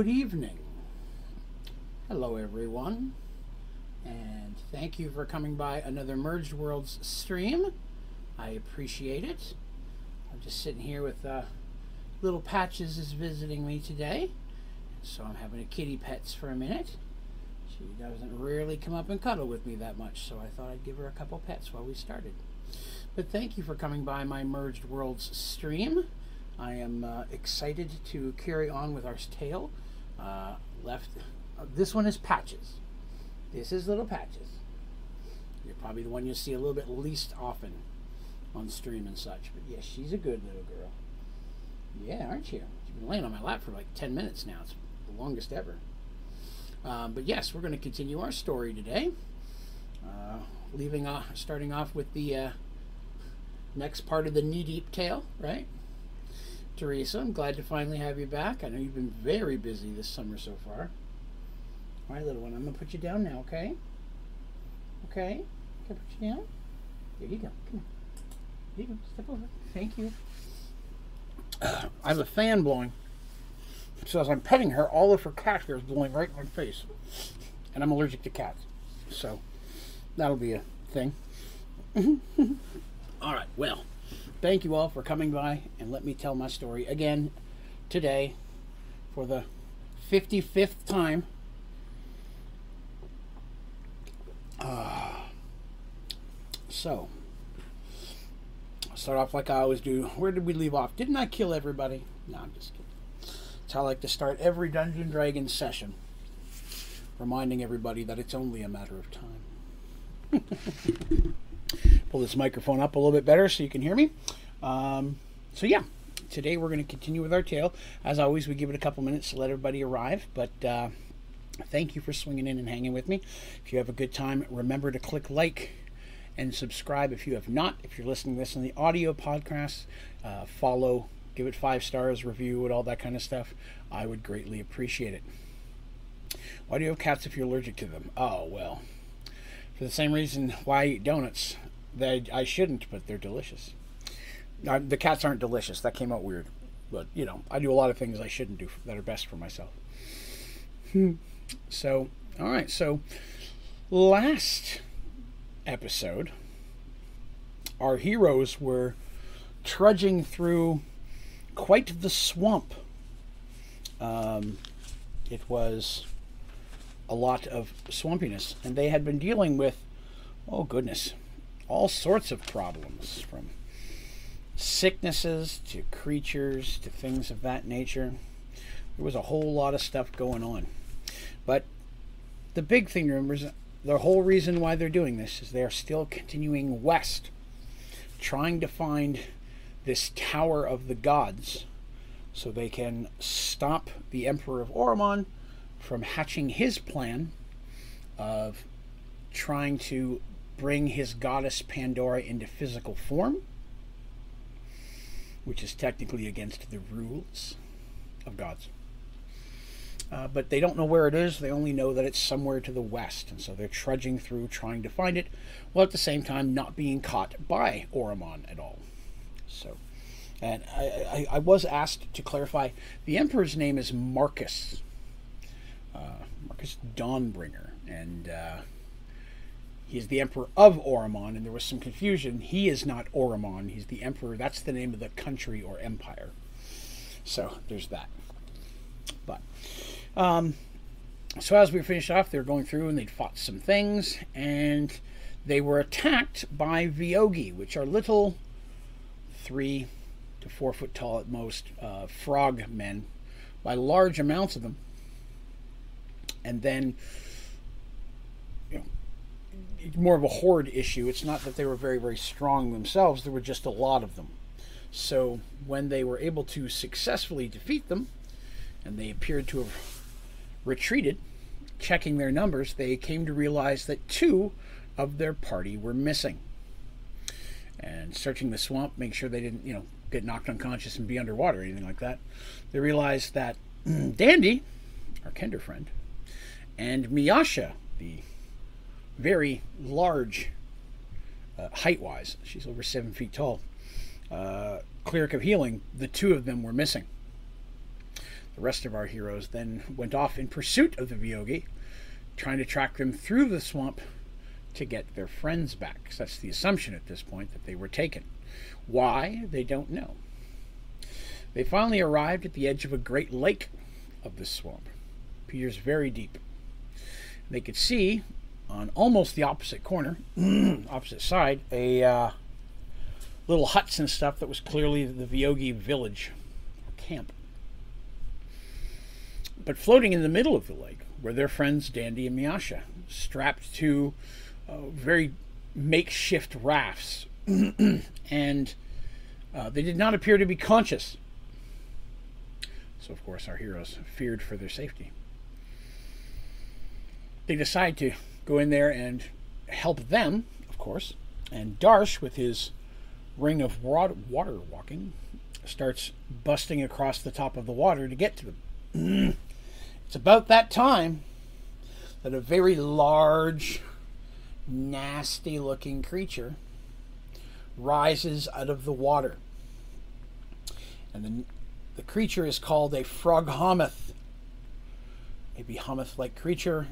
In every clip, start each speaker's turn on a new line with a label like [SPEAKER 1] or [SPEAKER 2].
[SPEAKER 1] Good evening. Hello, everyone. And thank you for coming by another Merged Worlds stream. I appreciate it. I'm just sitting here with uh, little Patches is visiting me today. So I'm having a kitty pets for a minute. She doesn't really come up and cuddle with me that much, so I thought I'd give her a couple pets while we started. But thank you for coming by my Merged Worlds stream. I am uh, excited to carry on with our tale. Uh, left, uh, this one is Patches. This is Little Patches. You're probably the one you'll see a little bit least often on stream and such. But yes, she's a good little girl. Yeah, aren't you? She's been laying on my lap for like 10 minutes now. It's the longest ever. Um, but yes, we're going to continue our story today. Uh, leaving off, starting off with the uh, next part of the knee deep tale, right? Teresa, I'm glad to finally have you back. I know you've been very busy this summer so far. All right, little one, I'm going to put you down now, okay? Okay? Can I put you down? There you go. Come on. There you go. Step over. Thank you. I have a fan blowing. So as I'm petting her, all of her cat hair is blowing right in my face. And I'm allergic to cats. So that'll be a thing. all right, well, thank you all for coming by and let me tell my story again today for the 55th time. Uh, so, I'll start off like I always do. Where did we leave off? Didn't I kill everybody? No, I'm just kidding. That's how I like to start every Dungeon Dragon session, reminding everybody that it's only a matter of time. Pull this microphone up a little bit better so you can hear me. Um, so, yeah, today we're going to continue with our tale. As always, we give it a couple minutes to let everybody arrive, but. Uh, Thank you for swinging in and hanging with me. If you have a good time, remember to click like and subscribe if you have not. If you're listening to this on the audio podcast, uh, follow, give it five stars, review it, all that kind of stuff. I would greatly appreciate it. Why do you have cats if you're allergic to them? Oh, well, for the same reason why I eat donuts. They, I shouldn't, but they're delicious. Now, the cats aren't delicious. That came out weird. But, you know, I do a lot of things I shouldn't do that are best for myself. So, all right. So, last episode, our heroes were trudging through quite the swamp. Um, it was a lot of swampiness, and they had been dealing with, oh goodness, all sorts of problems from sicknesses to creatures to things of that nature. There was a whole lot of stuff going on. But the big thing remember the whole reason why they're doing this is they're still continuing west, trying to find this Tower of the Gods so they can stop the Emperor of Oromon from hatching his plan of trying to bring his goddess Pandora into physical form, which is technically against the rules of gods. Uh, but they don't know where it is. They only know that it's somewhere to the west. And so they're trudging through trying to find it, while at the same time not being caught by Oromon at all. So, and I, I, I was asked to clarify the Emperor's name is Marcus. Uh, Marcus Dawnbringer. And uh, he is the Emperor of Oromon. And there was some confusion. He is not Oromon, he's the Emperor. That's the name of the country or empire. So there's that. But um, so as we finished off, they were going through and they'd fought some things, and they were attacked by Vyogi, which are little three to four foot tall at most uh, frog men, by large amounts of them. And then, more of a horde issue. It's not that they were very, very strong themselves, there were just a lot of them. So when they were able to successfully defeat them, and they appeared to have retreated, checking their numbers, they came to realize that two of their party were missing. And searching the swamp, make sure they didn't, you know, get knocked unconscious and be underwater or anything like that, they realized that Dandy, our Kender friend, and Miasha, the very large, uh, height wise, she's over seven feet tall, uh, cleric of healing, the two of them were missing. The rest of our heroes then went off in pursuit of the Vyogi, trying to track them through the swamp to get their friends back. that's the assumption at this point that they were taken. Why, they don't know. They finally arrived at the edge of a great lake of the swamp. Appears very deep. They could see on almost the opposite corner, opposite side, a uh, little huts and stuff that was clearly the Vyogi village or camp. But floating in the middle of the lake were their friends Dandy and Miasha, strapped to uh, very makeshift rafts, and uh, they did not appear to be conscious. So, of course, our heroes feared for their safety. They decide to go in there and help them, of course. And Darsh, with his ring of water walking, starts busting across the top of the water to get to them. it's about that time that a very large, nasty looking creature rises out of the water. And the, the creature is called a frog froghemoth, a behemoth like creature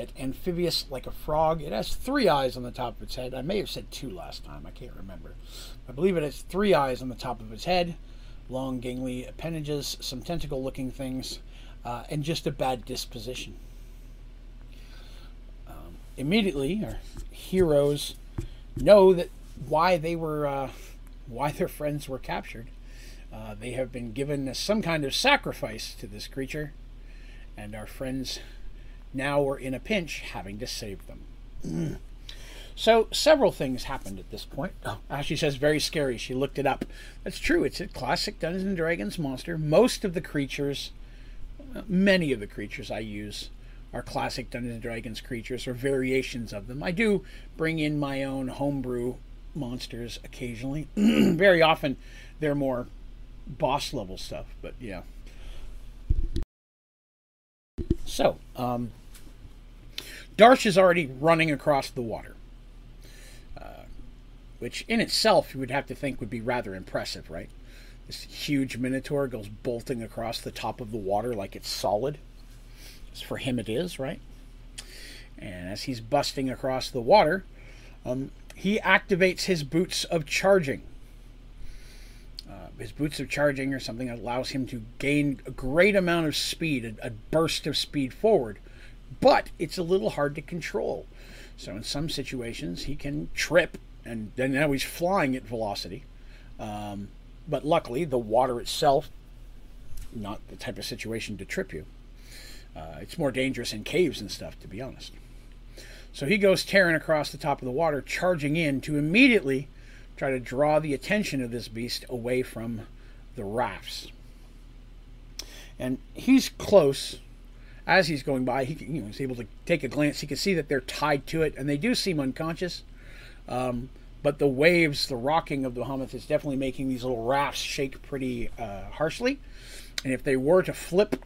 [SPEAKER 1] yet amphibious like a frog. It has three eyes on the top of its head. I may have said two last time, I can't remember. I believe it has three eyes on the top of its head, long gangly appendages, some tentacle looking things, uh, and just a bad disposition. Um, immediately, our heroes know that why they were, uh, why their friends were captured. Uh, they have been given some kind of sacrifice to this creature, and our friends now we're in a pinch having to save them. So several things happened at this point. Oh, Ashley says very scary. She looked it up. That's true. It's a classic Dungeons and Dragons monster. Most of the creatures, many of the creatures I use are classic Dungeons and Dragons creatures or variations of them. I do bring in my own homebrew monsters occasionally. very often they're more boss level stuff, but yeah. So, um, Darsh is already running across the water, uh, which in itself you would have to think would be rather impressive, right? This huge minotaur goes bolting across the top of the water like it's solid. For him, it is, right? And as he's busting across the water, um, he activates his boots of charging. Uh, his boots of charging are something allows him to gain a great amount of speed, a, a burst of speed forward but it's a little hard to control. So in some situations, he can trip, and then now he's flying at velocity. Um, but luckily, the water itself, not the type of situation to trip you. Uh, it's more dangerous in caves and stuff, to be honest. So he goes tearing across the top of the water, charging in to immediately try to draw the attention of this beast away from the rafts. And he's close as he's going by, he you know, he's able to take a glance. He can see that they're tied to it, and they do seem unconscious. Um, but the waves, the rocking of the Behemoth is definitely making these little rafts shake pretty uh, harshly. And if they were to flip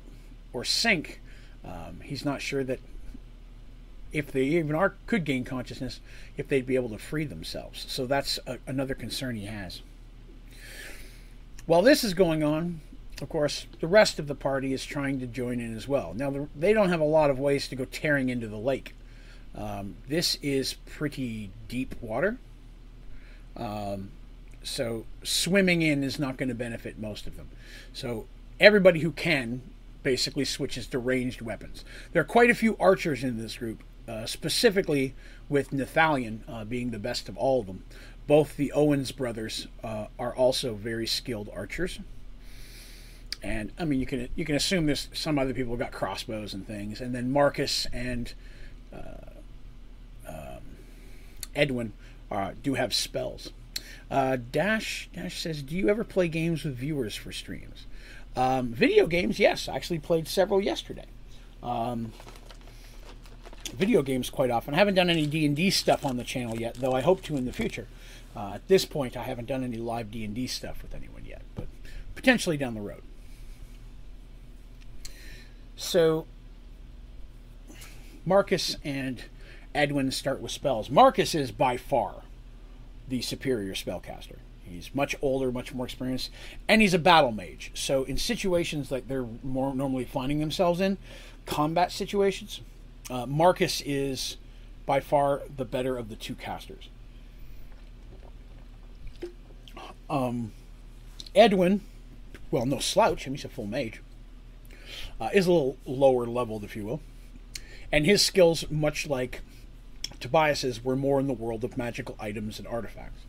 [SPEAKER 1] or sink, um, he's not sure that if they even are could gain consciousness, if they'd be able to free themselves. So that's a, another concern he has. While this is going on, of course, the rest of the party is trying to join in as well. Now, they don't have a lot of ways to go tearing into the lake. Um, this is pretty deep water. Um, so, swimming in is not going to benefit most of them. So, everybody who can basically switches to ranged weapons. There are quite a few archers in this group, uh, specifically with Nathalion uh, being the best of all of them. Both the Owens brothers uh, are also very skilled archers and I mean you can you can assume this some other people got crossbows and things, and then Marcus and uh, um, Edwin uh, do have spells. Uh, Dash Dash says, "Do you ever play games with viewers for streams?" Um, video games, yes. I actually played several yesterday. Um, video games quite often. I haven't done any D and D stuff on the channel yet, though I hope to in the future. Uh, at this point, I haven't done any live D and D stuff with anyone yet, but potentially down the road. So Marcus and Edwin start with spells. Marcus is by far the superior spellcaster. He's much older, much more experienced, and he's a battle mage. So in situations like they're more normally finding themselves in, combat situations, uh, Marcus is by far the better of the two casters. Um, Edwin, well, no slouch. I mean, he's a full mage. Uh, is a little lower leveled, if you will, and his skills, much like Tobias's, were more in the world of magical items and artifacts.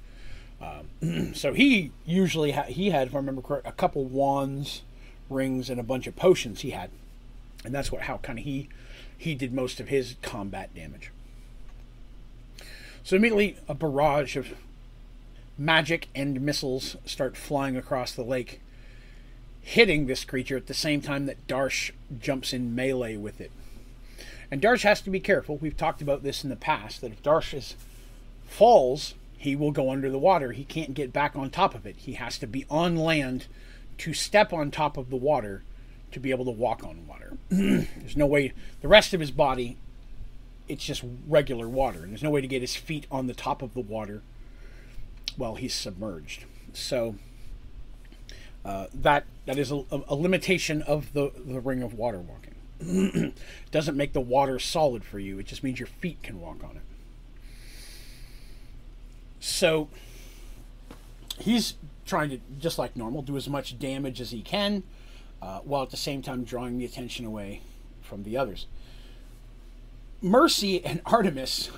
[SPEAKER 1] Um, so he usually ha- he had, if I remember correct, a couple wands, rings, and a bunch of potions. He had, and that's what how kind of he he did most of his combat damage. So immediately, a barrage of magic and missiles start flying across the lake, hitting this creature at the same time that Darsh jumps in melee with it. And Darsh has to be careful. We've talked about this in the past that if Darsh is, falls, he will go under the water. He can't get back on top of it. He has to be on land to step on top of the water to be able to walk on water. There's no way, the rest of his body, it's just regular water. And there's no way to get his feet on the top of the water while he's submerged. So uh, that that is a, a, limitation of the, the ring of water walking. Doesn't make the water solid for you. It just means your feet can walk on it. So he's trying to, just like normal, do as much damage as he can, uh, while at the same time drawing the attention away from the others. Mercy and Artemis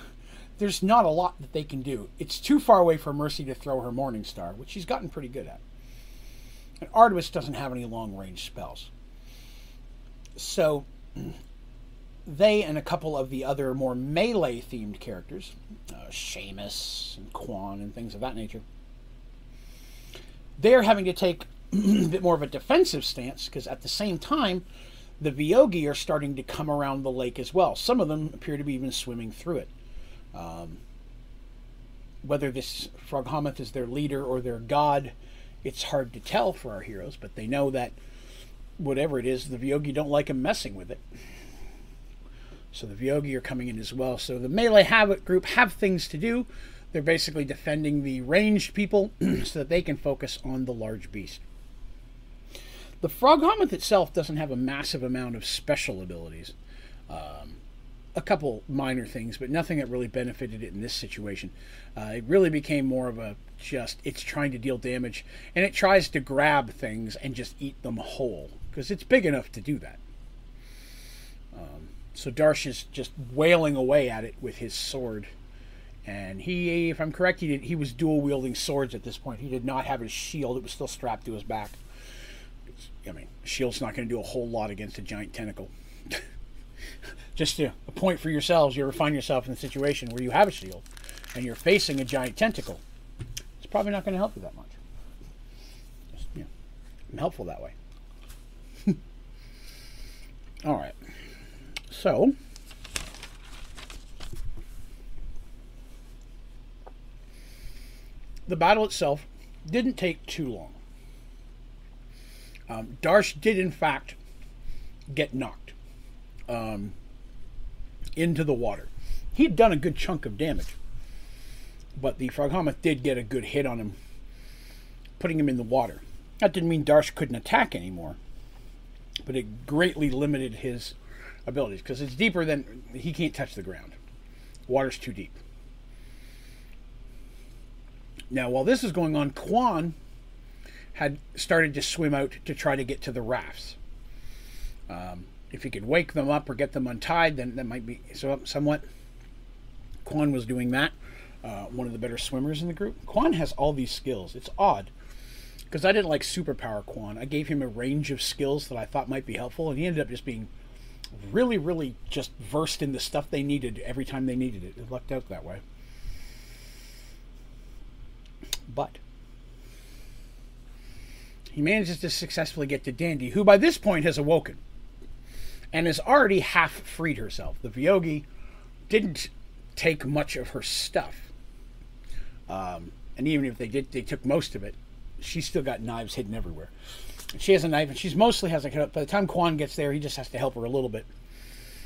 [SPEAKER 1] there's not a lot that they can do. It's too far away for Mercy to throw her Morning Star, which she's gotten pretty good at. And Artemis doesn't have any long range spells. So they and a couple of the other more melee themed characters, uh, Seamus and Quan and things of that nature, they're having to take a bit more of a defensive stance because at the same time, the Vyogi are starting to come around the lake as well. Some of them appear to be even swimming through it. Um, whether this Froghemoth is their leader or their god, it's hard to tell for our heroes, but they know that whatever it is, the Vyogi don't like him messing with it. So the Vyogi are coming in as well. So the melee habit group have things to do. They're basically defending the ranged people so that they can focus on the large beast. The Frog Froghemoth itself doesn't have a massive amount of special abilities. Um, a couple minor things, but nothing that really benefited it in this situation. Uh, it really became more of a just it's trying to deal damage and it tries to grab things and just eat them whole because it's big enough to do that. Um, so Darsh is just wailing away at it with his sword. And he, if I'm correct, he, did, he was dual wielding swords at this point. He did not have his shield, it was still strapped to his back. I mean, shield's not going to do a whole lot against a giant tentacle. just a, a point for yourselves. You ever find yourself in a situation where you have a shield and you're facing a giant tentacle, it's probably not going to help you that much. Just, you know, I'm helpful that way. All right. So, the battle itself didn't take too long. Um, Darsh did, in fact, get knocked. Um, into the water. He'd done a good chunk of damage, but the Froghemoth did get a good hit on him, putting him in the water. That didn't mean Darsh couldn't attack anymore, but it greatly limited his abilities because it's deeper than he can't touch the ground. Water's too deep. Now, while this is going on, Quan had started to swim out to try to get to the rafts. Um, if he could wake them up or get them untied, then that might be so somewhat. Quan was doing that. Uh, one of the better swimmers in the group. Quan has all these skills. It's odd because I didn't like superpower Quan. I gave him a range of skills that I thought might be helpful, and he ended up just being really, really just versed in the stuff they needed every time they needed it. It lucked out that way. But he manages to successfully get to Dandy, who by this point has awoken and has already half freed herself. The Vyogi didn't take much of her stuff. Um, and even if they did, they took most of it. She's still got knives hidden everywhere. She has a knife, and she's mostly has a cut. By the time Quan gets there, he just has to help her a little bit.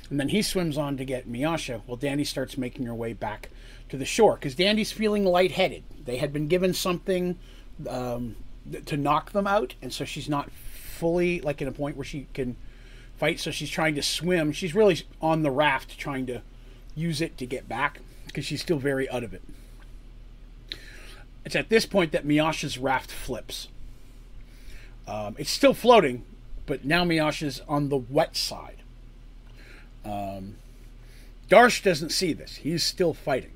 [SPEAKER 1] And then he swims on to get Miasha. Well, Dandy starts making her way back to the shore because Dandy's feeling lightheaded. They had been given something um, to knock them out, and so she's not fully like in a point where she can fight. So she's trying to swim. She's really on the raft trying to use it to get back because she's still very out of it. It's at this point that Miasha's raft flips. Um, it's still floating, but now Miasha's on the wet side. Um, Darsh doesn't see this. He's still fighting.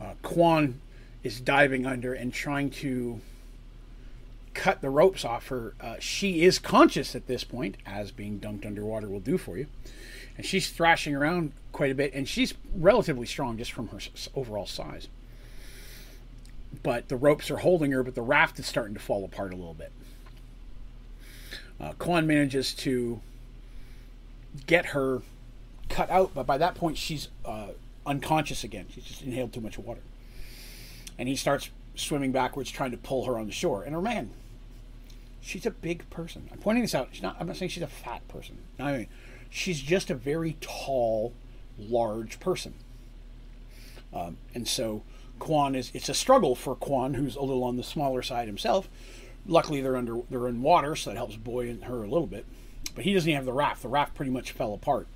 [SPEAKER 1] Uh, Quan is diving under and trying to cut the ropes off her. Uh, she is conscious at this point, as being dunked underwater will do for you. And she's thrashing around quite a bit, and she's relatively strong just from her overall size. But the ropes are holding her, but the raft is starting to fall apart a little bit. Uh, Quan manages to get her cut out, but by that point she's uh, unconscious again. She's just inhaled too much water. And he starts swimming backwards, trying to pull her on the shore. And her man, she's a big person. I'm pointing this out. She's not. I'm not saying she's a fat person. I mean, she's just a very tall, large person. Um, and so Quan is. It's a struggle for Quan, who's a little on the smaller side himself. Luckily, they're under. They're in water, so that helps buoy her a little bit. But he doesn't have the raft. The raft pretty much fell apart.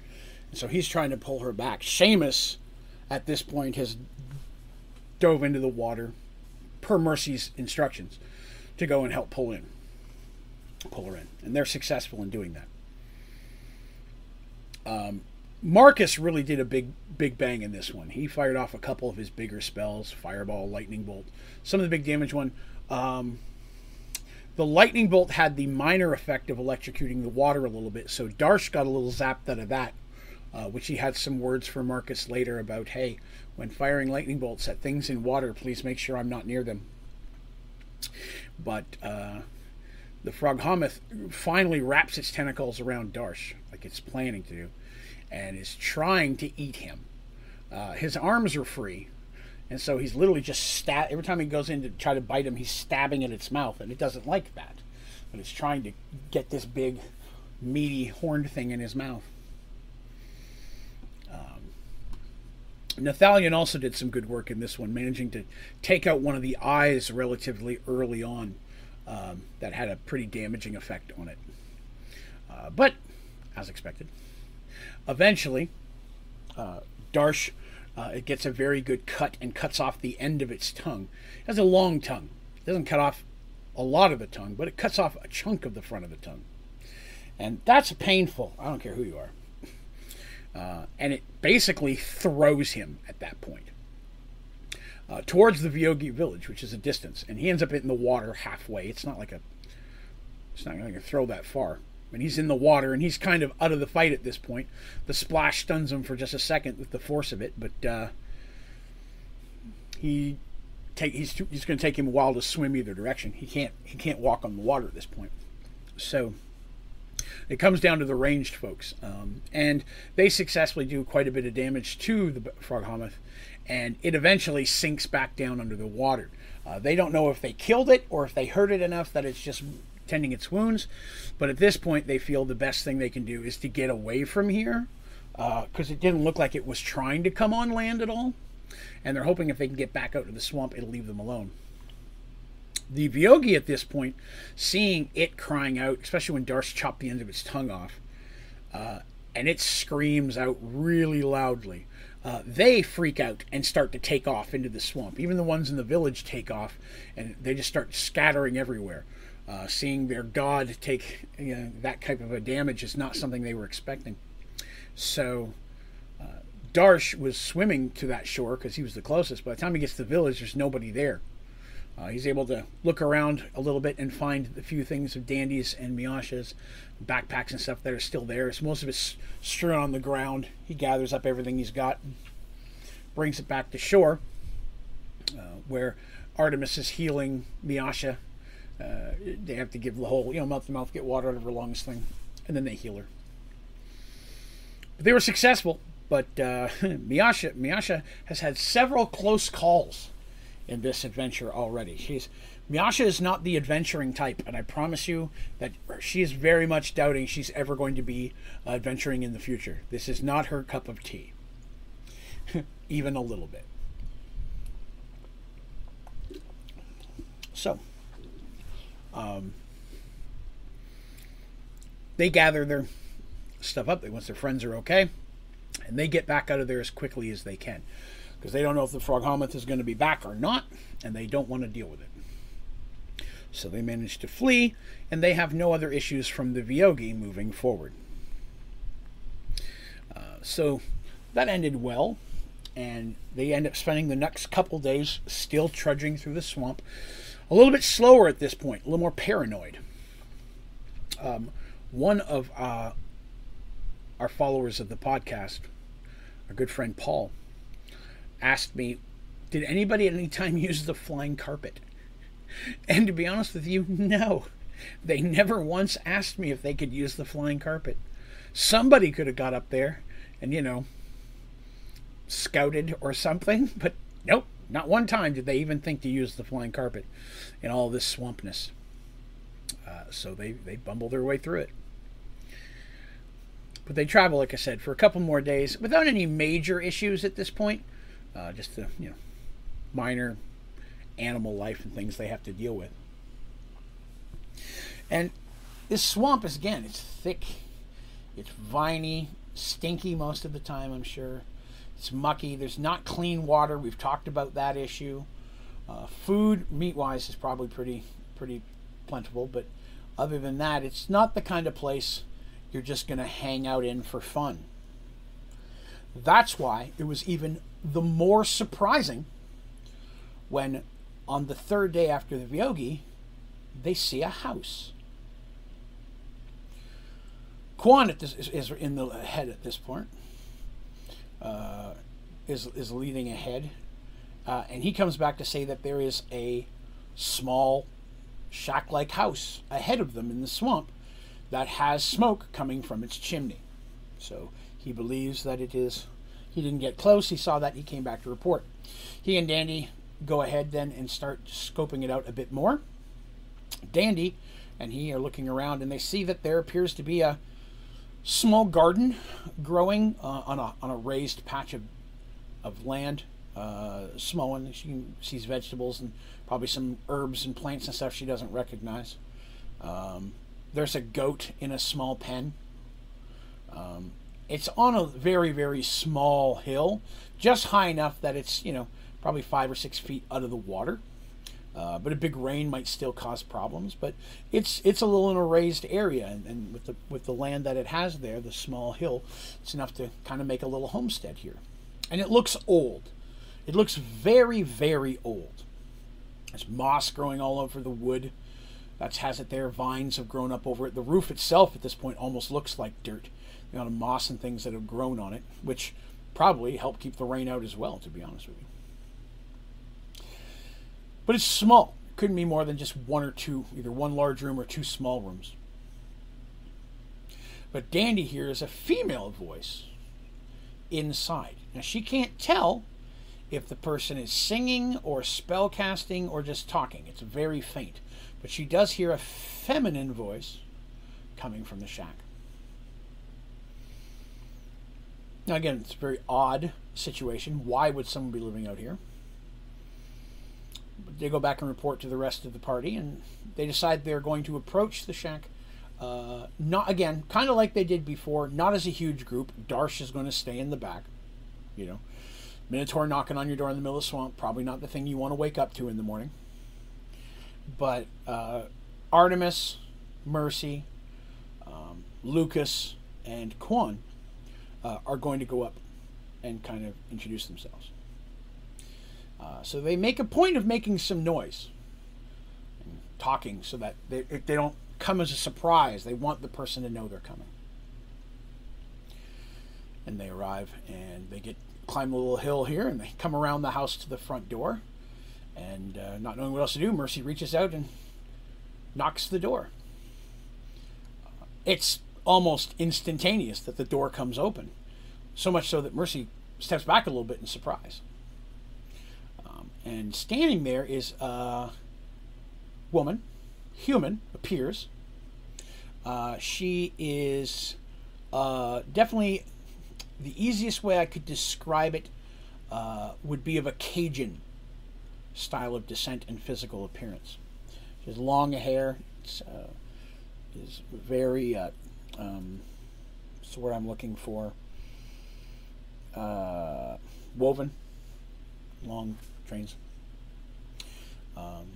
[SPEAKER 1] And so he's trying to pull her back. Seamus, at this point, has dove into the water per Mercy's instructions to go and help pull in, pull her in, and they're successful in doing that. Um, Marcus really did a big, big bang in this one. He fired off a couple of his bigger spells: fireball, lightning bolt. Some of the big damage one. Um, the lightning bolt had the minor effect of electrocuting the water a little bit, so Darsh got a little zapped out of that uh, which he had some words for Marcus later about, hey, when firing lightning bolts at things in water, please make sure I'm not near them. But uh, the frog Froghemoth finally wraps its tentacles around Darsh, like it's planning to and is trying to eat him. Uh, his arms are free, and so he's literally just stab. Every time he goes in to try to bite him, he's stabbing at its mouth, and it doesn't like that. But it's trying to get this big, meaty, horned thing in his mouth. Nathalion also did some good work in this one, managing to take out one of the eyes relatively early on. Um, that had a pretty damaging effect on it. Uh, but, as expected, eventually, uh, Darsh uh, it gets a very good cut and cuts off the end of its tongue. It has a long tongue. It doesn't cut off a lot of the tongue, but it cuts off a chunk of the front of the tongue. And that's painful. I don't care who you are. Uh, and it basically throws him at that point uh, towards the Vyogi village, which is a distance, and he ends up in the water halfway. It's not like a, it's not going to throw that far. And he's in the water, and he's kind of out of the fight at this point. The splash stuns him for just a second with the force of it, but uh, he take he's too, he's going to take him a while to swim either direction. He can't he can't walk on the water at this point. So it comes down to the ranged folks, um, and they successfully do quite a bit of damage to the Froghemoth, and it eventually sinks back down under the water. Uh, they don't know if they killed it or if they hurt it enough that it's just tending its wounds, but at this point they feel the best thing they can do is to get away from here because uh, it didn't look like it was trying to come on land at all, and they're hoping if they can get back out to the swamp, it'll leave them alone the Vyogi at this point, seeing it crying out, especially when Darsh chopped the end of its tongue off, uh, and it screams out really loudly. Uh, they freak out and start to take off into the swamp. Even the ones in the village take off, and they just start scattering everywhere. Uh, seeing their god take you know, that type of a damage is not something they were expecting. So uh, Darsh was swimming to that shore because he was the closest. By the time he gets to the village, there's nobody there. Uh, he's able to look around a little bit and find a few things of Dandy's and Miasha's backpacks and stuff that are still there. So most of it's strewn on the ground. He gathers up everything he's got, and brings it back to shore, uh, where Artemis is healing Miasha. Uh, they have to give the whole, you know, mouth to mouth, get water out of her lungs thing, and then they heal her. But they were successful. But uh, Miasha, Miasha has had several close calls in this adventure already. She's Miasha is not the adventuring type, and I promise you that she is very much doubting she's ever going to be uh, adventuring in the future. This is not her cup of tea, even a little bit. So, Um, they gather their stuff up. Once their friends are okay, and they get back out of there as quickly as they can because they don't know if the frog Froghemoth is going to be back or not, and they don't want to deal with it. So they manage to flee, and they have no other issues from the Vyogi moving forward. Uh, so that ended well, and they end up spending the next couple days still trudging through the swamp, a little bit slower at this point, a little more paranoid. Um, one of uh, our followers of the podcast, our good friend Paul, asked me, Did anybody at any time use the flying carpet? And to be honest with you, no. They never once asked me if they could use the flying carpet. Somebody could have got up there and, you know, scouted or something, but nope, not one time did they even think to use the flying carpet in all this swampness. Uh, so they, they bumble their way through it. But they travel, like I said, for a couple more days without any major issues at this point. Uh, just the you know minor animal life and things they have to deal with. And this swamp is again, it's thick, it's viney, stinky most of the time, I'm sure. It's mucky. There's not clean water. We've talked about that issue. Uh, food, meat wise, is probably pretty pretty plentiful, but other than that, it's not the kind of place you're just going to hang out in for fun. That's why it was even the more surprising when, on the third day after the Vyogi, they see a house. Quan is, is, in the head at this point. Uh, is is leading ahead, uh, and he comes back to say that there is a small shack-like house ahead of them in the swamp that has smoke coming from its chimney. So he believes that it is. He didn't get close. He saw that. He came back to report. He and Dandy go ahead then and start scoping it out a bit more. Dandy and he are looking around and they see that there appears to be a small garden growing uh, on a on a raised patch of of land. Uh, small one. She sees vegetables and probably some herbs and plants and stuff she doesn't recognize. Um, there's a goat in a small pen. Um, it's on a very very small hill, just high enough that it's you know probably five or six feet out of the water. Uh, but a big rain might still cause problems. But it's it's a little in a raised area, and, and with the with the land that it has there, the small hill, it's enough to kind of make a little homestead here. And it looks old. It looks very very old. There's moss growing all over the wood. That has it there. Vines have grown up over it. The roof itself at this point almost looks like dirt. Amount of moss and things that have grown on it, which probably help keep the rain out as well. To be honest with you. But it's small. It couldn't be more than just one or two, either one large room or two small rooms. But Dandy hears a female voice inside. Now she can't tell if the person is singing or spell casting or just talking. It's very faint. But she does hear a feminine voice coming from the shack. Now, again, it's a very odd situation. Why would someone be living out here? they go back and report to the rest of the party, and they decide they're going to approach the shack. Uh, not again, kind of like they did before, not as a huge group. Darsh is going to stay in the back. You know, Minotaur knocking on your door in the middle of the swamp, probably not the thing you want to wake up to in the morning. But uh, Artemis, Mercy, um, Lucas, and Quan uh, are going to go up and kind of introduce themselves. Uh, so they make a point of making some noise, and talking, so that they, they don't come as a surprise. They want the person to know they're coming. And they arrive, and they get climb a little hill here, and they come around the house to the front door. And uh, not knowing what else to do, Mercy reaches out and knocks the door. It's almost instantaneous that the door comes open, so much so that Mercy steps back a little bit in surprise. And standing there is a woman, human, appears. Uh, she is uh, definitely the easiest way I could describe it uh, would be of a Cajun style of descent and physical appearance. She has long hair. It's uh, is very uh, um, what's the word I'm looking for? Uh, woven, long trains. Um,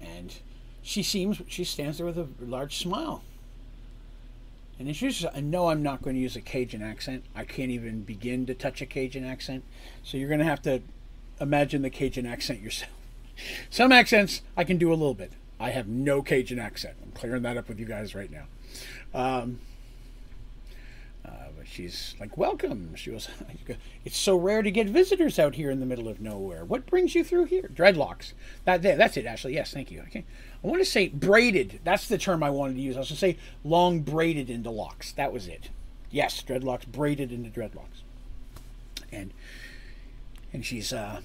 [SPEAKER 1] and she seems she stands there with a large smile. And it's just, I know I'm not going to use a Cajun accent. I can't even begin to touch a Cajun accent. So you're going to have to imagine the Cajun accent yourself. Some accents I can do a little bit. I have no Cajun accent. I'm clearing that up with you guys right now. Um, she's like, "Welcome." She goes, "It's so rare to get visitors out here in the middle of nowhere. What brings you through here?" Dreadlocks. That that's it. Ashley. Yes, thank you. Okay. I want to say braided. That's the term I wanted to use. I was going to say long braided into locks. That was it. Yes, dreadlocks braided into dreadlocks. And and she's uh,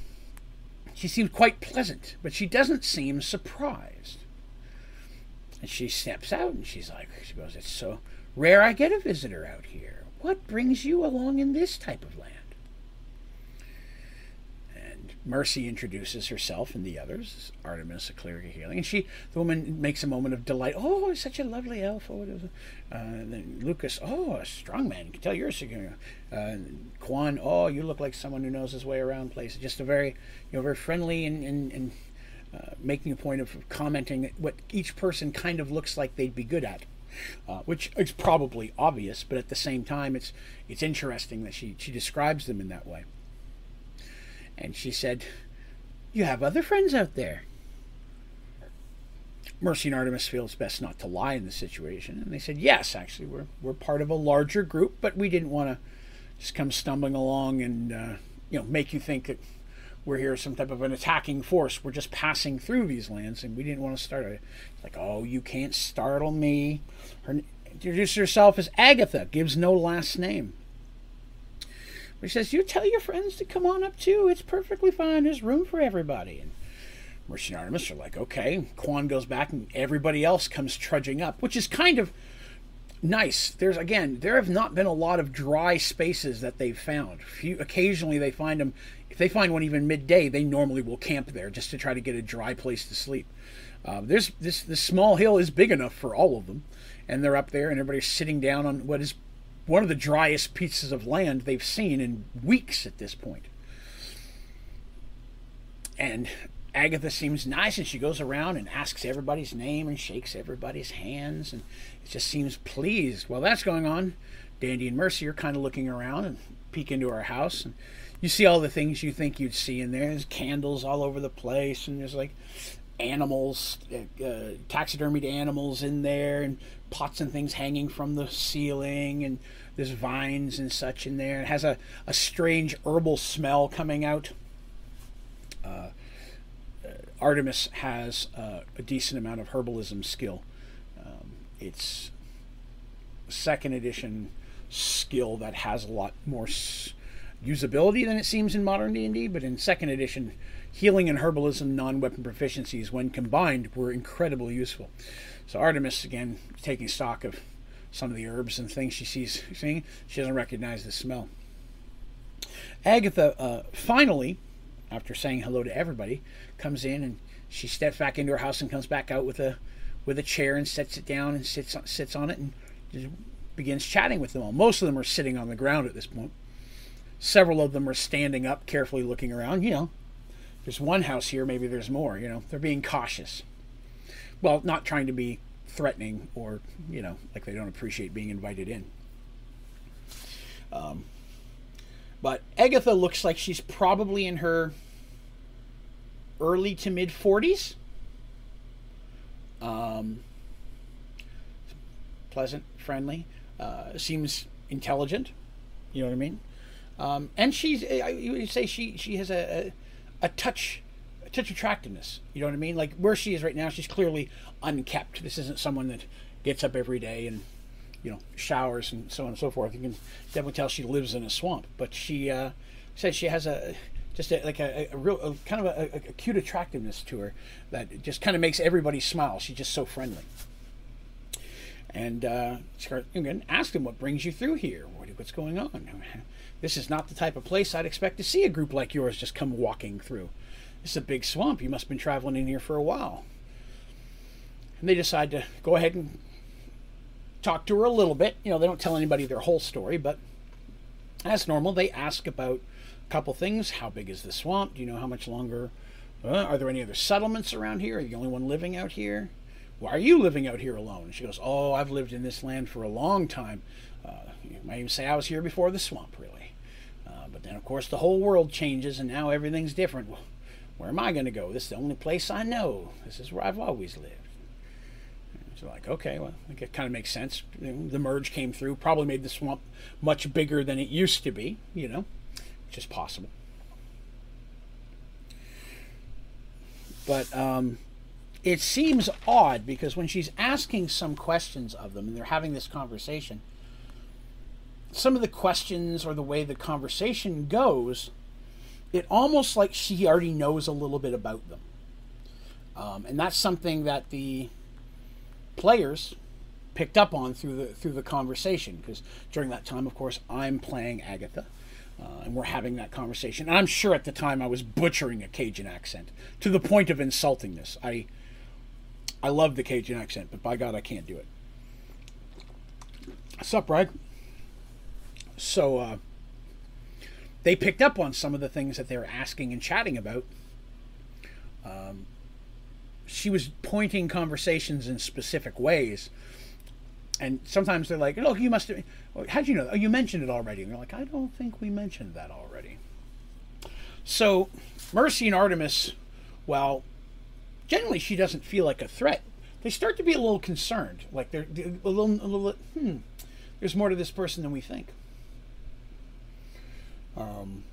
[SPEAKER 1] she seems quite pleasant, but she doesn't seem surprised. And she steps out and she's like, she goes, It's so rare I get a visitor out here. What brings you along in this type of land? And Mercy introduces herself and the others, Artemis, a cleric of healing. And she, the woman, makes a moment of delight. Oh, such a lovely elf. Oh, uh, then Lucas, oh, a strong man. You can tell you're a uh, Quan, oh, you look like someone who knows his way around places. Just a very, you know, very friendly and, and, and uh, making a point of commenting what each person kind of looks like they'd be good at. Uh, which is probably obvious, but at the same time, it's it's interesting that she she describes them in that way. And she said, "You have other friends out there." Mercy and Artemis feel it's best not to lie in the situation, and they said, "Yes, actually, we're we're part of a larger group, but we didn't want to just come stumbling along and uh, you know make you think that." We're here some type of an attacking force. We're just passing through these lands, and we didn't want to start it. Like, oh, you can't startle me. Her introduces herself as Agatha, gives no last name. But she says, "You tell your friends to come on up too. It's perfectly fine. There's room for everybody." And Mercy and Artemis are like, "Okay." Quan goes back, and everybody else comes trudging up, which is kind of nice. There's again, there have not been a lot of dry spaces that they've found. Few, occasionally, they find them if they find one even midday, they normally will camp there just to try to get a dry place to sleep. Uh, there's this this small hill is big enough for all of them, and they're up there, and everybody's sitting down on what is one of the driest pieces of land they've seen in weeks at this point. And Agatha seems nice, and she goes around and asks everybody's name and shakes everybody's hands, and it just seems pleased. While that's going on, Dandy and Mercy are kind of looking around and peek into our house, and you see all the things you think you'd see in there. There's candles all over the place, and there's like animals, uh, uh, taxidermied animals in there, and pots and things hanging from the ceiling, and there's vines and such in there. It has a, a strange herbal smell coming out. Uh, uh Artemis has uh, a decent amount of herbalism skill. Um, it's second edition skill that has a lot more. S- usability than it seems in modern D&D, but in second edition, healing and herbalism non-weapon proficiencies when combined were incredibly useful. So Artemis again taking stock of some of the herbs and things she sees seeing, she doesn't recognize the smell. Agatha uh, finally, after saying hello to everybody, comes in and she steps back into her house and comes back out with a with a chair and sets it down and sits sits on it and begins chatting with them all. Most of them are sitting on the ground at this point. Several of them are standing up, carefully looking around. You know, there's one house here, maybe there's more. You know, they're being cautious. Well, not trying to be threatening or, you know, like they don't appreciate being invited in. Um, but Agatha looks like she's probably in her early to mid 40s. Um, pleasant, friendly, uh, seems intelligent. You know what I mean? Um, and she's, you would say she, she has a, a, a touch, a touch attractiveness. You know what I mean? Like where she is right now, she's clearly unkept. This isn't someone that gets up every day and, you know, showers and so on and so forth. You can definitely tell she lives in a swamp. But she uh, says she has a, just a, like a, a real, a, kind of a, a cute attractiveness to her that just kind of makes everybody smile. She's just so friendly. And uh, again, asked him what brings you through here. What, what's going on? This is not the type of place I'd expect to see a group like yours just come walking through. This is a big swamp. You must have been traveling in here for a while. And they decide to go ahead and talk to her a little bit. You know, they don't tell anybody their whole story, but as normal, they ask about a couple things. How big is the swamp? Do you know how much longer? Uh, are there any other settlements around here? Are you the only one living out here? Why are you living out here alone? And she goes, Oh, I've lived in this land for a long time. Uh, you might even say I was here before the swamp, really. But then, of course, the whole world changes and now everything's different. Well, where am I going to go? This is the only place I know. This is where I've always lived. So like, okay, well, it kind of makes sense. The merge came through, probably made the swamp much bigger than it used to be, you know, which is possible. But um, it seems odd because when she's asking some questions of them and they're having this conversation, some of the questions or the way the conversation goes, it almost like she already knows a little bit about them. Um, and that's something that the players picked up on through the through the conversation because during that time, of course, I'm playing Agatha. Uh, and we're having that conversation. And I'm sure at the time I was butchering a Cajun accent to the point of insultingness. I I love the Cajun accent, but by God, I can't do it. Sup, Rag? So uh, they picked up on some of the things that they were asking and chatting about. Um, she was pointing conversations in specific ways. And sometimes they're like, look, you must have. How'd you know? Oh, you mentioned it already." And they're like, "I don't think we mentioned that already." So, Mercy and Artemis, well, generally she doesn't feel like a threat. They start to be a little concerned, like they're, a little, a little. Hmm, there's more to this person than we think. Um,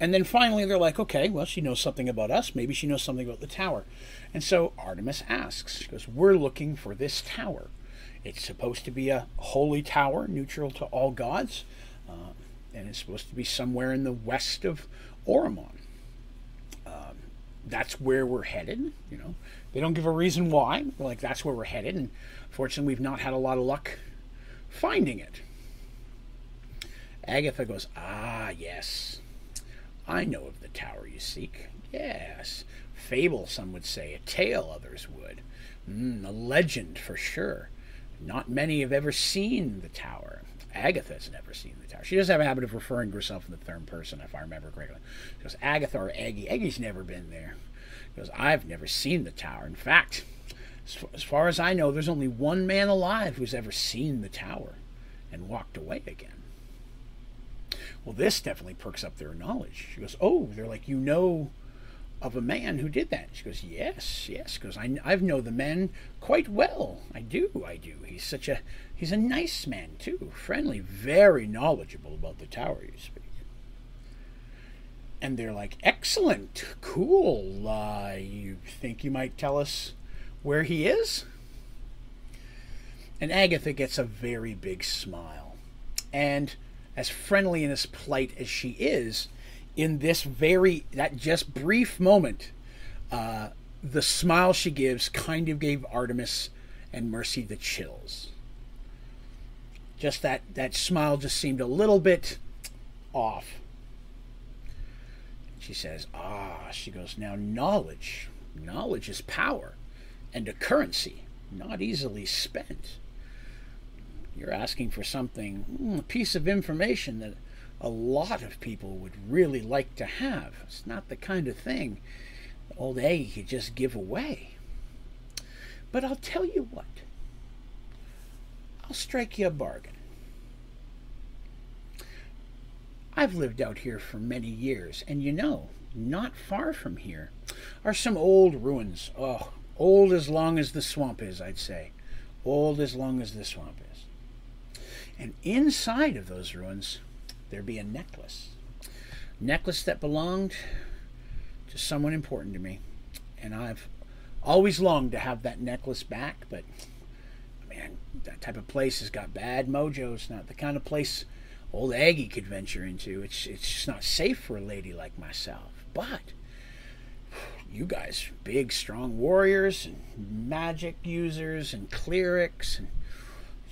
[SPEAKER 1] and then finally, they're like, okay, well, she knows something about us. Maybe she knows something about the tower. And so Artemis asks, she goes, We're looking for this tower. It's supposed to be a holy tower, neutral to all gods, uh, and it's supposed to be somewhere in the west of Oromon. Um, that's where we're headed. You know, they don't give a reason why. Like that's where we're headed, and fortunately, we've not had a lot of luck finding it. Agatha goes, Ah, yes. I know of the tower you seek. Yes. Fable, some would say. A tale, others would. Mm, a legend, for sure. Not many have ever seen the tower. Agatha's never seen the tower. She does have a habit of referring to herself in the third person, if I remember correctly. She goes, Agatha or Aggie. Aggie's never been there. She goes, I've never seen the tower. In fact, as far as I know, there's only one man alive who's ever seen the tower and walked away again. Well, this definitely perks up their knowledge. She goes, Oh, they're like, You know of a man who did that? She goes, Yes, yes. Because I, I know the man quite well. I do, I do. He's such a, he's a nice man, too. Friendly, very knowledgeable about the tower, you speak. And they're like, Excellent, cool. Uh, you think you might tell us where he is? And Agatha gets a very big smile. And as friendly and as polite as she is, in this very that just brief moment, uh, the smile she gives kind of gave Artemis and Mercy the chills. Just that that smile just seemed a little bit off. She says, "Ah," she goes, "Now knowledge, knowledge is power, and a currency not easily spent." You're asking for something, hmm, a piece of information that a lot of people would really like to have. It's not the kind of thing old Aggie could just give away. But I'll tell you what, I'll strike you a bargain. I've lived out here for many years, and you know, not far from here are some old ruins. Oh, old as long as the swamp is, I'd say. Old as long as the swamp is. And inside of those ruins, there'd be a necklace. Necklace that belonged to someone important to me. And I've always longed to have that necklace back, but man, that type of place has got bad mojo. It's not the kind of place old Aggie could venture into. It's it's just not safe for a lady like myself. But you guys, big, strong warriors and magic users and clerics and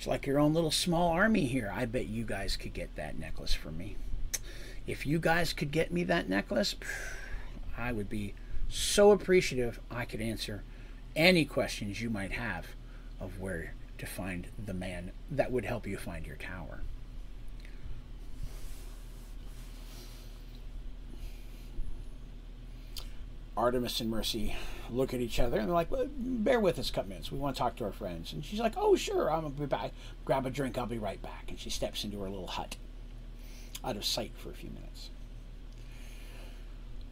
[SPEAKER 1] it's like your own little small army here. I bet you guys could get that necklace for me. If you guys could get me that necklace, I would be so appreciative I could answer any questions you might have of where to find the man that would help you find your tower. Artemis and Mercy look at each other and they're like, well, "Bear with us, cut minutes. We want to talk to our friends." And she's like, "Oh, sure. I'm gonna be back. Grab a drink. I'll be right back." And she steps into her little hut, out of sight for a few minutes.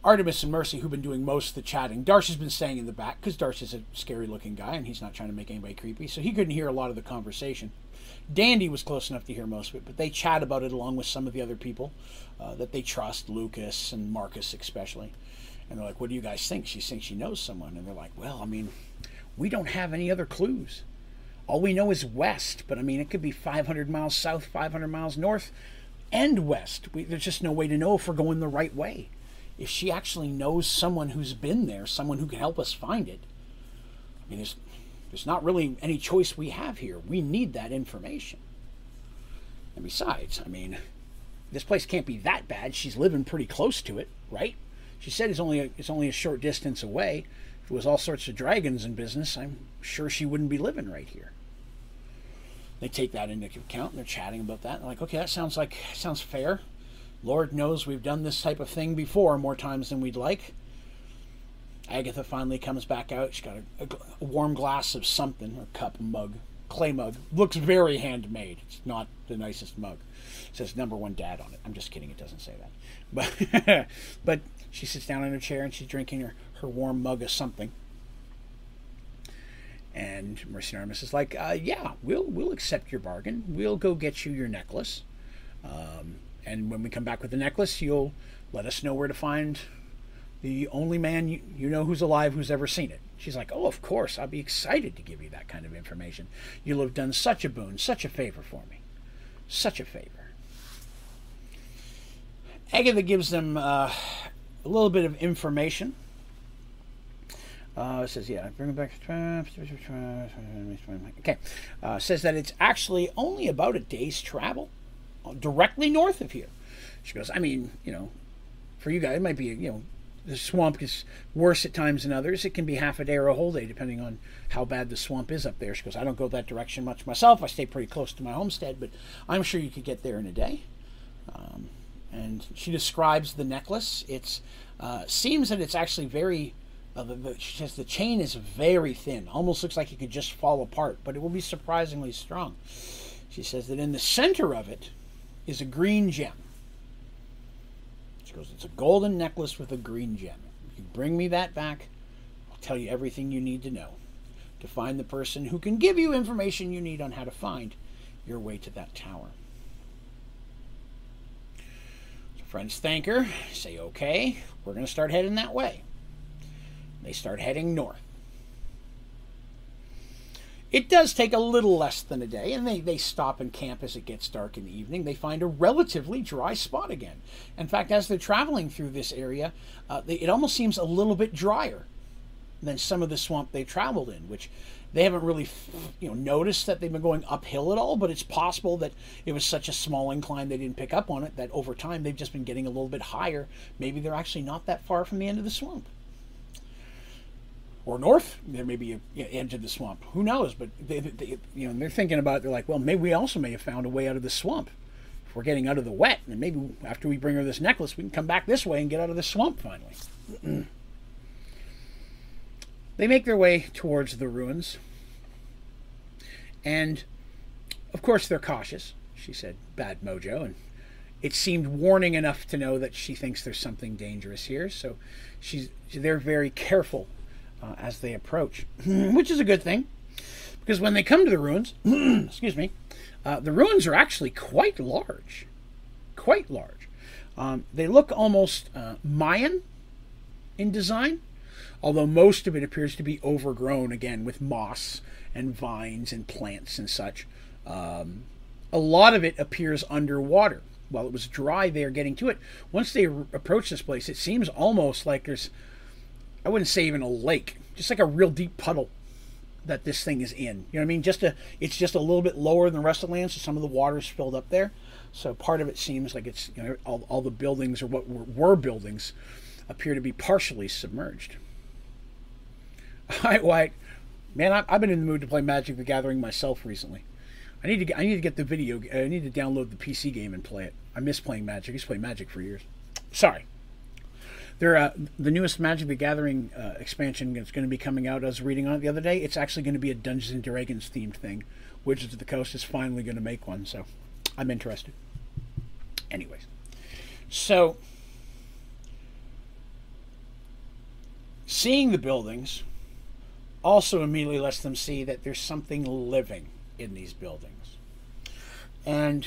[SPEAKER 1] Artemis and Mercy, who've been doing most of the chatting, Darsh's been staying in the back because Darsh's a scary-looking guy and he's not trying to make anybody creepy, so he couldn't hear a lot of the conversation. Dandy was close enough to hear most of it, but they chat about it along with some of the other people uh, that they trust, Lucas and Marcus especially. And they're like, "What do you guys think?" She thinks she knows someone, and they're like, "Well, I mean, we don't have any other clues. All we know is west, but I mean, it could be 500 miles south, 500 miles north, and west. We, there's just no way to know if we're going the right way. If she actually knows someone who's been there, someone who can help us find it, I mean, there's there's not really any choice we have here. We need that information. And besides, I mean, this place can't be that bad. She's living pretty close to it, right? She said it's only a, it's only a short distance away. If it was all sorts of dragons in business, I'm sure she wouldn't be living right here. They take that into account and they're chatting about that. They're like, okay, that sounds like sounds fair. Lord knows we've done this type of thing before more times than we'd like. Agatha finally comes back out. She's got a, a, a warm glass of something, a cup, mug, clay mug. Looks very handmade. It's not the nicest mug. It says number one dad on it. I'm just kidding. It doesn't say that. But but she sits down in her chair and she's drinking her, her warm mug of something. And Mercy Artemis is like, uh, "Yeah, we'll we'll accept your bargain. We'll go get you your necklace, um, and when we come back with the necklace, you'll let us know where to find the only man you, you know who's alive who's ever seen it." She's like, "Oh, of course. I'll be excited to give you that kind of information. You'll have done such a boon, such a favor for me, such a favor." Agatha gives them uh, a little bit of information. Uh, it says, yeah, bring it back. Okay. Uh, says that it's actually only about a day's travel uh, directly north of here. She goes, I mean, you know, for you guys, it might be, you know, the swamp is worse at times than others. It can be half a day or a whole day, depending on how bad the swamp is up there. She goes, I don't go that direction much myself. I stay pretty close to my homestead, but I'm sure you could get there in a day. Um, and she describes the necklace. It uh, seems that it's actually very. Uh, the, the, she says the chain is very thin, almost looks like it could just fall apart, but it will be surprisingly strong. She says that in the center of it is a green gem. She goes, It's a golden necklace with a green gem. If you bring me that back, I'll tell you everything you need to know to find the person who can give you information you need on how to find your way to that tower. Friends thank her, say, okay, we're going to start heading that way. They start heading north. It does take a little less than a day, and they, they stop and camp as it gets dark in the evening. They find a relatively dry spot again. In fact, as they're traveling through this area, uh, they, it almost seems a little bit drier than some of the swamp they traveled in, which they haven't really, you know, noticed that they've been going uphill at all. But it's possible that it was such a small incline they didn't pick up on it that over time they've just been getting a little bit higher. Maybe they're actually not that far from the end of the swamp. Or north, there may be a you know, edge of the swamp. Who knows? But they, they, you know, they're thinking about. It, they're like, well, maybe we also may have found a way out of the swamp. If we're getting out of the wet, and maybe after we bring her this necklace, we can come back this way and get out of the swamp finally. They make their way towards the ruins. And, of course, they're cautious. She said, bad mojo. And it seemed warning enough to know that she thinks there's something dangerous here. So she's, they're very careful uh, as they approach, which is a good thing. Because when they come to the ruins, excuse me, uh, the ruins are actually quite large. Quite large. Um, they look almost uh, Mayan in design although most of it appears to be overgrown again with moss and vines and plants and such. Um, a lot of it appears underwater. While it was dry there getting to it, once they r- approach this place, it seems almost like there's, I wouldn't say even a lake, just like a real deep puddle that this thing is in. You know what I mean? Just a, it's just a little bit lower than the rest of the land, so some of the water is filled up there. So part of it seems like it's, you know, all, all the buildings or what were, were buildings appear to be partially submerged. Right, White, Man, I, I've been in the mood to play Magic: The Gathering myself recently. I need to get, I need to get the video. I need to download the PC game and play it. I miss playing Magic. I used to play Magic for years. Sorry. There, uh, the newest Magic: The Gathering uh, expansion is going to be coming out. I was reading on it the other day. It's actually going to be a Dungeons and Dragons themed thing. Wizards of the Coast is finally going to make one, so I'm interested. Anyways, so seeing the buildings also immediately lets them see that there's something living in these buildings. And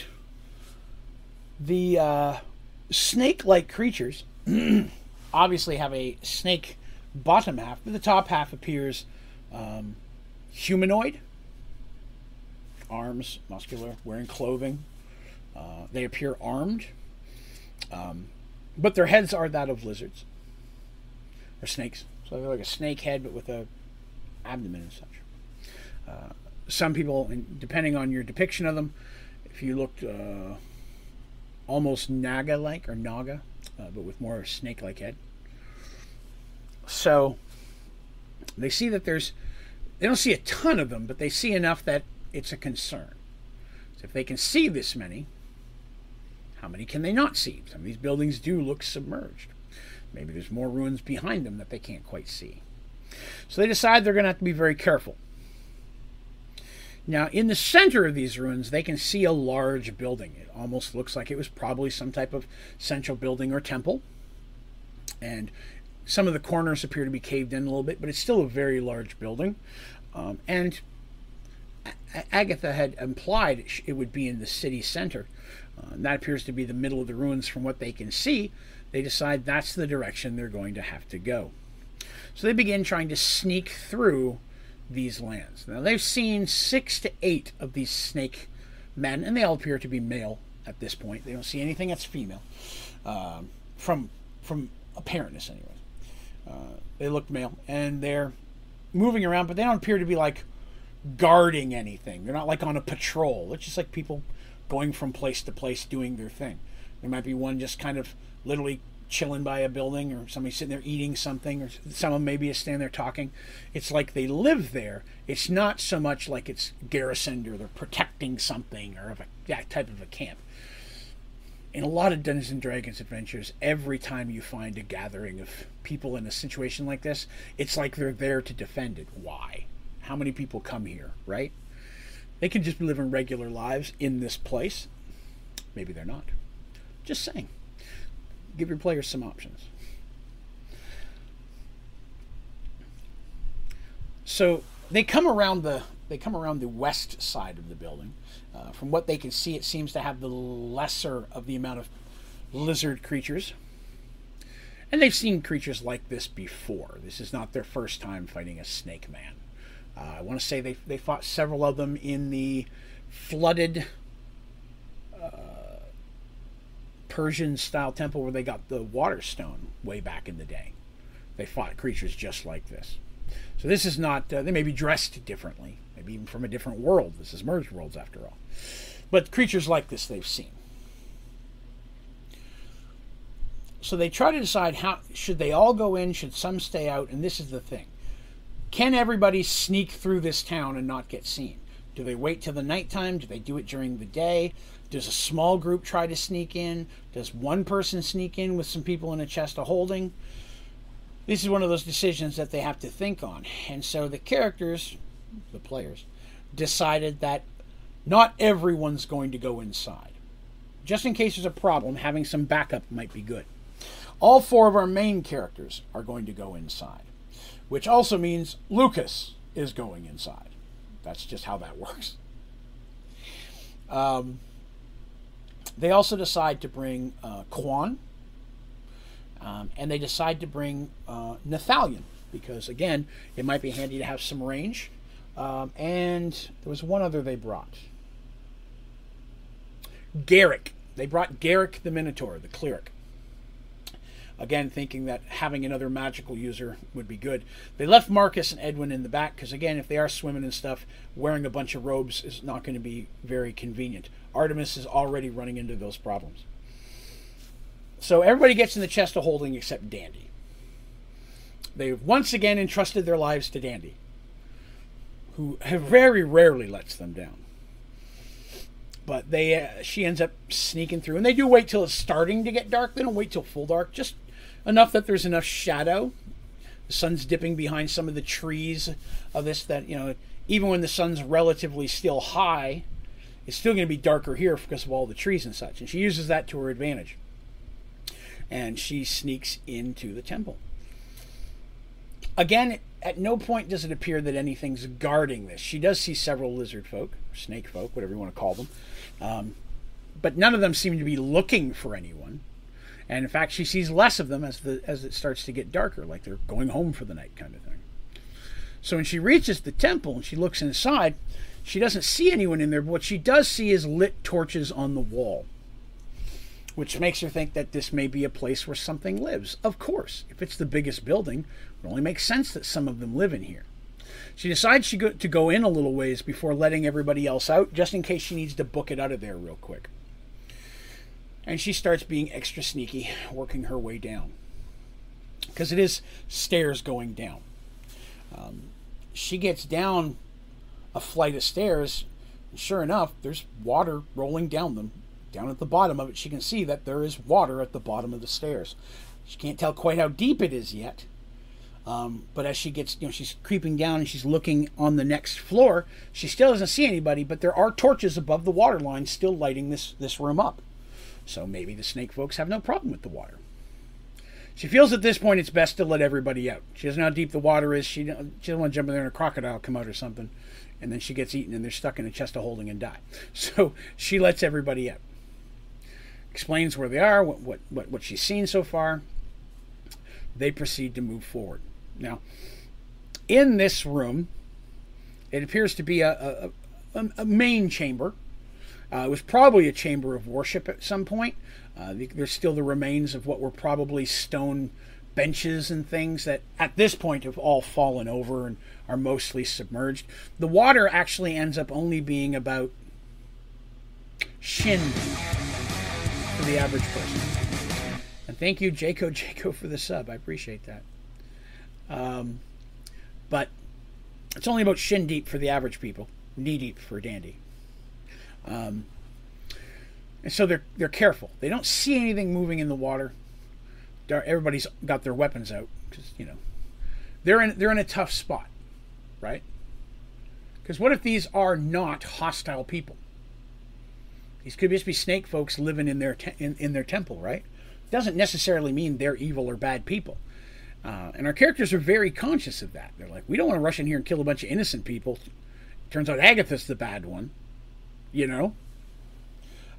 [SPEAKER 1] the uh, snake like creatures obviously have a snake bottom half, but the top half appears um, humanoid arms, muscular, wearing clothing. Uh, they appear armed, um, but their heads are that of lizards or snakes. So they're like a snake head, but with a abdomen and such. Uh, some people, depending on your depiction of them, if you looked uh, almost naga-like or naga, uh, but with more snake-like head. So they see that there's, they don't see a ton of them, but they see enough that it's a concern. So if they can see this many, how many can they not see? Some of these buildings do look submerged. Maybe there's more ruins behind them that they can't quite see. So they decide they're going to have to be very careful. Now, in the center of these ruins, they can see a large building. It almost looks like it was probably some type of central building or temple. And some of the corners appear to be caved in a little bit, but it's still a very large building. Um, and Agatha had implied it would be in the city center. Uh, and that appears to be the middle of the ruins from what they can see. They decide that's the direction they're going to have to go. So they begin trying to sneak through these lands. Now they've seen six to eight of these snake men, and they all appear to be male at this point. They don't see anything that's female, um, from from apparentness anyway. Uh, they look male, and they're moving around, but they don't appear to be like guarding anything. They're not like on a patrol. It's just like people going from place to place doing their thing. There might be one just kind of literally chilling by a building or somebody sitting there eating something or someone maybe is standing there talking. It's like they live there. It's not so much like it's garrisoned or they're protecting something or of a, that type of a camp. In a lot of Dungeons and Dragons adventures, every time you find a gathering of people in a situation like this, it's like they're there to defend it. Why? How many people come here, right? They can just be living regular lives in this place. Maybe they're not. Just saying give your players some options. So they come around the they come around the west side of the building. Uh, from what they can see, it seems to have the lesser of the amount of lizard creatures. And they've seen creatures like this before. This is not their first time fighting a snake man. Uh, I want to say they, they fought several of them in the flooded Persian style temple where they got the water stone way back in the day. They fought creatures just like this. So this is not, uh, they may be dressed differently, maybe even from a different world. This is merged worlds after all. But creatures like this they've seen. So they try to decide how should they all go in, should some stay out, and this is the thing. Can everybody sneak through this town and not get seen? Do they wait till the nighttime? Do they do it during the day? Does a small group try to sneak in? Does one person sneak in with some people in a chest of holding? This is one of those decisions that they have to think on. And so the characters, the players, decided that not everyone's going to go inside. Just in case there's a problem, having some backup might be good. All four of our main characters are going to go inside, which also means Lucas is going inside. That's just how that works. Um, they also decide to bring uh, Quan, um, and they decide to bring uh, Nathalion because, again, it might be handy to have some range. Um, and there was one other they brought Garrick. They brought Garrick the Minotaur, the cleric. Again, thinking that having another magical user would be good. They left Marcus and Edwin in the back because, again, if they are swimming and stuff, wearing a bunch of robes is not going to be very convenient. Artemis is already running into those problems. So everybody gets in the chest of holding except Dandy. They've once again entrusted their lives to Dandy. who very rarely lets them down. But they, uh, she ends up sneaking through, and they do wait till it's starting to get dark. They don't wait till full dark, just enough that there's enough shadow. The sun's dipping behind some of the trees of this. That you know, even when the sun's relatively still high, it's still going to be darker here because of all the trees and such. And she uses that to her advantage. And she sneaks into the temple. Again, at no point does it appear that anything's guarding this. She does see several lizard folk, snake folk, whatever you want to call them. Um, but none of them seem to be looking for anyone. And in fact, she sees less of them as the as it starts to get darker, like they're going home for the night kind of thing. So when she reaches the temple and she looks inside, she doesn't see anyone in there, but what she does see is lit torches on the wall, which makes her think that this may be a place where something lives. Of course, if it's the biggest building, it only makes sense that some of them live in here. She decides she go, to go in a little ways before letting everybody else out, just in case she needs to book it out of there real quick. And she starts being extra sneaky, working her way down. Because it is stairs going down. Um, she gets down a flight of stairs. And sure enough, there's water rolling down them. Down at the bottom of it, she can see that there is water at the bottom of the stairs. She can't tell quite how deep it is yet. Um, but as she gets, you know, she's creeping down and she's looking on the next floor, she still doesn't see anybody, but there are torches above the water line still lighting this, this room up. So maybe the snake folks have no problem with the water. She feels at this point it's best to let everybody out. She doesn't know how deep the water is. She, she doesn't want to jump in there and a crocodile come out or something and then she gets eaten and they're stuck in a chest of holding and die. So she lets everybody out. Explains where they are, what, what, what, what she's seen so far. They proceed to move forward. Now, in this room, it appears to be a, a, a main chamber. Uh, it was probably a chamber of worship at some point. Uh, there's still the remains of what were probably stone benches and things that at this point have all fallen over and are mostly submerged. The water actually ends up only being about shin for the average person. And thank you, Jaco Jaco, for the sub. I appreciate that. Um, but it's only about shin deep for the average people, knee deep for Dandy. Um, and so they're they're careful. They don't see anything moving in the water. Everybody's got their weapons out because you know they're in they're in a tough spot right? Because what if these are not hostile people? These could just be snake folks living in their te- in, in their temple, right? Doesn't necessarily mean they're evil or bad people. Uh, and our characters are very conscious of that. They're like, we don't want to rush in here and kill a bunch of innocent people. Turns out Agatha's the bad one, you know.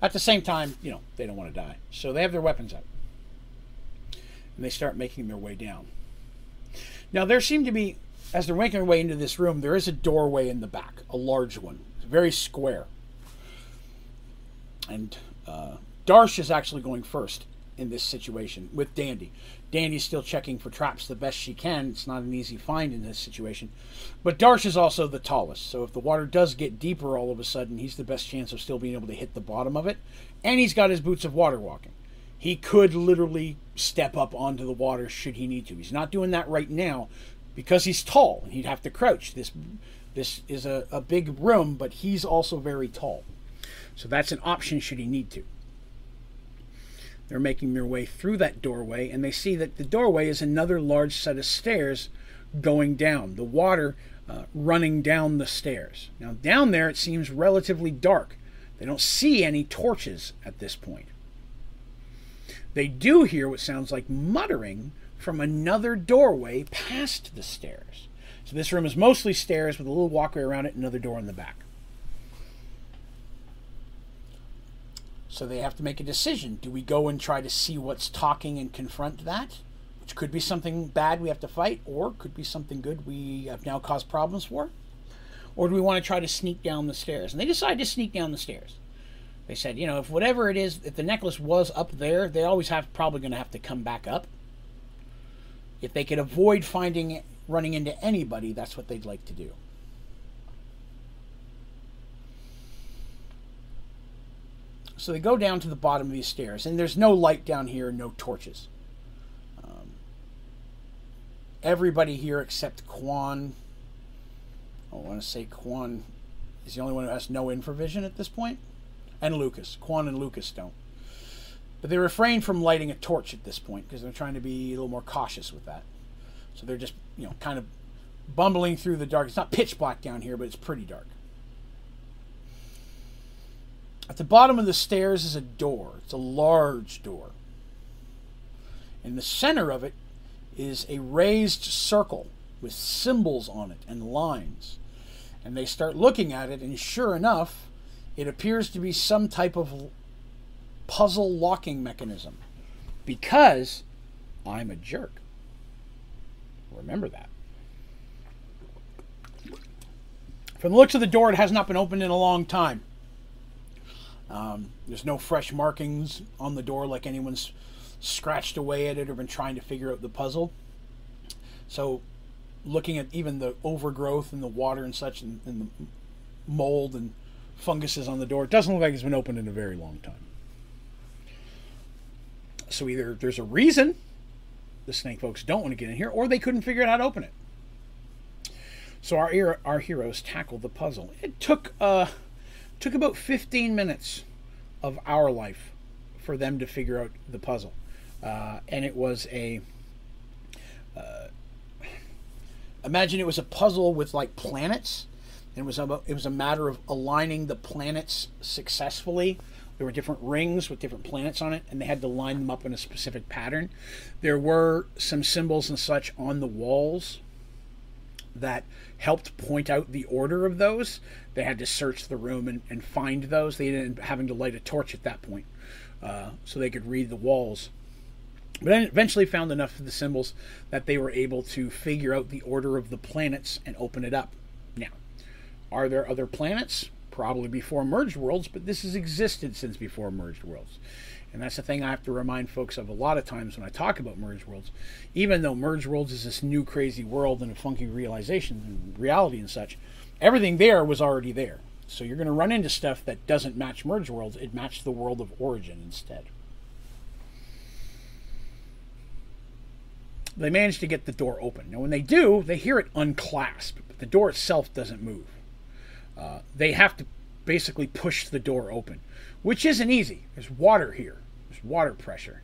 [SPEAKER 1] At the same time, you know, they don't want to die, so they have their weapons up. and they start making their way down. Now there seem to be as they're making their way into this room, there is a doorway in the back, a large one, very square. And uh, Darsh is actually going first in this situation with Dandy. Dandy's still checking for traps the best she can. It's not an easy find in this situation. But Darsh is also the tallest, so if the water does get deeper all of a sudden, he's the best chance of still being able to hit the bottom of it. And he's got his boots of water walking. He could literally step up onto the water should he need to. He's not doing that right now because he's tall and he'd have to crouch. This this is a, a big room, but he's also very tall. So that's an option should he need to. They're making their way through that doorway, and they see that the doorway is another large set of stairs going down. The water uh, running down the stairs. Now, down there, it seems relatively dark. They don't see any torches at this point. They do hear what sounds like muttering from another doorway past the stairs. So this room is mostly stairs with a little walkway around it, another door in the back. So they have to make a decision. Do we go and try to see what's talking and confront that? Which could be something bad we have to fight, or could be something good we have now caused problems for? Or do we want to try to sneak down the stairs? And they decide to sneak down the stairs. They said, you know, if whatever it is, if the necklace was up there, they always have probably going to have to come back up. If they could avoid finding running into anybody, that's what they'd like to do. So they go down to the bottom of these stairs, and there's no light down here, no torches. Um, everybody here except Quan. I want to say Quan is the only one who has no infravision at this point, and Lucas. Quan and Lucas don't. But they refrain from lighting a torch at this point because they're trying to be a little more cautious with that. So they're just, you know, kind of bumbling through the dark. It's not pitch black down here, but it's pretty dark. At the bottom of the stairs is a door. It's a large door. In the center of it is a raised circle with symbols on it and lines. And they start looking at it, and sure enough, it appears to be some type of puzzle locking mechanism. Because I'm a jerk. Remember that. From the looks of the door, it has not been opened in a long time. Um, there's no fresh markings on the door like anyone's scratched away at it or been trying to figure out the puzzle. So, looking at even the overgrowth and the water and such, and, and the mold and funguses on the door, it doesn't look like it's been opened in a very long time. So, either there's a reason the snake folks don't want to get in here, or they couldn't figure out how to open it. So our our heroes tackled the puzzle. It took uh, took about 15 minutes of our life for them to figure out the puzzle, uh, and it was a. Uh, imagine it was a puzzle with like planets. And it was a, it was a matter of aligning the planets successfully. There were different rings with different planets on it, and they had to line them up in a specific pattern. There were some symbols and such on the walls that helped point out the order of those. They had to search the room and, and find those. They up having to light a torch at that point uh, so they could read the walls. But then eventually found enough of the symbols that they were able to figure out the order of the planets and open it up. Now, are there other planets? Probably before merged worlds, but this has existed since before merged worlds. And that's the thing I have to remind folks of a lot of times when I talk about merge worlds. Even though merge worlds is this new crazy world and a funky realization and reality and such, everything there was already there. So you're going to run into stuff that doesn't match merge worlds. It matched the world of origin instead. They manage to get the door open. Now, when they do, they hear it unclasp, but the door itself doesn't move. Uh, they have to basically push the door open, which isn't easy. There's water here water pressure.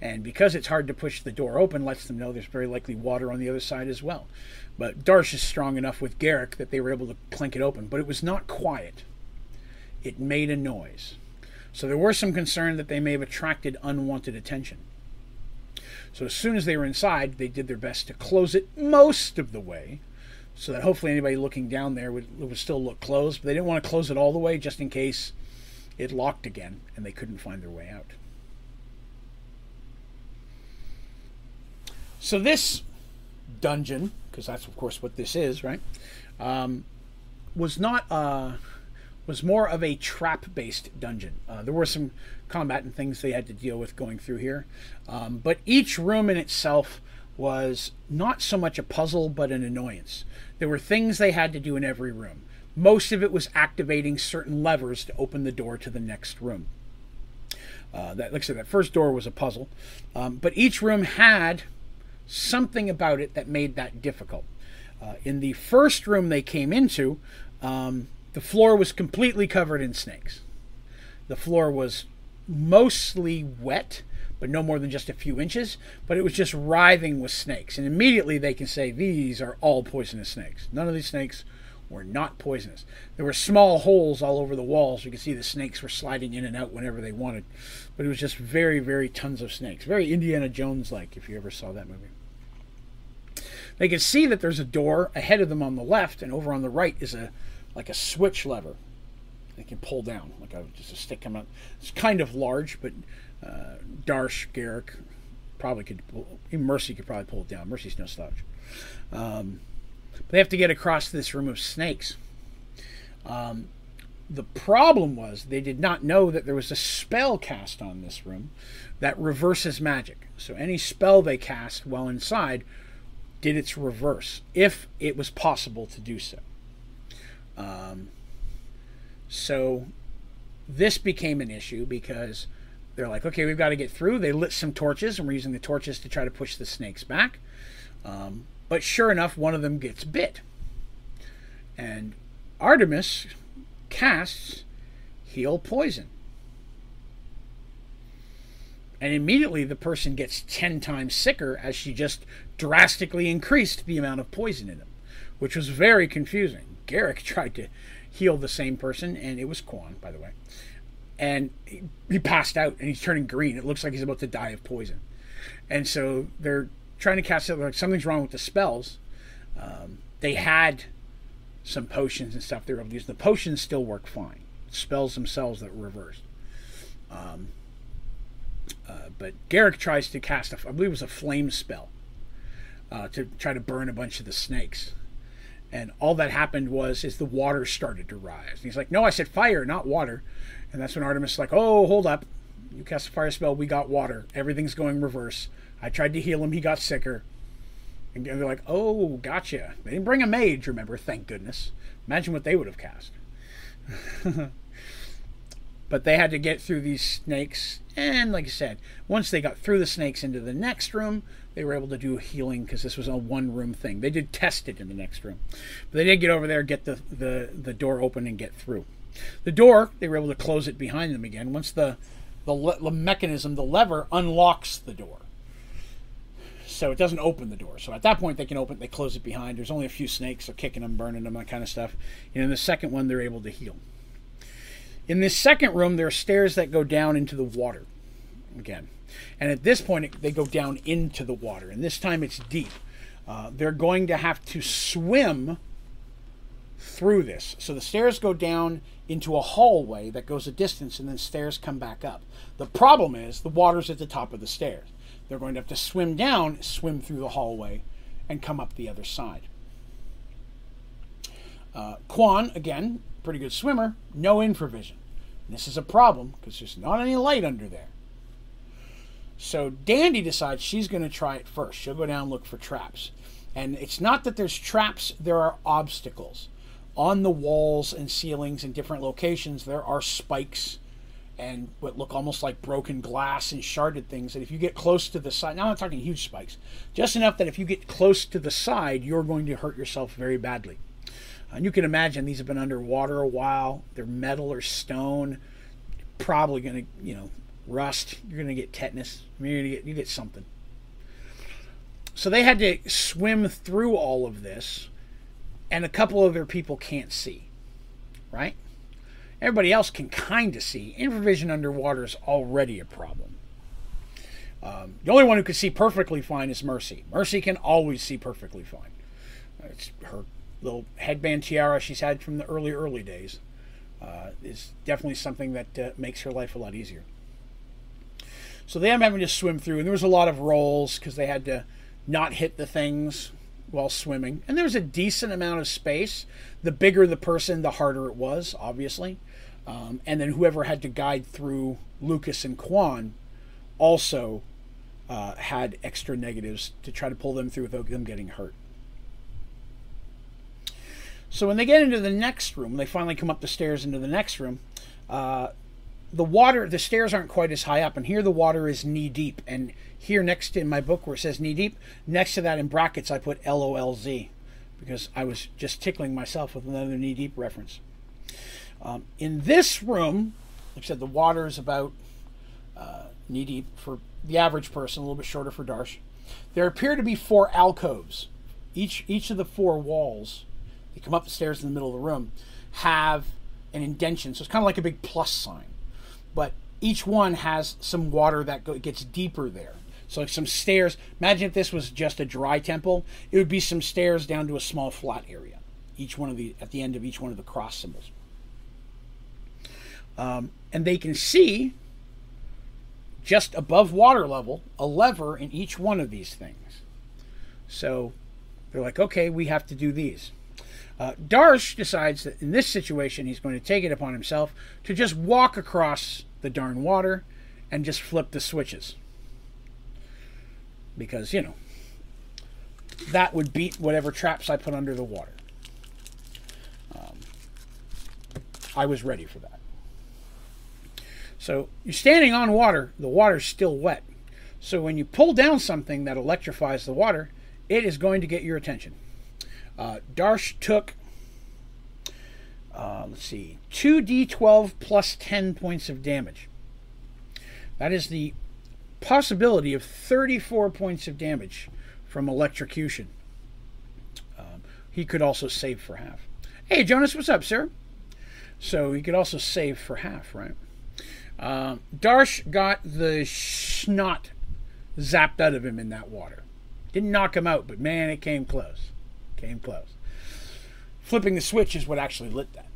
[SPEAKER 1] And because it's hard to push the door open, lets them know there's very likely water on the other side as well. But Darsh is strong enough with Garrick that they were able to clink it open. But it was not quiet. It made a noise. So there were some concern that they may have attracted unwanted attention. So as soon as they were inside, they did their best to close it most of the way, so that hopefully anybody looking down there would, would still look closed. But they didn't want to close it all the way just in case it locked again and they couldn't find their way out. So this dungeon, because that's of course what this is, right? Um, was not uh, was more of a trap-based dungeon. Uh, there were some combat and things they had to deal with going through here, um, but each room in itself was not so much a puzzle but an annoyance. There were things they had to do in every room. Most of it was activating certain levers to open the door to the next room. Uh, that, like I said, that first door was a puzzle, um, but each room had something about it that made that difficult. Uh, in the first room they came into, um, the floor was completely covered in snakes. The floor was mostly wet, but no more than just a few inches, but it was just writhing with snakes. And immediately they can say these are all poisonous snakes. None of these snakes were not poisonous. There were small holes all over the walls. You could see the snakes were sliding in and out whenever they wanted. But it was just very, very tons of snakes. Very Indiana Jones like, if you ever saw that movie. They can see that there's a door ahead of them on the left, and over on the right is a like a switch lever. They can pull down like a just a stick coming out. It's kind of large, but uh, Darsh Garrick probably could. Mercy could probably pull it down. Mercy's no slouch. Um, they have to get across this room of snakes. Um, the problem was they did not know that there was a spell cast on this room that reverses magic. So any spell they cast while inside did its reverse, if it was possible to do so. Um, so this became an issue because they're like, okay, we've got to get through. They lit some torches, and we're using the torches to try to push the snakes back. Um, but sure enough, one of them gets bit. And Artemis casts Heal Poison. And immediately the person gets 10 times sicker as she just drastically increased the amount of poison in them, which was very confusing. Garrick tried to heal the same person, and it was Kwan, by the way. And he, he passed out and he's turning green. It looks like he's about to die of poison. And so they're trying to cast it like something's wrong with the spells. Um, they had some potions and stuff they were able to use. The potions still work fine. Spells themselves that were reversed. Um, uh, but Garrick tries to cast, a, I believe it was a flame spell, uh, to try to burn a bunch of the snakes. And all that happened was is the water started to rise. And he's like, "No, I said fire, not water." And that's when Artemis is like, "Oh, hold up! You cast a fire spell, we got water. Everything's going reverse. I tried to heal him, he got sicker." And they're like, "Oh, gotcha." They didn't bring a mage, remember? Thank goodness. Imagine what they would have cast. but they had to get through these snakes, and like I said, once they got through the snakes into the next room, they were able to do healing because this was a one room thing. They did test it in the next room, but they did get over there, get the, the, the door open, and get through. The door, they were able to close it behind them again. Once the, the, le- the mechanism, the lever, unlocks the door. So it doesn't open the door. So at that point, they can open. it, They close it behind. There's only a few snakes, so kicking them, burning them, that kind of stuff. And in the second one, they're able to heal. In this second room, there are stairs that go down into the water. Again, and at this point, they go down into the water. And this time it's deep. Uh, they're going to have to swim through this. So the stairs go down into a hallway that goes a distance, and then stairs come back up. The problem is the water's at the top of the stairs. They're going to have to swim down, swim through the hallway, and come up the other side. Uh, Kwan, again, pretty good swimmer, no infravision. This is a problem because there's not any light under there. So Dandy decides she's going to try it first. She'll go down and look for traps. And it's not that there's traps, there are obstacles. On the walls and ceilings in different locations, there are spikes and what look almost like broken glass and sharded things. And if you get close to the side, now I'm talking huge spikes, just enough that if you get close to the side, you're going to hurt yourself very badly. And you can imagine these have been underwater a while. They're metal or stone. Probably going to, you know, rust. You're going to get tetanus. You're going to get you get something. So they had to swim through all of this, and a couple of their people can't see, right? Everybody else can kind of see. Infravision underwater is already a problem. Um, the only one who can see perfectly fine is Mercy. Mercy can always see perfectly fine. It's her little headband tiara she's had from the early, early days. Uh, is definitely something that uh, makes her life a lot easier. So they am having to swim through, and there was a lot of rolls because they had to not hit the things while swimming. And there was a decent amount of space. The bigger the person, the harder it was, obviously. Um, and then whoever had to guide through Lucas and Kwan also uh, had extra negatives to try to pull them through without them getting hurt. So when they get into the next room, they finally come up the stairs into the next room. Uh, the water, the stairs aren't quite as high up, and here the water is knee deep. And here next to in my book where it says knee deep, next to that in brackets I put L O L Z because I was just tickling myself with another knee deep reference. Um, in this room, like I said, the water is about uh, knee deep for the average person, a little bit shorter for Darsh. There appear to be four alcoves. Each each of the four walls, they come up the stairs in the middle of the room, have an indentation. So it's kind of like a big plus sign but each one has some water that go, gets deeper there. So like some stairs. Imagine if this was just a dry temple, it would be some stairs down to a small flat area. Each one of the at the end of each one of the cross symbols. Um, and they can see just above water level a lever in each one of these things. So they're like, okay, we have to do these. Uh, Darsh decides that in this situation, he's going to take it upon himself to just walk across the darn water and just flip the switches. Because, you know, that would beat whatever traps I put under the water. Um, I was ready for that. So you're standing on water, the water's still wet. So when you pull down something that electrifies the water, it is going to get your attention. Uh, Darsh took uh, let's see, 2d12 plus 10 points of damage. That is the possibility of 34 points of damage from electrocution. Um, he could also save for half. Hey, Jonas, what's up, sir? So he could also save for half, right? Um, Darsh got the snot zapped out of him in that water. Didn't knock him out, but man, it came close. Came close. Flipping the switch is what actually lit that.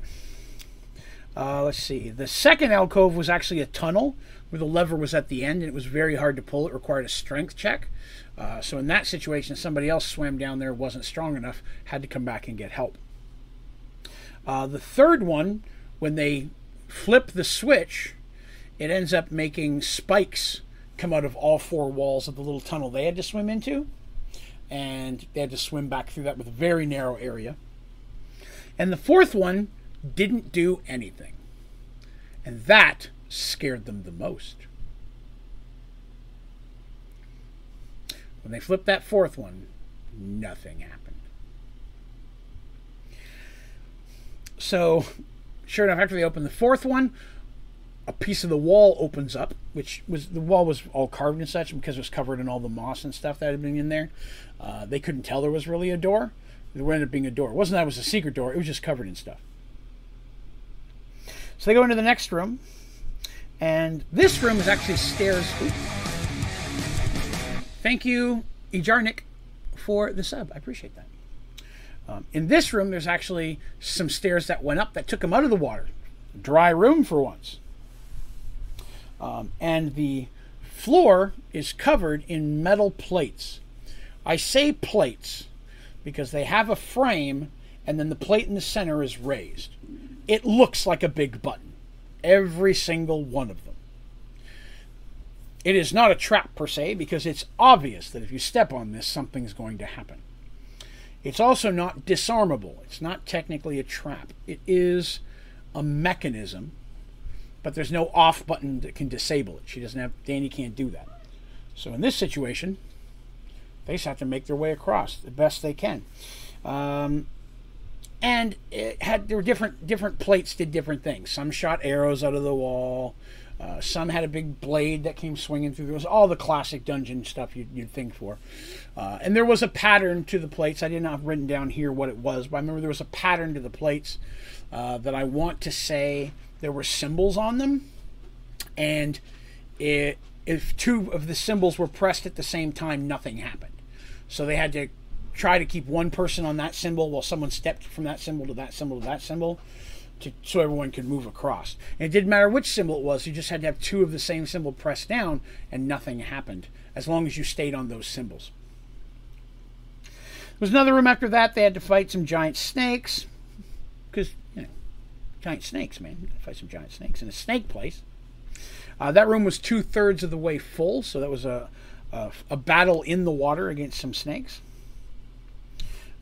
[SPEAKER 1] Uh, let's see. The second alcove was actually a tunnel where the lever was at the end and it was very hard to pull. It required a strength check. Uh, so in that situation, somebody else swam down there, wasn't strong enough, had to come back and get help. Uh, the third one, when they flip the switch, it ends up making spikes come out of all four walls of the little tunnel they had to swim into. And they had to swim back through that with a very narrow area. And the fourth one didn't do anything. And that scared them the most. When they flipped that fourth one, nothing happened. So, sure enough, after they opened the fourth one, a piece of the wall opens up, which was the wall was all carved and such because it was covered in all the moss and stuff that had been in there. Uh, they couldn't tell there was really a door. There ended up being a door. It wasn't that it was a secret door. It was just covered in stuff. So they go into the next room, and this room is actually stairs. Ooh. Thank you, Ejarnik, for the sub. I appreciate that. Um, in this room, there's actually some stairs that went up that took them out of the water. Dry room for once. Um, and the floor is covered in metal plates. I say plates because they have a frame and then the plate in the center is raised. It looks like a big button. Every single one of them. It is not a trap per se because it's obvious that if you step on this, something's going to happen. It's also not disarmable. It's not technically a trap. It is a mechanism, but there's no off button that can disable it. She doesn't have, Dandy can't do that. So in this situation, they just have to make their way across the best they can. Um, and it had there were different different plates did different things. Some shot arrows out of the wall. Uh, some had a big blade that came swinging through. There was all the classic dungeon stuff you'd, you'd think for. Uh, and there was a pattern to the plates. I did not have written down here what it was, but I remember there was a pattern to the plates uh, that I want to say there were symbols on them. And it, if two of the symbols were pressed at the same time, nothing happened. So they had to try to keep one person on that symbol while someone stepped from that symbol to that symbol to that symbol to, so everyone could move across. And it didn't matter which symbol it was, you just had to have two of the same symbol pressed down and nothing happened as long as you stayed on those symbols. There was another room after that, they had to fight some giant snakes because, you know, giant snakes, man. fight some giant snakes in a snake place. Uh, that room was two thirds of the way full, so that was a, a, a battle in the water against some snakes.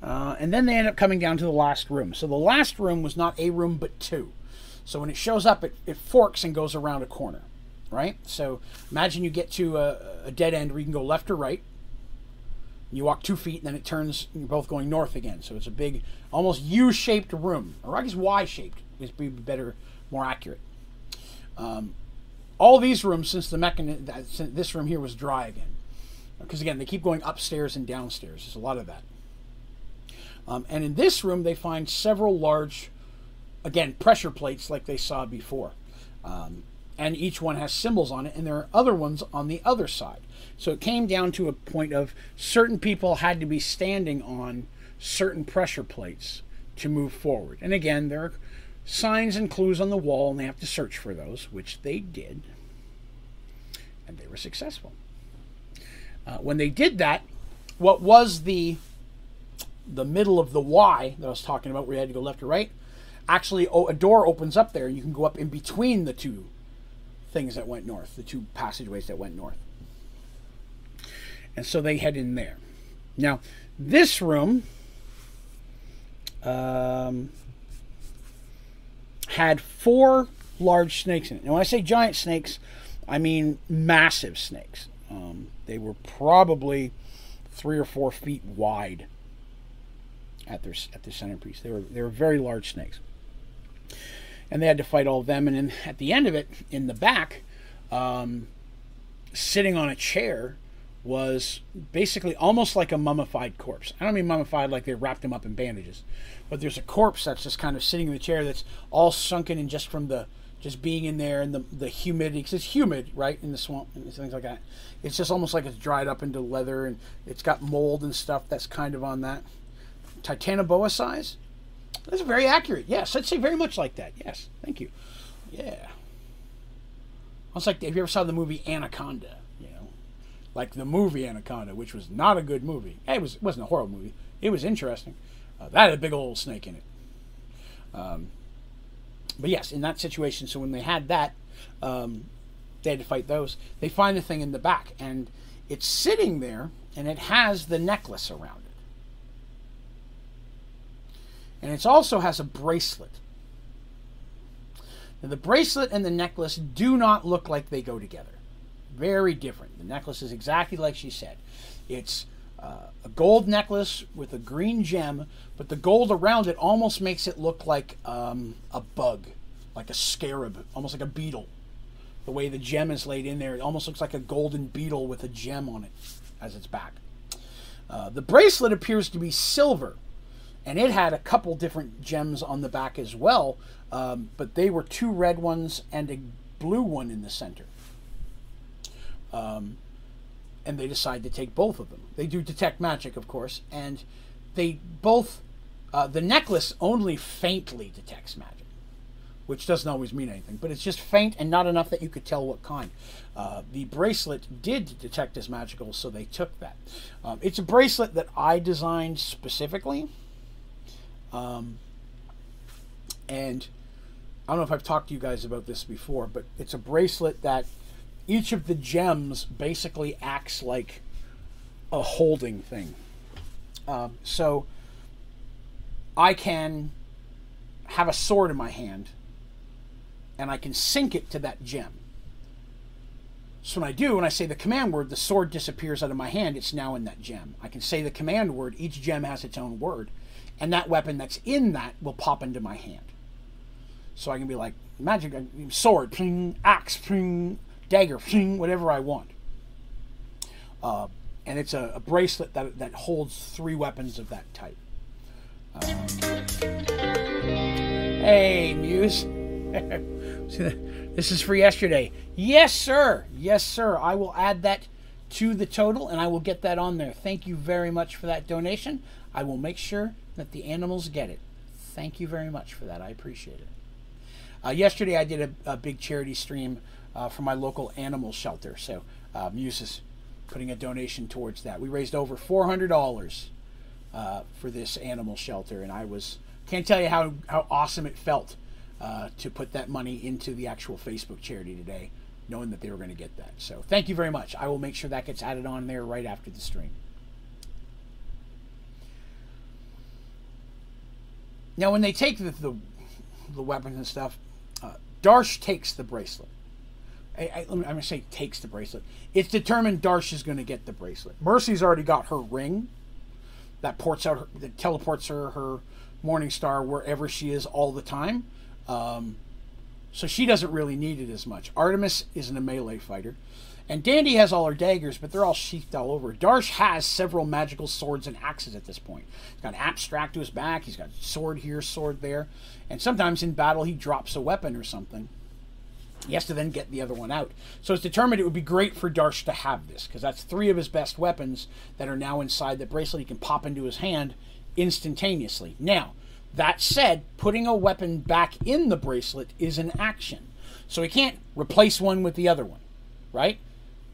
[SPEAKER 1] Uh, and then they end up coming down to the last room. So the last room was not a room, but two. So when it shows up, it, it forks and goes around a corner, right? So imagine you get to a, a dead end where you can go left or right. You walk two feet, and then it turns, you're both going north again. So it's a big, almost U-shaped room, or I guess Y-shaped would be better, more accurate. Um, all these rooms, since the mechanism, this room here was dry again, because again they keep going upstairs and downstairs. There's a lot of that. Um, and in this room, they find several large, again, pressure plates like they saw before. Um, and each one has symbols on it, and there are other ones on the other side. So it came down to a point of certain people had to be standing on certain pressure plates to move forward. And again, there are signs and clues on the wall, and they have to search for those, which they did. And they were successful. Uh, when they did that, what was the the middle of the Y that I was talking about, where you had to go left or right, actually a door opens up there, and you can go up in between the two things that went north, the two passageways that went north. And so they head in there. Now, this room um, had four large snakes in it. Now, when I say giant snakes, I mean massive snakes. Um, they were probably three or four feet wide at their at the centerpiece. They were they were very large snakes. and they had to fight all of them. And then at the end of it, in the back, um, sitting on a chair was basically almost like a mummified corpse. I don't mean mummified like they wrapped him up in bandages, but there's a corpse that's just kind of sitting in the chair that's all sunken and just from the just being in there and the, the humidity because it's humid right in the swamp and things like that. It's just almost like it's dried up into leather and it's got mold and stuff that's kind of on that. Titanoboa size? That's very accurate yes. I'd say very much like that yes. Thank you. Yeah. Almost like if you ever saw the movie anaconda you know? Like the movie anaconda which was not a good movie. It was it wasn't a horror movie. It was interesting. Uh, that had a big old snake in it. Um, but yes, in that situation, so when they had that, um, they had to fight those. They find the thing in the back, and it's sitting there, and it has the necklace around it. And it also has a bracelet. Now, the bracelet and the necklace do not look like they go together. Very different. The necklace is exactly like she said. It's uh, a gold necklace with a green gem, but the gold around it almost makes it look like um, a bug, like a scarab, almost like a beetle. The way the gem is laid in there, it almost looks like a golden beetle with a gem on it as its back. Uh, the bracelet appears to be silver, and it had a couple different gems on the back as well, um, but they were two red ones and a blue one in the center. Um, and they decide to take both of them. They do detect magic, of course, and they both. Uh, the necklace only faintly detects magic, which doesn't always mean anything, but it's just faint and not enough that you could tell what kind. Uh, the bracelet did detect as magical, so they took that. Um, it's a bracelet that I designed specifically. Um, and I don't know if I've talked to you guys about this before, but it's a bracelet that each of the gems basically acts like a holding thing. Um, so I can have a sword in my hand and I can sync it to that gem. So when I do, when I say the command word, the sword disappears out of my hand. It's now in that gem. I can say the command word. Each gem has its own word, and that weapon that's in that will pop into my hand. So I can be like magic sword, ping, axe, ping, dagger, whatever I want. Uh, and it's a, a, bracelet that, that holds three weapons of that type. Um, hey, Muse. this is for yesterday. Yes, sir. Yes, sir. I will add that to the total and I will get that on there. Thank you very much for that donation. I will make sure that the animals get it. Thank you very much for that. I appreciate it. Uh, yesterday, I did a, a big charity stream uh, for my local animal shelter. So uh, Muse is putting a donation towards that. We raised over $400 uh, for this animal shelter, and I was can't tell you how, how awesome it felt uh, to put that money into the actual Facebook charity today, knowing that they were going to get that. So thank you very much. I will make sure that gets added on there right after the stream. Now, when they take the, the, the weapons and stuff, uh, Darsh takes the bracelet. I, am going to say takes the bracelet. It's determined Darsh is going to get the bracelet. Mercy's already got her ring that ports out, her, that teleports her her Morning Star wherever she is all the time. Um, so she doesn't really need it as much. Artemis isn't a melee fighter. And Dandy has all her daggers, but they're all sheathed all over. Darsh has several magical swords and axes at this point. He's got abstract to his back, he's got sword here, sword there. And sometimes in battle he drops a weapon or something. He has to then get the other one out. So it's determined it would be great for Darsh to have this, because that's three of his best weapons that are now inside the bracelet. He can pop into his hand instantaneously. Now, that said, putting a weapon back in the bracelet is an action. So he can't replace one with the other one, right?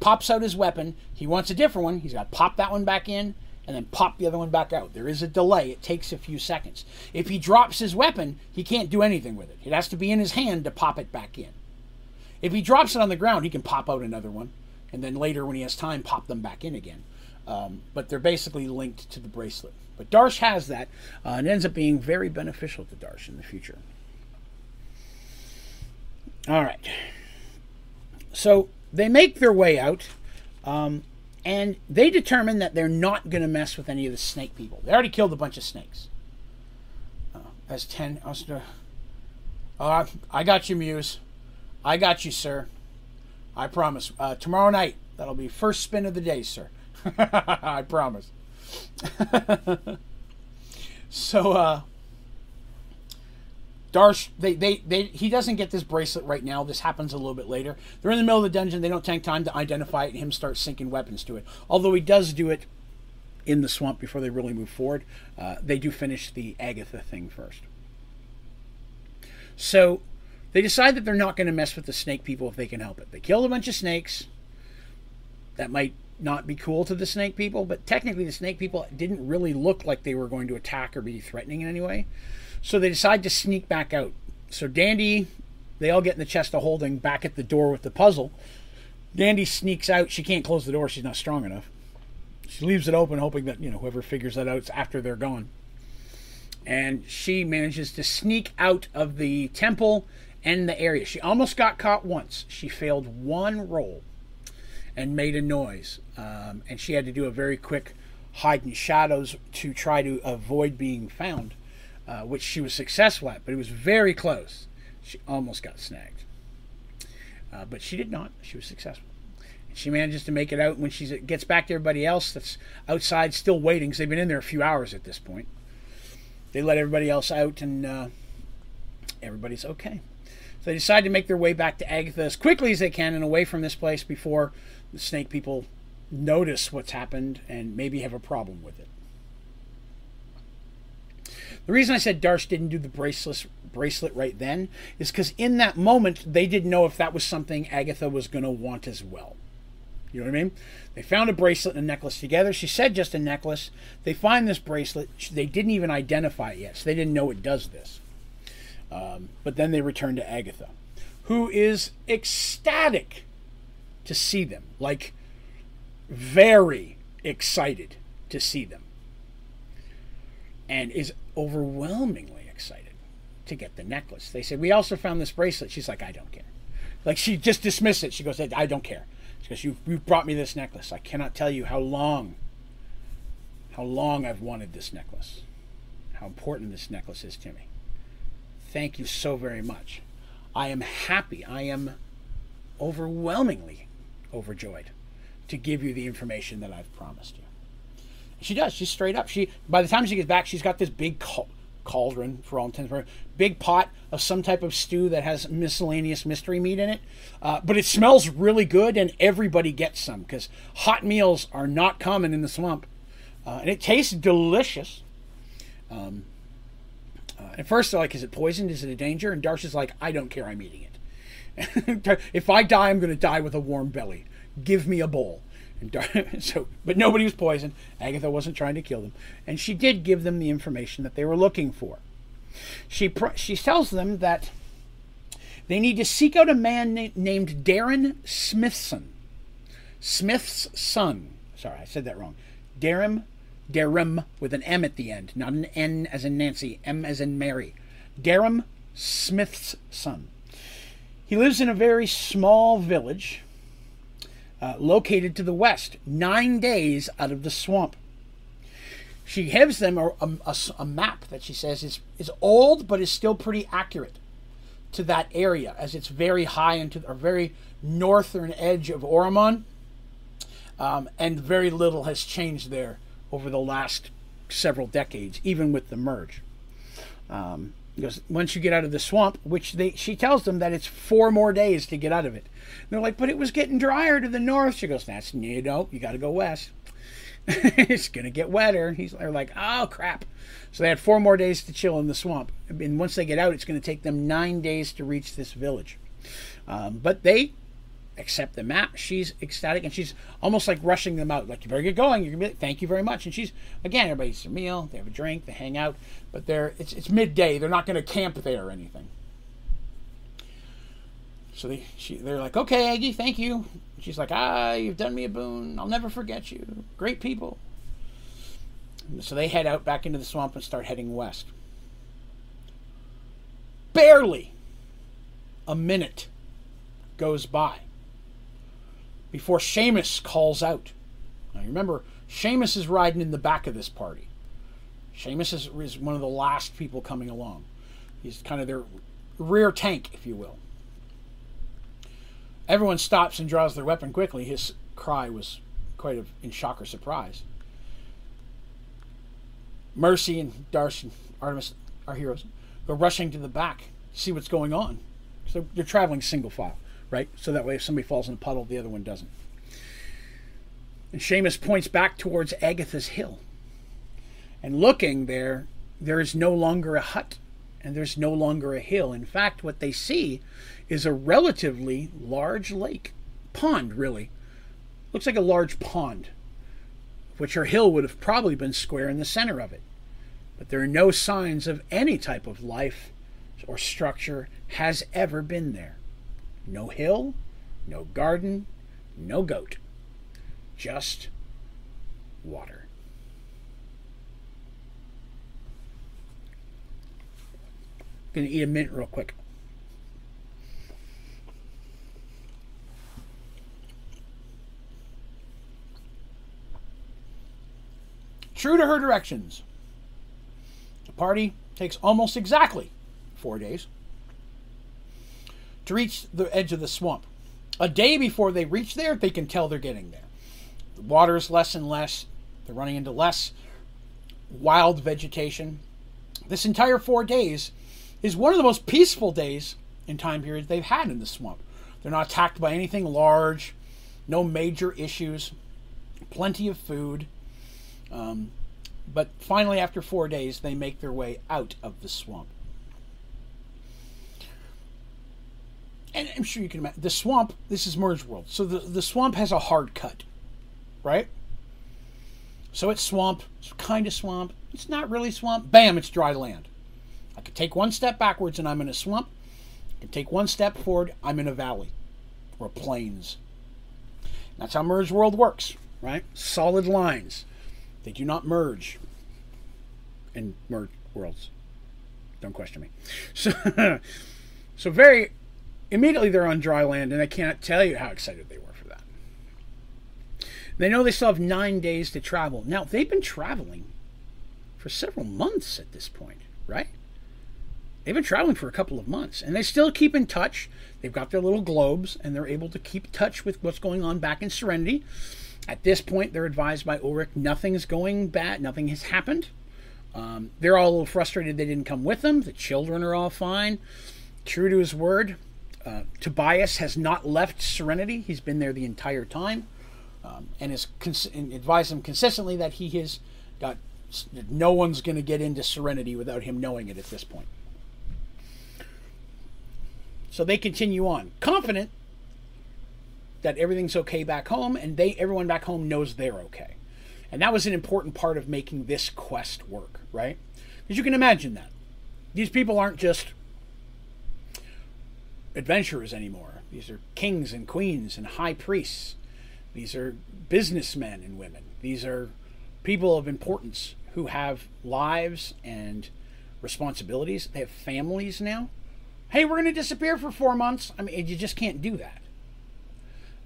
[SPEAKER 1] Pops out his weapon. He wants a different one. He's got to pop that one back in and then pop the other one back out. There is a delay. It takes a few seconds. If he drops his weapon, he can't do anything with it. It has to be in his hand to pop it back in. If he drops it on the ground, he can pop out another one, and then later, when he has time, pop them back in again. Um, but they're basically linked to the bracelet. But Darsh has that, uh, and ends up being very beneficial to Darsh in the future. All right. So they make their way out, um, and they determine that they're not going to mess with any of the snake people. They already killed a bunch of snakes. Uh, as ten, Uh, I got you, Muse. I got you, sir. I promise. Uh, tomorrow night, that'll be first spin of the day, sir. I promise. so, uh, Darsh, they, they, they, he doesn't get this bracelet right now. This happens a little bit later. They're in the middle of the dungeon. They don't take time to identify it, and him start syncing weapons to it. Although he does do it in the swamp before they really move forward. Uh, they do finish the Agatha thing first. So they decide that they're not going to mess with the snake people if they can help it. They kill a bunch of snakes. That might not be cool to the snake people, but technically the snake people didn't really look like they were going to attack or be threatening in any way. So they decide to sneak back out. So Dandy, they all get in the chest of holding back at the door with the puzzle. Dandy sneaks out. She can't close the door. She's not strong enough. She leaves it open, hoping that you know whoever figures that out is after they're gone. And she manages to sneak out of the temple and the area. She almost got caught once. She failed one roll and made a noise. Um, and she had to do a very quick hide in shadows to try to avoid being found, uh, which she was successful at, but it was very close. She almost got snagged. Uh, but she did not. She was successful. She manages to make it out when she gets back to everybody else that's outside still waiting because they've been in there a few hours at this point. They let everybody else out and uh, everybody's okay. So they decide to make their way back to Agatha as quickly as they can and away from this place before the snake people notice what's happened and maybe have a problem with it. The reason I said Darsh didn't do the bracelet bracelet right then is because in that moment they didn't know if that was something Agatha was going to want as well. You know what I mean? They found a bracelet and a necklace together. She said just a necklace. They find this bracelet. They didn't even identify it yet, so they didn't know it does this. Um, but then they return to Agatha, who is ecstatic to see them. Like, very excited to see them. And is overwhelmingly excited to get the necklace. They said, We also found this bracelet. She's like, I don't care. Like, she just dismissed it. She goes, I don't care. She goes, you, you brought me this necklace. I cannot tell you how long, how long I've wanted this necklace. How important this necklace is to me. Thank you so very much. I am happy. I am overwhelmingly overjoyed to give you the information that I've promised you. She does. She's straight up. She by the time she gets back, she's got this big cauldron for all intents and purposes, big pot of some type of stew that has miscellaneous mystery meat in it. Uh, but it smells really good, and everybody gets some because hot meals are not common in the swamp, uh, and it tastes delicious. Um, at first, they're like, "Is it poisoned? Is it a danger?" And Darsh's like, "I don't care. I'm eating it. if I die, I'm going to die with a warm belly." give me a bowl. And so, but nobody was poisoned. Agatha wasn't trying to kill them, and she did give them the information that they were looking for. She she tells them that they need to seek out a man na- named Darren Smithson, Smith's son. Sorry, I said that wrong. Darum, Darum with an M at the end, not an N as in Nancy, M as in Mary. Darum Smith's son. He lives in a very small village uh, located to the west, nine days out of the swamp. She gives them a, a, a, map that she says is, is old but is still pretty accurate to that area as it's very high into the very northern edge of Oromon. Um, and very little has changed there over the last several decades, even with the merge. Um, because once you get out of the swamp, which they she tells them that it's four more days to get out of it. And they're like, but it was getting drier to the north. She goes, that's you know, you got to go west. it's gonna get wetter. He's they're like, oh crap. So they had four more days to chill in the swamp. And once they get out, it's to take them nine days to reach this village. Um, but they accept the map. She's ecstatic and she's almost like rushing them out. Like, you better get going. You're gonna be, thank you very much. And she's again, everybody eats their meal, they have a drink, they hang out, but they're it's it's midday. They're not gonna camp there or anything. So they she, they're like, okay, Aggie, thank you. She's like, ah, you've done me a boon. I'll never forget you. Great people. So they head out back into the swamp and start heading west. Barely a minute goes by before Seamus calls out. Now you remember, Seamus is riding in the back of this party. Seamus is, is one of the last people coming along. He's kind of their rear tank, if you will. Everyone stops and draws their weapon quickly. His cry was quite in shock or surprise. Mercy and Darsh, Artemis, our heroes, go rushing to the back, to see what's going on. So they're traveling single file, right? So that way, if somebody falls in a puddle, the other one doesn't. And Seamus points back towards Agatha's hill. And looking there, there is no longer a hut and there's no longer a hill. In fact, what they see is a relatively large lake, pond, really. Looks like a large pond, which her hill would have probably been square in the center of it. But there are no signs of any type of life or structure has ever been there. No hill, no garden, no goat. Just water. Gonna eat a mint real quick. True to her directions, the party takes almost exactly four days to reach the edge of the swamp. A day before they reach there, they can tell they're getting there. The water is less and less, they're running into less wild vegetation. This entire four days is one of the most peaceful days in time periods they've had in the swamp. They're not attacked by anything large, no major issues, plenty of food. Um, but finally, after four days, they make their way out of the swamp. And I'm sure you can imagine the swamp. This is Merge World, so the the swamp has a hard cut, right? So it's swamp, it's kind of swamp. It's not really swamp. Bam! It's dry land. I could take one step backwards and I'm in a swamp. I can take one step forward, I'm in a valley or plains. That's how merge world works, right? Solid lines. They do not merge in merge worlds. Don't question me. So, so very immediately they're on dry land, and I cannot tell you how excited they were for that. They know they still have nine days to travel. Now they've been traveling for several months at this point, right? they've been traveling for a couple of months and they still keep in touch. They've got their little globes and they're able to keep touch with what's going on back in Serenity. At this point, they're advised by Ulrich nothing's going bad, nothing has happened. Um, they're all a little frustrated they didn't come with them. The children are all fine. True to his word, uh, Tobias has not left Serenity. He's been there the entire time um, and has cons- and advised him consistently that he has got no one's going to get into Serenity without him knowing it at this point. So they continue on, confident that everything's okay back home, and they everyone back home knows they're okay. And that was an important part of making this quest work, right? Because you can imagine that these people aren't just adventurers anymore. These are kings and queens and high priests. These are businessmen and women. These are people of importance who have lives and responsibilities. They have families now hey, we're going to disappear for four months. I mean, you just can't do that.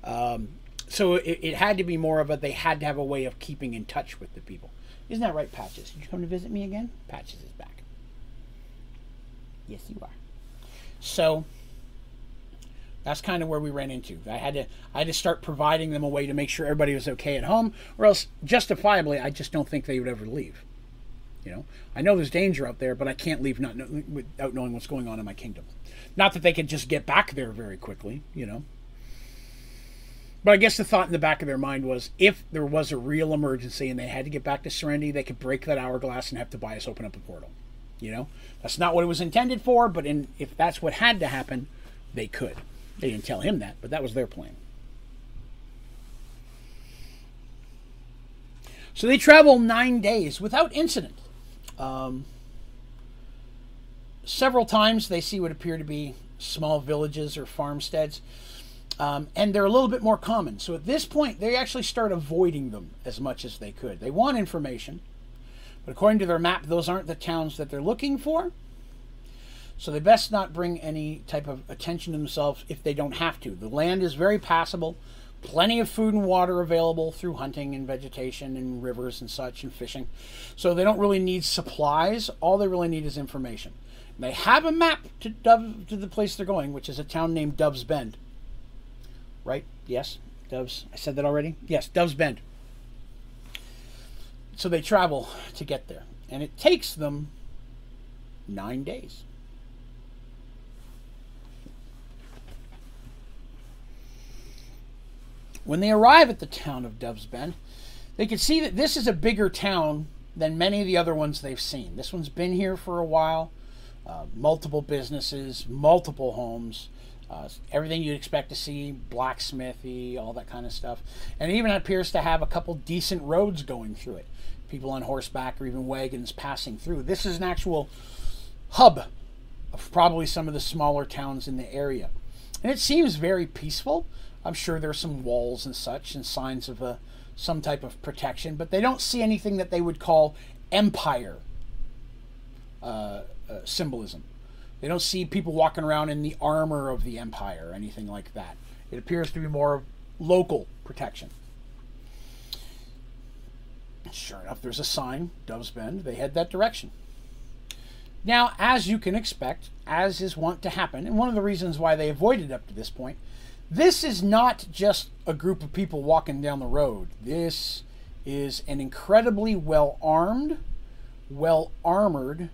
[SPEAKER 1] Um, so it, it, had to be more of a they had to have a way of keeping in touch with the people. Isn't that right, Patches? Did you come to visit me again? Patches is back. Yes, you are. So that's kind of where we ran into. I had to I had to start providing them a way to make sure everybody was okay at home, or else justifiably I just don't think they would ever leave. You know, I know there's danger out there, but I can't leave not know, without knowing what's going on in my kingdom. Not that they could just get back there very quickly, you know. But I guess the thought in the back of their mind was if there was a real emergency and they had to get back to Serenity, they could break that hourglass and have Tobias open up a portal. You know, that's not what it was intended for, but in, if that's what had to happen, they could. They didn't tell him that, but that was their plan. So they travel nine days without incident. Um, several times they see what appear to be small villages or farmsteads, um, and they're a little bit more common. So at this point, they actually start avoiding them as much as they could. They want information, but according to their map, those aren't the towns that they're looking for. So they best not bring any type of attention to themselves if they don't have to. The land is very passable plenty of food and water available through hunting and vegetation and rivers and such and fishing. So they don't really need supplies. All they really need is information. They have a map to Dove to the place they're going, which is a town named Dove's Bend. Right? Yes, Doves. I said that already. Yes, Dove's Bend. So they travel to get there, and it takes them nine days. When they arrive at the town of Dove's Bend, they can see that this is a bigger town than many of the other ones they've seen. This one's been here for a while, uh, multiple businesses, multiple homes, uh, everything you'd expect to see, blacksmithy, all that kind of stuff. And it even appears to have a couple decent roads going through it. People on horseback or even wagons passing through. This is an actual hub of probably some of the smaller towns in the area. And it seems very peaceful. I'm sure there's some walls and such and signs of a, some type of protection, but they don't see anything that they would call empire uh, uh, symbolism. They don't see people walking around in the armor of the empire or anything like that. It appears to be more local protection. Sure enough, there's a sign, Dove's Bend. They head that direction. Now, as you can expect, as is wont to happen, and one of the reasons why they avoided up to this point this is not just a group of people walking down the road. This is an incredibly well armed, well armored,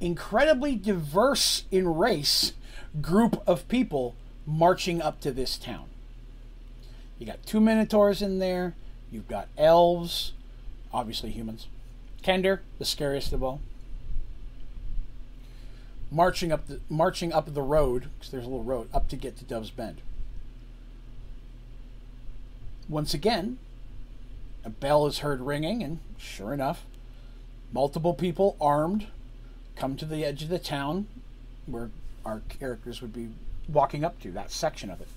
[SPEAKER 1] incredibly diverse in race group of people marching up to this town. You got two minotaurs in there, you've got elves, obviously humans. Kender, the scariest of all. Marching up the marching up the road, because there's a little road, up to get to Dove's Bend. Once again, a bell is heard ringing, and sure enough, multiple people armed come to the edge of the town where our characters would be walking up to, that section of it.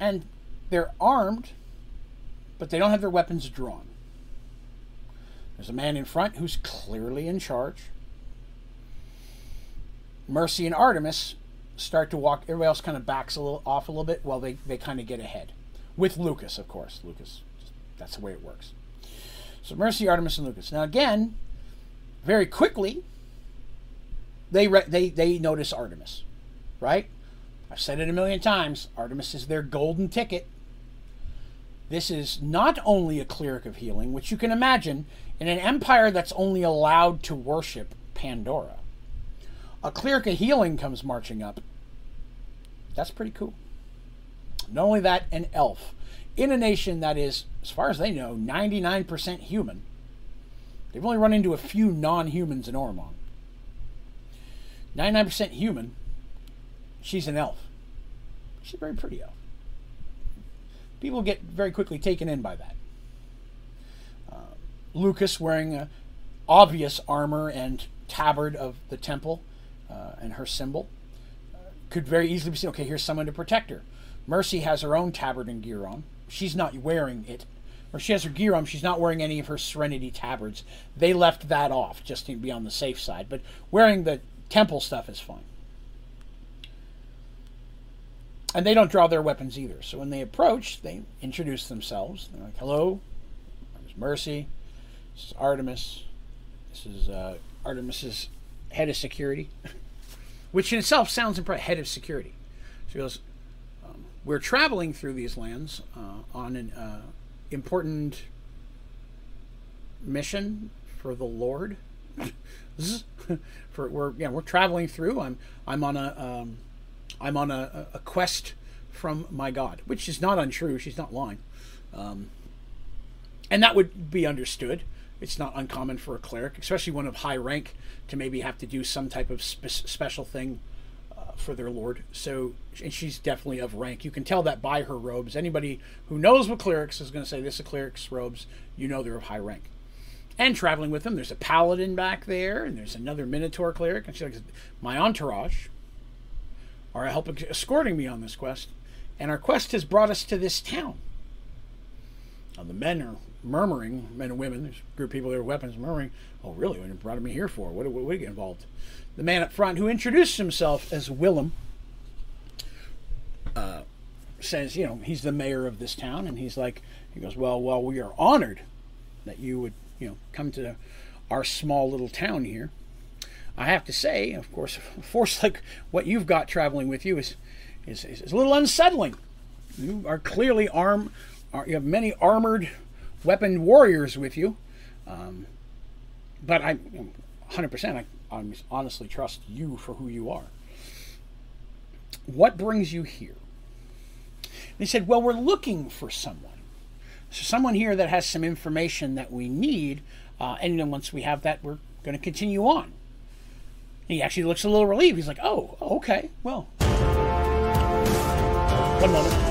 [SPEAKER 1] And they're armed, but they don't have their weapons drawn. There's a man in front who's clearly in charge. Mercy and Artemis start to walk. Everybody else kind of backs a little off a little bit while they, they kind of get ahead. With Lucas, of course. Lucas, that's the way it works. So Mercy, Artemis, and Lucas. Now again, very quickly, they re- they they notice Artemis, right? I've said it a million times. Artemis is their golden ticket. This is not only a cleric of healing, which you can imagine in an empire that's only allowed to worship Pandora. A cleric of healing comes marching up that's pretty cool. Not only that, an elf in a nation that is, as far as they know, 99% human. They've only run into a few non humans in Oromon. 99% human. She's an elf. She's a very pretty elf. People get very quickly taken in by that. Uh, Lucas wearing a obvious armor and tabard of the temple uh, and her symbol could very easily be seen. Okay, here's someone to protect her. Mercy has her own tabard and gear on. She's not wearing it, or she has her gear on. She's not wearing any of her Serenity tabards. They left that off just to be on the safe side. But wearing the temple stuff is fine. And they don't draw their weapons either. So when they approach, they introduce themselves. They're like, "Hello, I'm Mercy. This is Artemis. This is uh, Artemis's head of security." which in itself sounds impressive. Head of security. She goes, um, "We're traveling through these lands uh, on an uh, important mission for the Lord. for we're yeah we're traveling through. I'm I'm on a um, I'm on a, a quest from my God, which is not untrue. She's not lying, um, and that would be understood it's not uncommon for a cleric, especially one of high rank, to maybe have to do some type of spe- special thing uh, for their lord. So, and she's definitely of rank. You can tell that by her robes. Anybody who knows what clerics is going to say this is a cleric's robes, you know they're of high rank. And traveling with them, there's a paladin back there, and there's another Minotaur cleric, and she's like, my entourage are helping escorting me on this quest, and our quest has brought us to this town. Now, the men are murmuring, men and women, there's a group of people there with weapons murmuring, oh, really? What brought me here for? What, what, what get involved? The man up front, who introduced himself as Willem, uh, says, you know, he's the mayor of this town, and he's like, he goes, well, well, we are honored that you would you know come to our small little town here. I have to say, of course, a force like what you've got traveling with you is is, is a little unsettling. You are clearly armed. You have many armored, weaponed warriors with you. Um, but I, 100%, I, I honestly trust you for who you are. What brings you here? They said, Well, we're looking for someone. So, someone here that has some information that we need. Uh, and then once we have that, we're going to continue on. He actually looks a little relieved. He's like, Oh, okay. Well, one moment.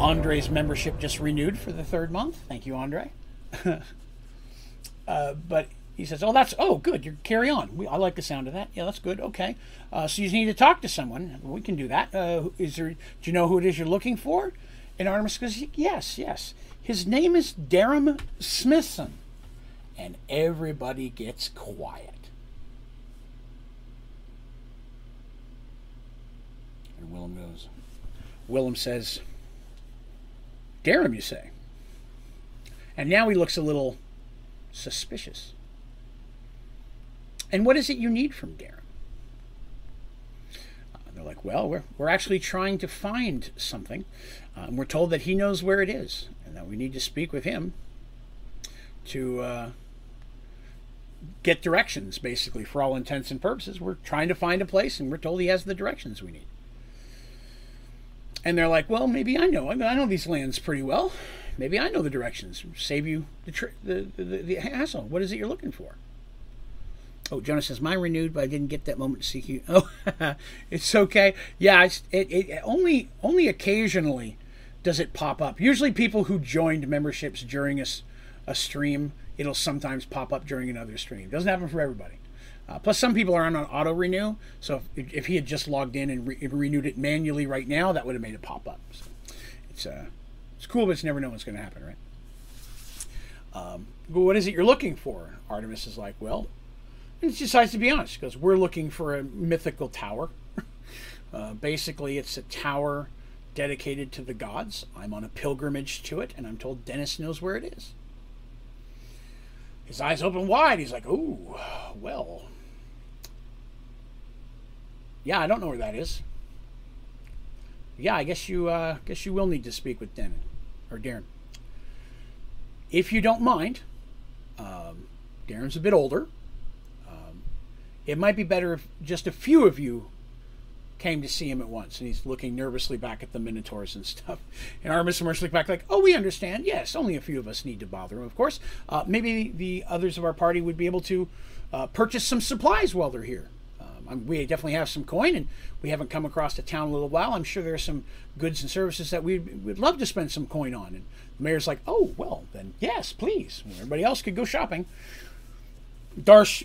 [SPEAKER 1] Andre's membership just renewed for the third month. Thank you, Andre. uh, but he says, "Oh, that's oh good. You carry on. We, I like the sound of that. Yeah, that's good. Okay. Uh, so you need to talk to someone. We can do that. Uh, is there? Do you know who it is you're looking for?" And Artemis goes, "Yes, yes. His name is Darum Smithson." And everybody gets quiet. And Willem goes. Willem says, "Darum, you say?" And now he looks a little suspicious. And what is it you need from Darum? Uh, they're like, well, we're, we're actually trying to find something. And we're told that he knows where it is and that we need to speak with him to uh, get directions, basically, for all intents and purposes. We're trying to find a place and we're told he has the directions we need. And they're like, well, maybe I know. I know these lands pretty well. Maybe I know the directions. Save you the, tri- the, the, the, hassle. What is it you're looking for? Oh, Jonas says, mine renewed, but I didn't get that moment to seek you. Oh, it's okay. Yeah, it's, it, it only only occasionally does it pop up. Usually people who joined memberships during a, a stream, it'll sometimes pop up during another stream. Doesn't happen for everybody. Uh, plus, some people are on an auto renew. So if, if he had just logged in and re- renewed it manually right now, that would have made it pop up. So it's uh, it's cool, but it's never know what's going to happen, right? Um, what is it you're looking for? Artemis is like, well, and she decides to be honest because we're looking for a mythical tower. uh, basically, it's a tower dedicated to the gods. I'm on a pilgrimage to it, and I'm told Dennis knows where it is. His eyes open wide. He's like, "Oh, well, yeah, I don't know where that is. Yeah, I guess you, uh, guess you will need to speak with Dennis or Darum. If you don't mind, um, Darum's a bit older. Um, it might be better if just a few of you came to see him at once. And he's looking nervously back at the Minotaurs and stuff. And Artemis and Mercy look back like, oh, we understand. Yes, only a few of us need to bother him, of course. Uh, maybe the others of our party would be able to uh, purchase some supplies while they're here. Um, we definitely have some coin, and we haven't come across the town in a little while. I'm sure there's some goods and services that we would love to spend some coin on. And the mayor's like, oh, well, then yes, please. Everybody else could go shopping. Darsh,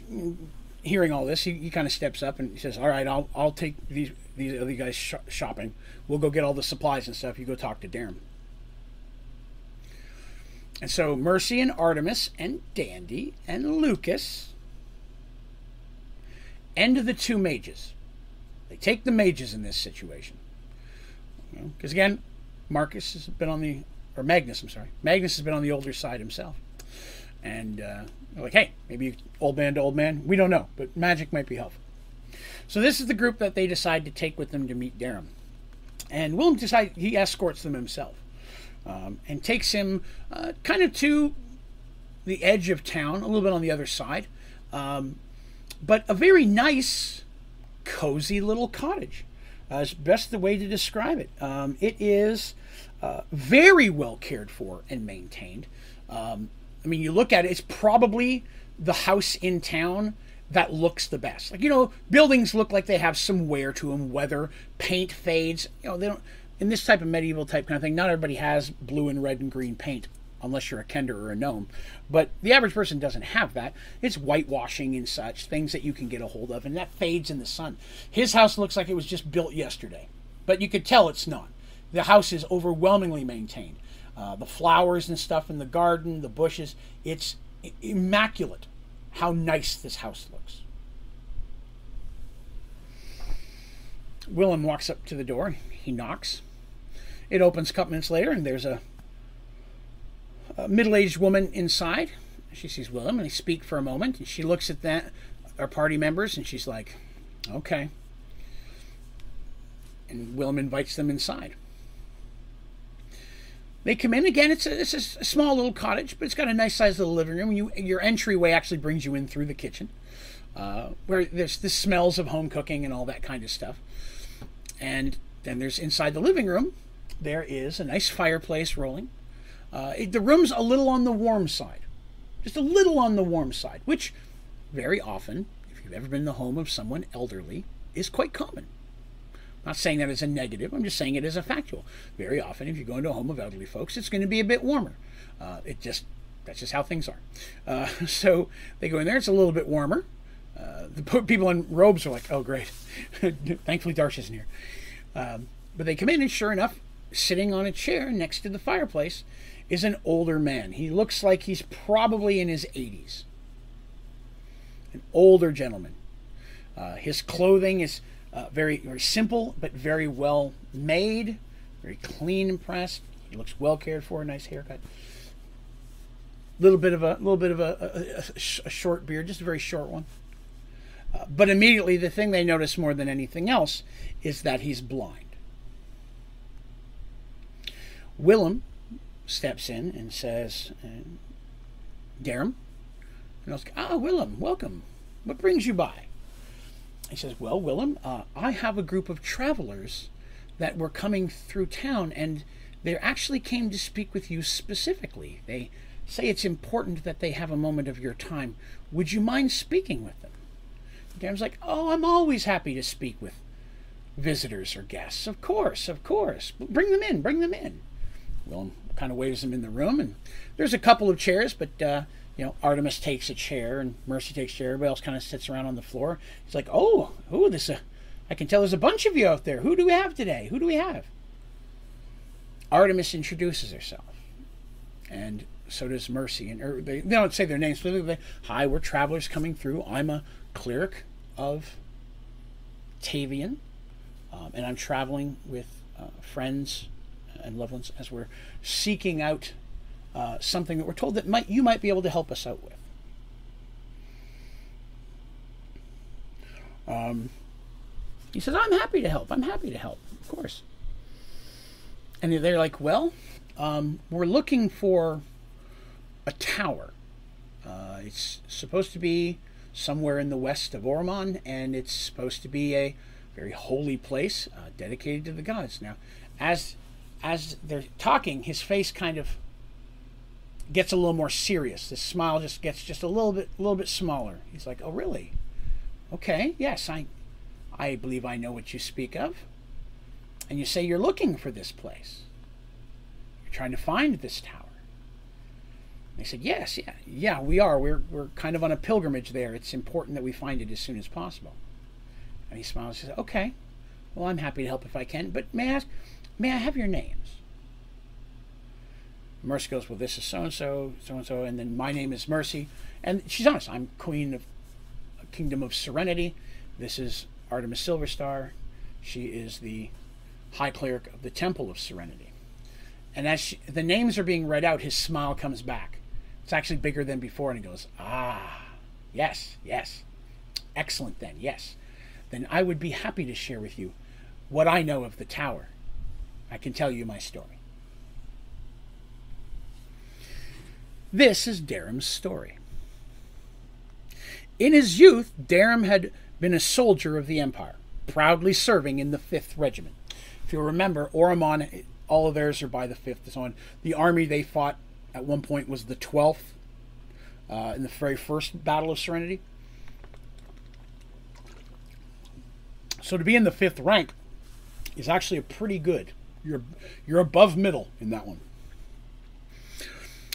[SPEAKER 1] hearing all this, he, he kind of steps up and he says, all right, I'll, I'll take these, these other guys sh- shopping. We'll go get all the supplies and stuff. You go talk to Darum. And so Mercy and Artemis and Dandy and Lucas and the two mages. They take the mages in this situation. Because again, Marcus has been on the, or Magnus, I'm sorry, Magnus has been on the older side himself. And uh, like, hey, maybe old man to old man. We don't know, but magic might be helpful. So this is the group that they decide to take with them to meet Darum. And Willem decides he escorts them himself um, and takes him uh, kind of to the edge of town, a little bit on the other side. Um, but a very nice, cozy little cottage. Uh, is best the way to describe it. Um, it is uh, very well cared for and maintained. Um, I mean, you look at it; it's probably the house in town that looks the best. Like you know, buildings look like they have some wear to them. Weather, paint fades. You know, they don't. In this type of medieval type kind of thing, not everybody has blue and red and green paint unless you're a kender or a gnome. But the average person doesn't have that. It's whitewashing and such, things that you can get a hold of, and that fades in the sun. His house looks like it was just built yesterday, but you could tell it's not. The house is overwhelmingly maintained. Uh, the flowers and stuff in the garden, the bushes, it's immaculate how nice this house looks. Willem walks up to the door. He knocks. It opens a couple minutes later, and there's a a middle-aged woman inside. She sees Willem, and they speak for a moment. And she looks at that our party members, and she's like, "Okay." And Willem invites them inside. They come in again. It's a, it's a small little cottage, but it's got a nice sized little living room. You, your entryway actually brings you in through the kitchen, uh, where there's the smells of home cooking and all that kind of stuff. And then there's inside the living room, there is a nice fireplace rolling. Uh, it, the room's a little on the warm side, just a little on the warm side, which very often, if you've ever been in the home of someone elderly, is quite common. I'm not saying that as a negative, I'm just saying it as a factual. Very often, if you go into a home of elderly folks, it's going to be a bit warmer. Uh, it just that's just how things are. Uh, so they go in there; it's a little bit warmer. Uh, the people in robes are like, "Oh, great! Thankfully, Darsh isn't here." Um, but they come in, and sure enough, sitting on a chair next to the fireplace is an older man. He looks like he's probably in his 80s. An older gentleman. Uh, his clothing is uh, very, very simple, but very well made, very clean and pressed. He looks well cared for, nice haircut. Little bit of a little bit of a, a, a short beard, just a very short one. Uh, but immediately, the thing they notice more than anything else is that he's blind. Willem steps in and says, uh, Darum. And I was like, ah, Willem, welcome. What brings you by? He says, Well, Willem, uh, I have a group of travelers that were coming through town, and they actually came to speak with you specifically. They say it's important that they have a moment of your time. Would you mind speaking with them? Darum's like, Oh, I'm always happy to speak with visitors or guests. Of course, of course. Bring them in, bring them in. Willem kind of waves them in the room, and there's a couple of chairs, but uh, you know, Artemis takes a chair and Mercy takes a chair. Everybody else kind of sits around on the floor. He's like, "Oh, who this? Uh, I can tell there's a bunch of you out there. Who do we have today? Who do we have?" Artemis introduces herself, and so does Mercy. And or they, they don't say their names specifically. Hi, we're travelers coming through. I'm a cleric of Tavian, um, and I'm traveling with uh, friends and loved ones as we're seeking out uh, something that we're told that might you might be able to help us out with. Um, he says, "I'm happy to help. I'm happy to help, of course." And they're like, "Well, um, we're looking for a tower. Uh, it's supposed to be somewhere in the west of Oromon, and it's supposed to be a very holy place uh, dedicated to the gods." Now, as as they're talking, his face kind of gets a little more serious. His smile just gets just a little bit, a little bit smaller. He's like, "Oh, really? Okay, yes, I, I believe I know what you speak of." And you say you're looking for this place. You're trying to find this tower. They said, "Yes, yeah, yeah, we are. We're we're kind of on a pilgrimage there. It's important that we find it as soon as possible." And he smiles and says, "Okay, well, I'm happy to help if I can. But may I ask, may I have your names?" Mercy goes, Well, this is so and so, so and so, and then my name is Mercy. And she's honest, I'm Queen of Kingdom of Serenity. This is Artemis Silverstar. She is the High Cleric of the Temple of Serenity. And as she, the names are being read out, his smile comes back. It's actually bigger than before, and he goes, Ah, yes, yes. Excellent, then, yes. Then I would be happy to share with you what I know of the tower. I can tell you my story. This is Darum's story. In his youth, Darum had been a soldier of the Empire, proudly serving in the 5th Regiment. If you'll remember, Oromon, all of theirs are by the 5th and so on. The army they fought at one point was the 12th uh, in the very first Battle of Serenity. So to be in the 5th rank is actually a pretty good. You're, you're above middle in that one.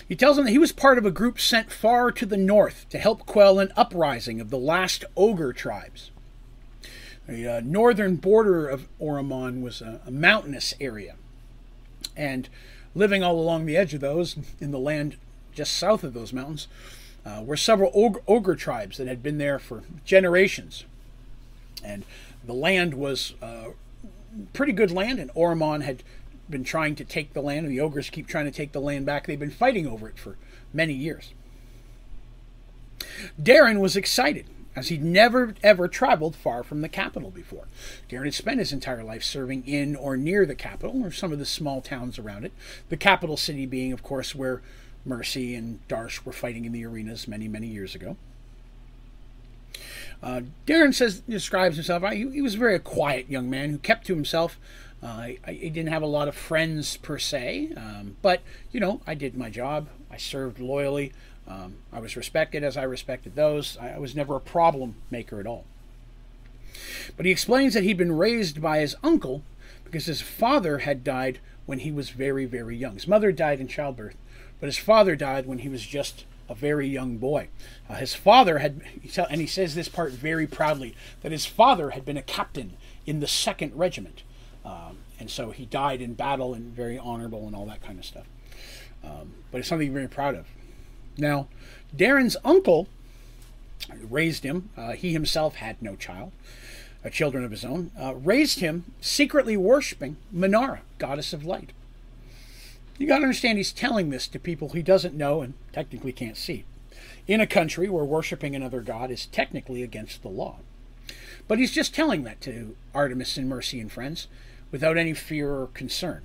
[SPEAKER 1] He tells him that he was part of a group sent far to the north to help quell an uprising of the last ogre tribes. The uh, northern border of Oromon was a, a, mountainous area, and living all along the edge of those, in the land just south of those mountains, uh, were several ogre, ogre, tribes that had been there for generations. And the land was uh, pretty good land, and Oromon had been trying to take the land, and the ogres keep trying to take the land back. They've been fighting over it for many years. Darum was excited as he'd never ever traveled far from the capital before. Darum had spent his entire life serving in or near the capital or some of the small towns around it. The capital city being, of course, where Mercy and Darsh were fighting in the arenas many, many years ago. Uh, Darum says describes himself. He, he, was a very quiet young man who kept to himself. Uh, he didn't have a lot of friends per se, um, but you know, I did my job. I served loyally. Um, I was respected as I respected those. I, I was never a problem maker at all. But he explains that he'd been raised by his uncle because his father had died when he was very, very young. His mother died in childbirth, but his father died when he was just a very young boy. Uh, his father had, and he says this part very proudly, that his father had been a captain in the second regiment. Um, and so he died in battle and very honorable and all that kind of stuff. Um, but it's something very proud of. Now, Darum's uncle raised him. Uh, he himself had no child, uh, children of his own. Uh, raised him secretly worshiping Minara, goddess of light. You got to understand, he's telling this to people he doesn't know and technically can't see. In a country where worshiping another god is technically against the law. But he's just telling that to Artemis and Mercy and friends without any fear or concern.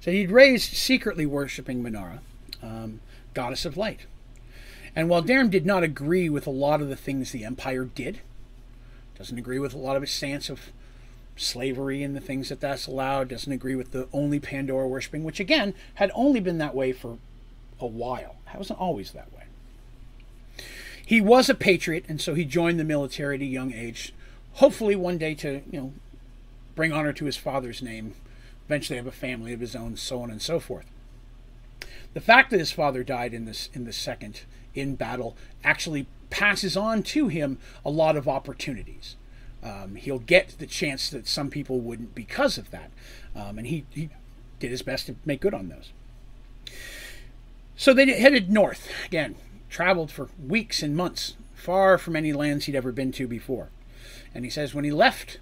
[SPEAKER 1] So he'd raised secretly worshiping Minara. Um, goddess of light. And while Darum did not agree with a lot of the things the Empire did, doesn't agree with a lot of its stance of slavery and the things that that's allowed, doesn't agree with the only Pandora worshipping, which again had only been that way for a while. It wasn't always that way. He was a patriot, and so he joined the military at a young age, hopefully one day to, you know, bring honor to his father's name, eventually have a family of his own, so on and so forth. The fact that his father died in this in the second in battle actually passes on to him a lot of opportunities. Um, he'll get the chance that some people wouldn't because of that, um, and he, he did his best to make good on those. So they headed north again, traveled for weeks and months, far from any lands he'd ever been to before. And he says when he left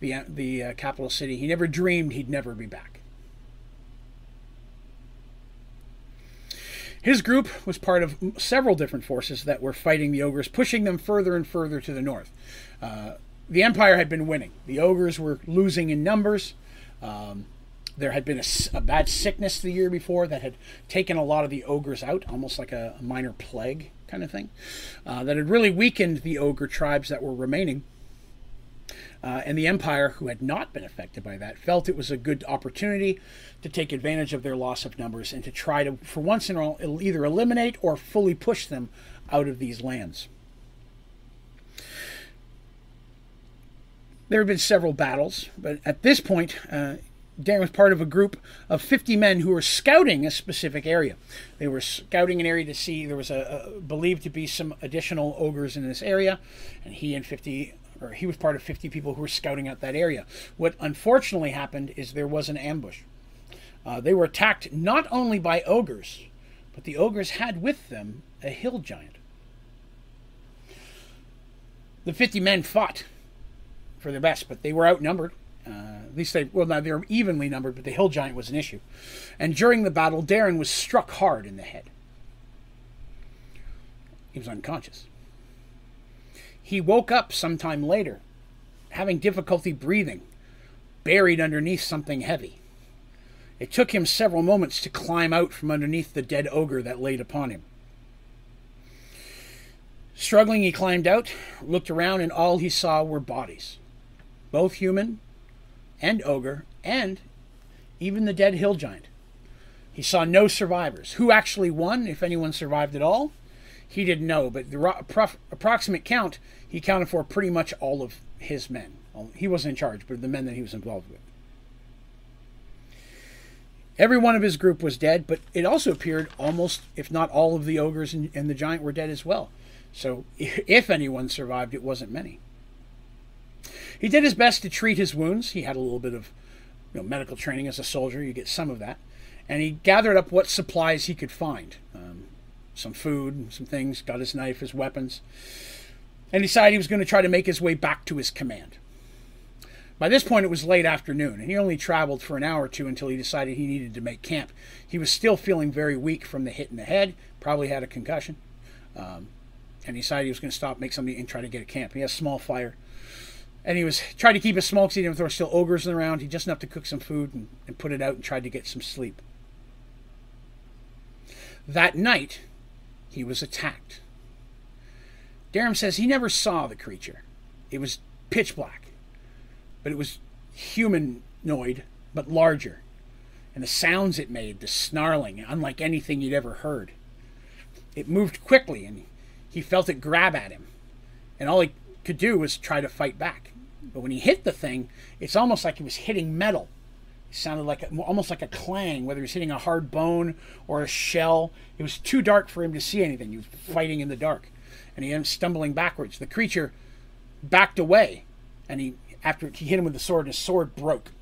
[SPEAKER 1] the the uh, capital city, he never dreamed he'd never be back. His group was part of several different forces that were fighting the ogres, pushing them further and further to the north. Uh, the Empire had been winning. The ogres were losing in numbers. Um, there had been a, a, bad sickness the year before that had taken a lot of the ogres out, almost like a, a minor plague kind of thing, uh, that had really weakened the ogre tribes that were remaining. Uh, and the Empire, who had not been affected by that, felt it was a good opportunity to take advantage of their loss of numbers and to try to, for once and all, either eliminate or fully push them out of these lands. There have been several battles, but at this point, uh, Darum was part of a group of 50 men who were scouting a specific area. They were scouting an area to see there was a, a believed to be some additional ogres in this area, and he and 50 or he was part of 50 people who were scouting out that area. What unfortunately happened is there was an ambush. Uh, they were attacked not only by ogres, but the ogres had with them a hill giant. The 50 men fought for their best, but they were outnumbered. Uh, at least they, well, now they were evenly numbered, but the hill giant was an issue. And during the battle, Darum was struck hard in the head. He was unconscious. He woke up sometime later, having difficulty breathing, buried underneath something heavy. It took him several moments to climb out from underneath the dead ogre that laid upon him. Struggling, he climbed out, looked around, and all he saw were bodies both human and ogre, and even the dead hill giant. He saw no survivors. Who actually won, if anyone survived at all? He didn't know, but the approximate count, he counted for pretty much all of his men. He wasn't in charge, but the men that he was involved with. Every one of his group was dead, but it also appeared almost, if not all of the ogres and, and the giant were dead as well. So if anyone survived, it wasn't many. He did his best to treat his wounds. He had a little bit of you know, medical training as a soldier. You get some of that. And he gathered up what supplies he could find. Um, some food, some things, got his knife, his weapons, and decided he was going to try to make his way back to his command. By this point, it was late afternoon, and he only traveled for an hour or two until he decided he needed to make camp. He was still feeling very weak from the hit in the head, probably had a concussion, um, and he decided he was going to stop, make something, and try to get a camp. He has a small fire, and he was trying to keep his because he didn't there were still ogres around. He just enough to cook some food and, and put it out and tried to get some sleep. That night, he was attacked. Darum says he never saw the creature. It was pitch black but it was humanoid, but larger. And the sounds it made, the snarling, unlike anything you'd ever heard. It moved quickly, and he felt it grab at him. And all he could do was try to fight back. But when he hit the thing, it's almost like he was hitting metal. It sounded like a, almost like a clang, whether he was hitting a hard bone or a shell. It was too dark for him to see anything. He was fighting in the dark, and he ended up stumbling backwards. The creature backed away, and he after he hit him with the sword, and his sword broke.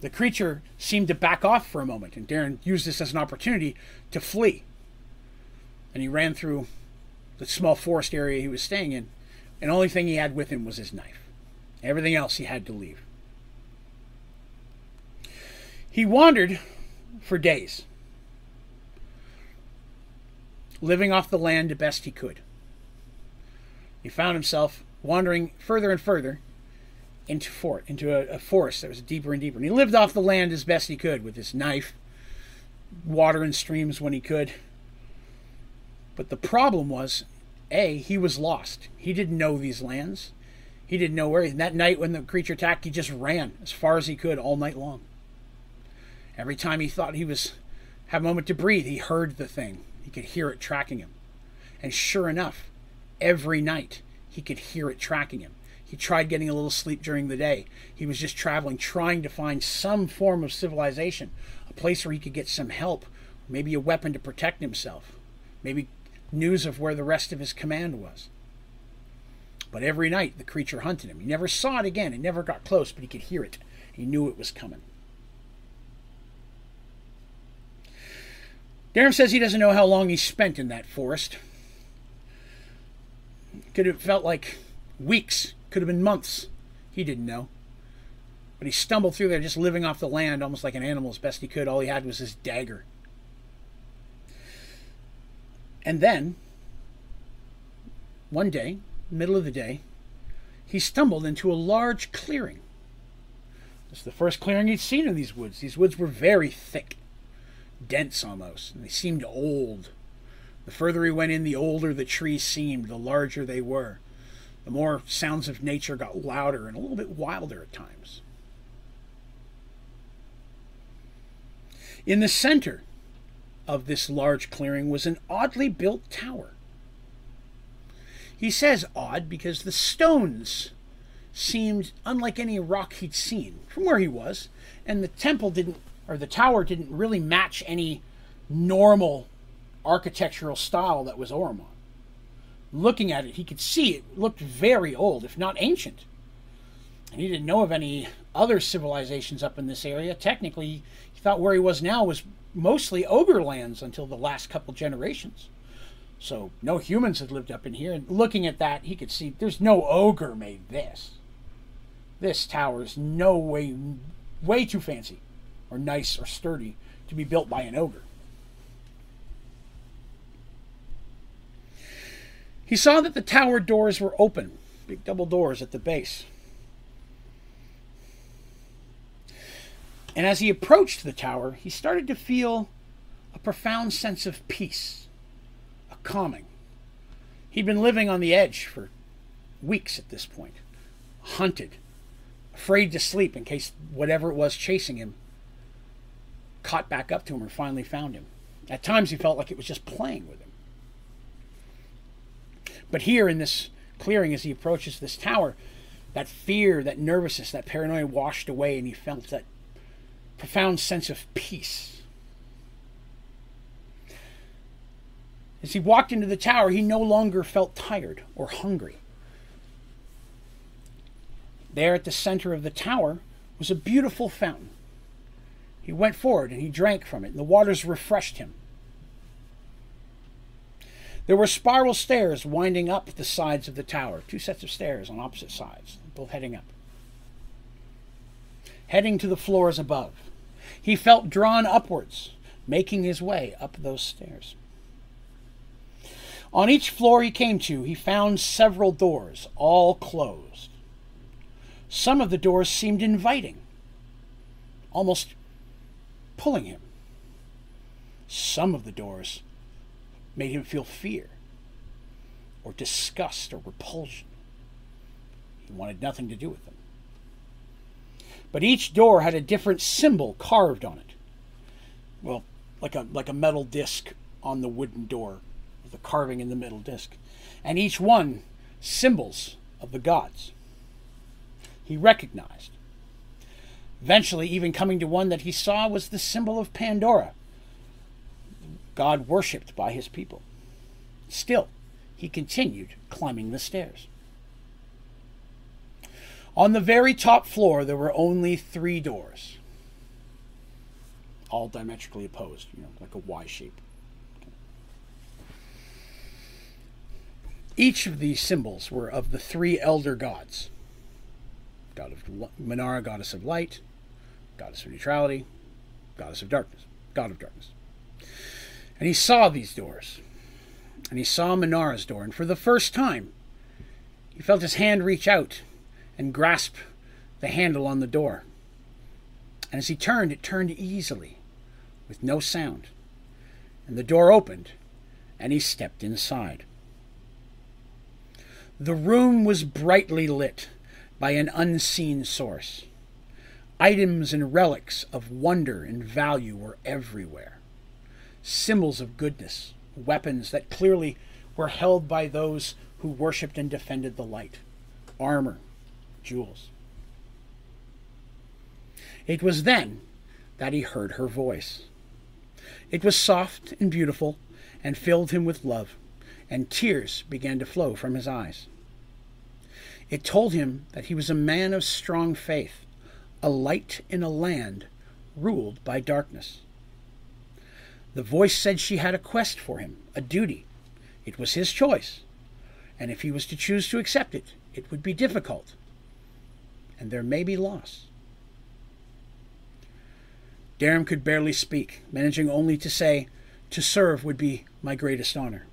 [SPEAKER 1] The creature seemed to back off for a moment, and Darum used this as an opportunity to flee. And he ran through the small forest area he was staying in, and only thing he had with him was his knife. Everything else he had to leave. He wandered for days, living off the land the best he could. He found himself wandering further and further into fort into a, a, forest that was deeper and deeper. And he lived off the land as best he could with his knife, water and streams when he could. But the problem was, a he was lost. He didn't know these lands. He didn't know where. And that night when the creature attacked, he just ran as far as he could all night long. Every time he thought he was have a moment to breathe, he heard the thing. He could hear it tracking him. And sure enough, every night he could hear it tracking him. He tried getting a little sleep during the day. He was just traveling, trying to find some form of civilization, a place where he could get some help, maybe a weapon to protect himself, maybe news of where the rest of his command was. But every night the creature hunted him. He never saw it again. It never got close, but he could hear it. He knew it was coming. Darum says he doesn't know how long he spent in that forest could have felt like weeks, could have been months. He didn't know. But he stumbled through there just living off the land almost like an animal as best he could. All he had was his dagger. And then, one day, middle of the day, he stumbled into a large clearing. This is the first clearing he'd seen in these woods. These woods were very thick, dense almost, and they seemed old. The further he went in, the older the trees seemed, the larger they were. The more sounds of nature got louder and a little bit wilder at times. In the center of this large clearing was an oddly built tower. He says odd because the stones seemed unlike any rock he'd seen from where he was, and the temple didn't, or the tower didn't really match any normal architectural style that was Oromon. Looking at it, he could see it looked very old, if not ancient. And he didn't know of any other civilizations up in this area. Technically, he thought where he was now was mostly ogre lands until the last couple generations. So no humans had lived up in here. And looking at that, he could see there's no ogre made this. This tower is no way, way too fancy, or nice, or sturdy to be built by an ogre. He saw that the tower doors were open, big double doors at the base. And as he approached the tower, he started to feel a profound sense of peace, a calming. He'd been living on the edge for weeks at this point, hunted, afraid to sleep in case whatever it was chasing him caught back up to him or finally found him. At times he felt like it was just playing with him. But here in this clearing, as he approaches this tower, that fear, that nervousness, that paranoia washed away, and he felt that profound sense of peace. As he walked into the tower, he no longer felt tired or hungry. There at the center of the tower was a beautiful fountain. He went forward and he drank from it, and the waters refreshed him. There were spiral stairs winding up the sides of the tower, two sets of stairs on opposite sides, both heading up. Heading to the floors above, he felt drawn upwards, making his way up those stairs. On each floor he came to, he found several doors, all closed. Some of the doors seemed inviting, almost pulling him. Some of the doors made him feel fear, or disgust, or repulsion. He wanted nothing to do with them. But each door had a different symbol carved on it. Well, like a like a metal disc on the wooden door, with a carving in the middle disc. And each one symbols of the gods. He recognized. Eventually, even coming to one that he saw was the symbol of Pandora, God worshipped by his people. Still, he continued climbing the stairs. On the very top floor, there were only three doors, all diametrically opposed, you know, like a Y shape. Each of these symbols were of the three elder gods God of Minara, goddess of light, goddess of neutrality, goddess of darkness, god of darkness. And he saw these doors. And he saw Minara's door. And for the first time, he felt his hand reach out and grasp the handle on the door. And as he turned, it turned easily, with no sound. And the door opened, and he stepped inside. The room was brightly lit by an unseen source. Items and relics of wonder and value were everywhere symbols of goodness, weapons that clearly were held by those who worshipped and defended the light, armor, jewels. It was then that he heard her voice. It was soft and beautiful and filled him with love, and tears began to flow from his eyes. It told him that he was a man of strong faith, a light in a land ruled by darkness. The voice said she had a quest for him, a duty. It was his choice, and if he was to choose to accept it, it would be difficult, and there may be loss. Darum could barely speak, managing only to say, To serve would be my greatest honor.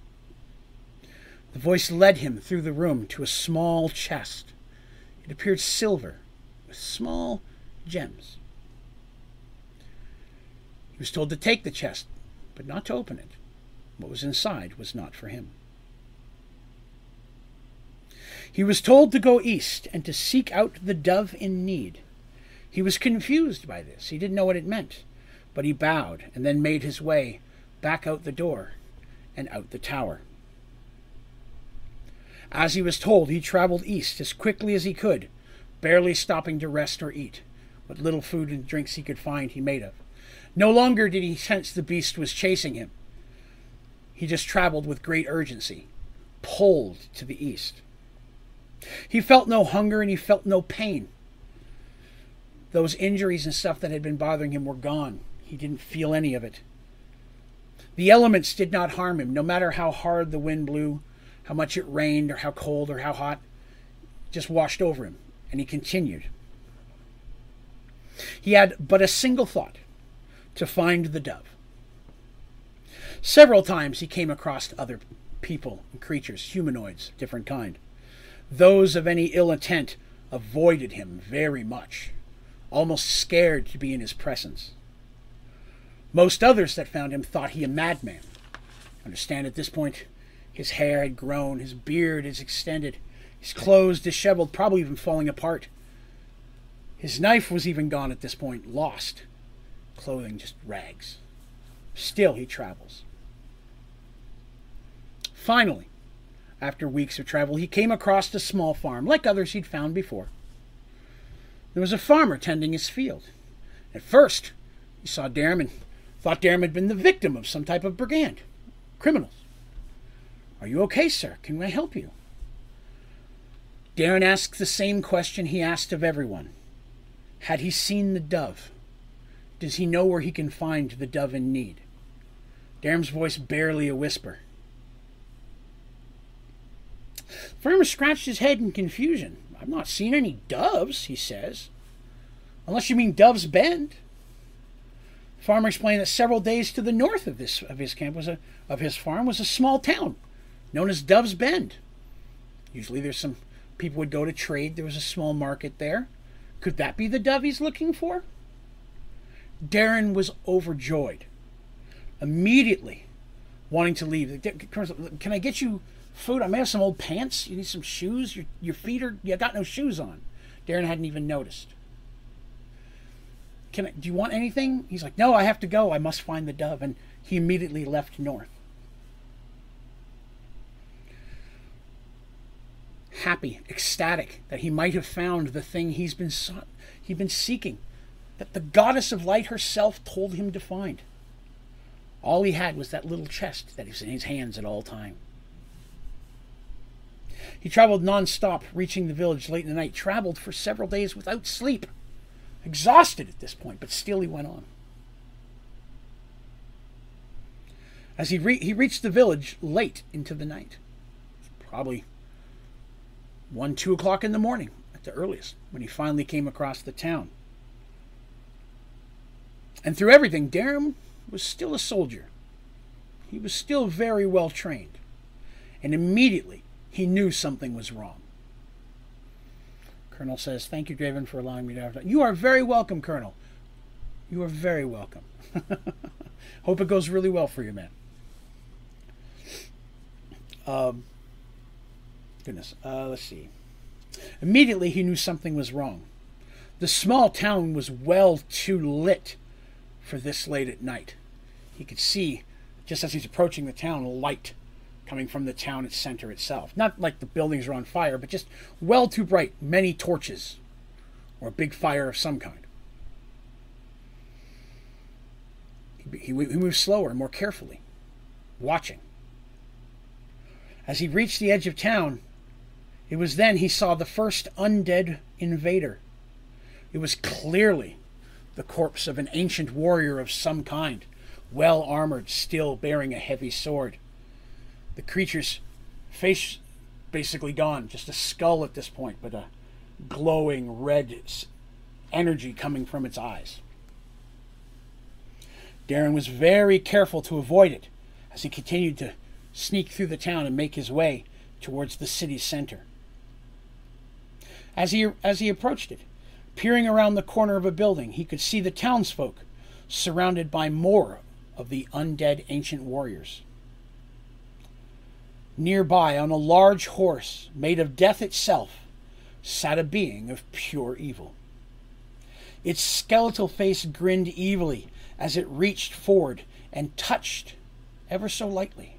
[SPEAKER 1] The voice led him through the room to a small chest. It appeared silver, with small gems. He was told to take the chest, but not to open it. What was inside was not for him. He was told to go east and to seek out the dove in need. He was confused by this. He didn't know what it meant, but he bowed and then made his way back out the door and out the tower. As he was told, he traveled east as quickly as he could, barely stopping to rest or eat. What little food and drinks he could find, he made of. No longer did he sense the beast was chasing him. He just traveled with great urgency, pulled to the east. He felt no hunger and he felt no pain. Those injuries and stuff that had been bothering him were gone. He didn't feel any of it. The elements did not harm him, no matter how hard the wind blew, how much it rained, or how cold or how hot. Just washed over him, and he continued. He had but a single thought to find the dove. Several times he came across other people and creatures, humanoids, different kind. Those of any ill intent avoided him very much, almost scared to be in his presence. Most others that found him thought he a madman. Understand at this point, his hair had grown, his beard is extended, his clothes disheveled, probably even falling apart. His knife was even gone at this point, lost clothing just rags. Still, he travels. Finally, after weeks of travel, he came across a small farm, like others he'd found before. There was a farmer tending his field. At first, he saw Darum and thought Darum had been the victim of some type of brigand, criminals. Are you okay, sir? Can I help you? Darum asked the same question he asked of everyone Had he seen the dove? Does he know where he can find the dove in need? Darum's voice barely a whisper. Farmer scratched his head in confusion. I've not seen any doves, he says. Unless you mean Dove's Bend. Farmer explained that several days to the north of this of his camp was a of his farm was a small town known as Dove's Bend. Usually there's some people would go to trade. There was a small market there. Could that be the dove he's looking for? Darum was overjoyed. Immediately wanting to leave. Can I get you food? I may have some old pants. You need some shoes. Your, your feet are, you got no shoes on. Darum hadn't even noticed. Can I, do you want anything? He's like, no, I have to go. I must find the dove. And he immediately left north. Happy, ecstatic that he might have found the thing he's been sought, he'd been seeking, that the goddess of light herself told him to find. All he had was that little chest that was in his hands at all time. He traveled non-stop, reaching the village late in the night, traveled for several days without sleep exhausted at this point, but still he went on. As he, re- he reached the village late into the night, probably one, two o'clock in the morning at the earliest, when he finally came across the town. And through everything, Darum was still a soldier. He was still very well trained. And immediately he knew something was wrong. Colonel says, Thank you, Draven, for allowing me to have You are very welcome, Colonel. You are very welcome. Hope it goes really well for you, man. Um, goodness. Uh, let's see. Immediately, he knew something was wrong. The small town was well too lit for this late at night. He could see, just as he's approaching the town, a light coming from the town its center itself. Not like the buildings are on fire, but just well too bright, many torches, or a big fire of some kind. He, he, he moved slower and more carefully, watching. As he reached the edge of town, it was then he saw the first undead invader. It was clearly the corpse of an ancient warrior of some kind, well armored, still bearing a heavy sword the creature's face basically gone, just a skull at this point, but a glowing red energy coming from its eyes. Darum was very careful to avoid it as he continued to sneak through the town and make his way towards the city's center. As he, as he approached it, peering around the corner of a building, he could see the townsfolk surrounded by more of the undead ancient warriors. Nearby, on a large horse made of death itself, sat a being of pure evil. Its skeletal face grinned evilly as it reached forward and touched, ever so lightly,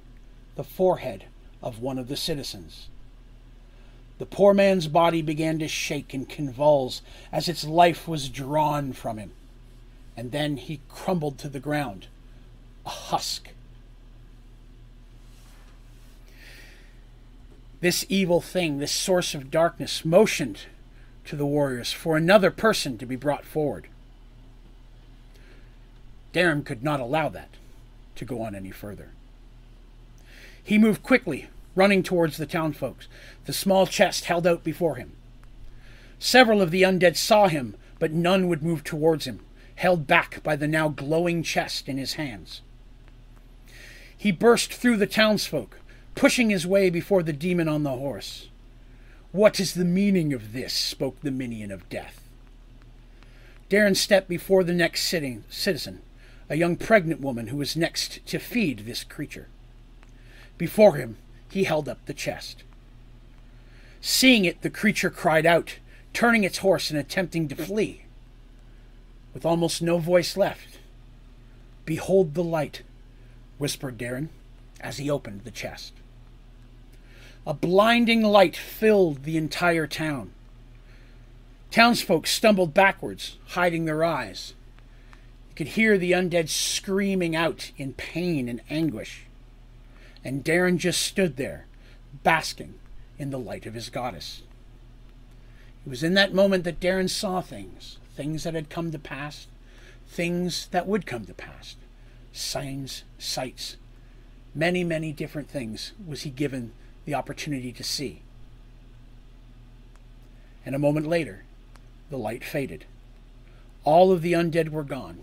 [SPEAKER 1] the forehead of one of the citizens. The poor man's body began to shake and convulse as its life was drawn from him, and then he crumbled to the ground, a husk this evil thing, this source of darkness, motioned to the warriors for another person to be brought forward. Darum could not allow that to go on any further. He moved quickly, running towards the townfolks, the small chest held out before him. Several of the undead saw him, but none would move towards him, held back by the now glowing chest in his hands. He burst through the townsfolk, pushing his way before the demon on the horse. What is the meaning of this? spoke the minion of death. Darum stepped before the next sitting citizen, a young pregnant woman who was next to feed this creature. Before him, he held up the chest. Seeing it, the creature cried out, turning its horse and attempting to flee. With almost no voice left, Behold the light, whispered Darum as he opened the chest. A blinding light filled the entire town. Townsfolk stumbled backwards, hiding their eyes. You could hear the undead screaming out in pain and anguish. And Darum just stood there, basking in the light of his goddess. It was in that moment that Darum saw things, things that had come to pass, things that would come to pass, signs, sights, many, many different things was he given the opportunity to see. And a moment later, the light faded. All of the undead were gone.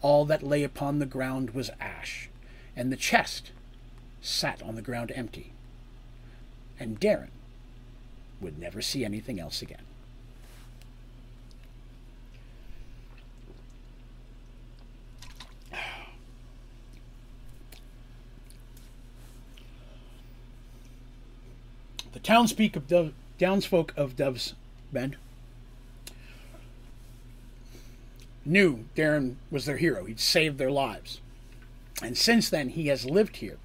[SPEAKER 1] All that lay upon the ground was ash, and the chest sat on the ground empty. And Darum would never see anything else again. The townspeak of Dove, townsfolk of Dove's Bend knew Darum was their hero. He'd saved their lives. And since then, he has lived here,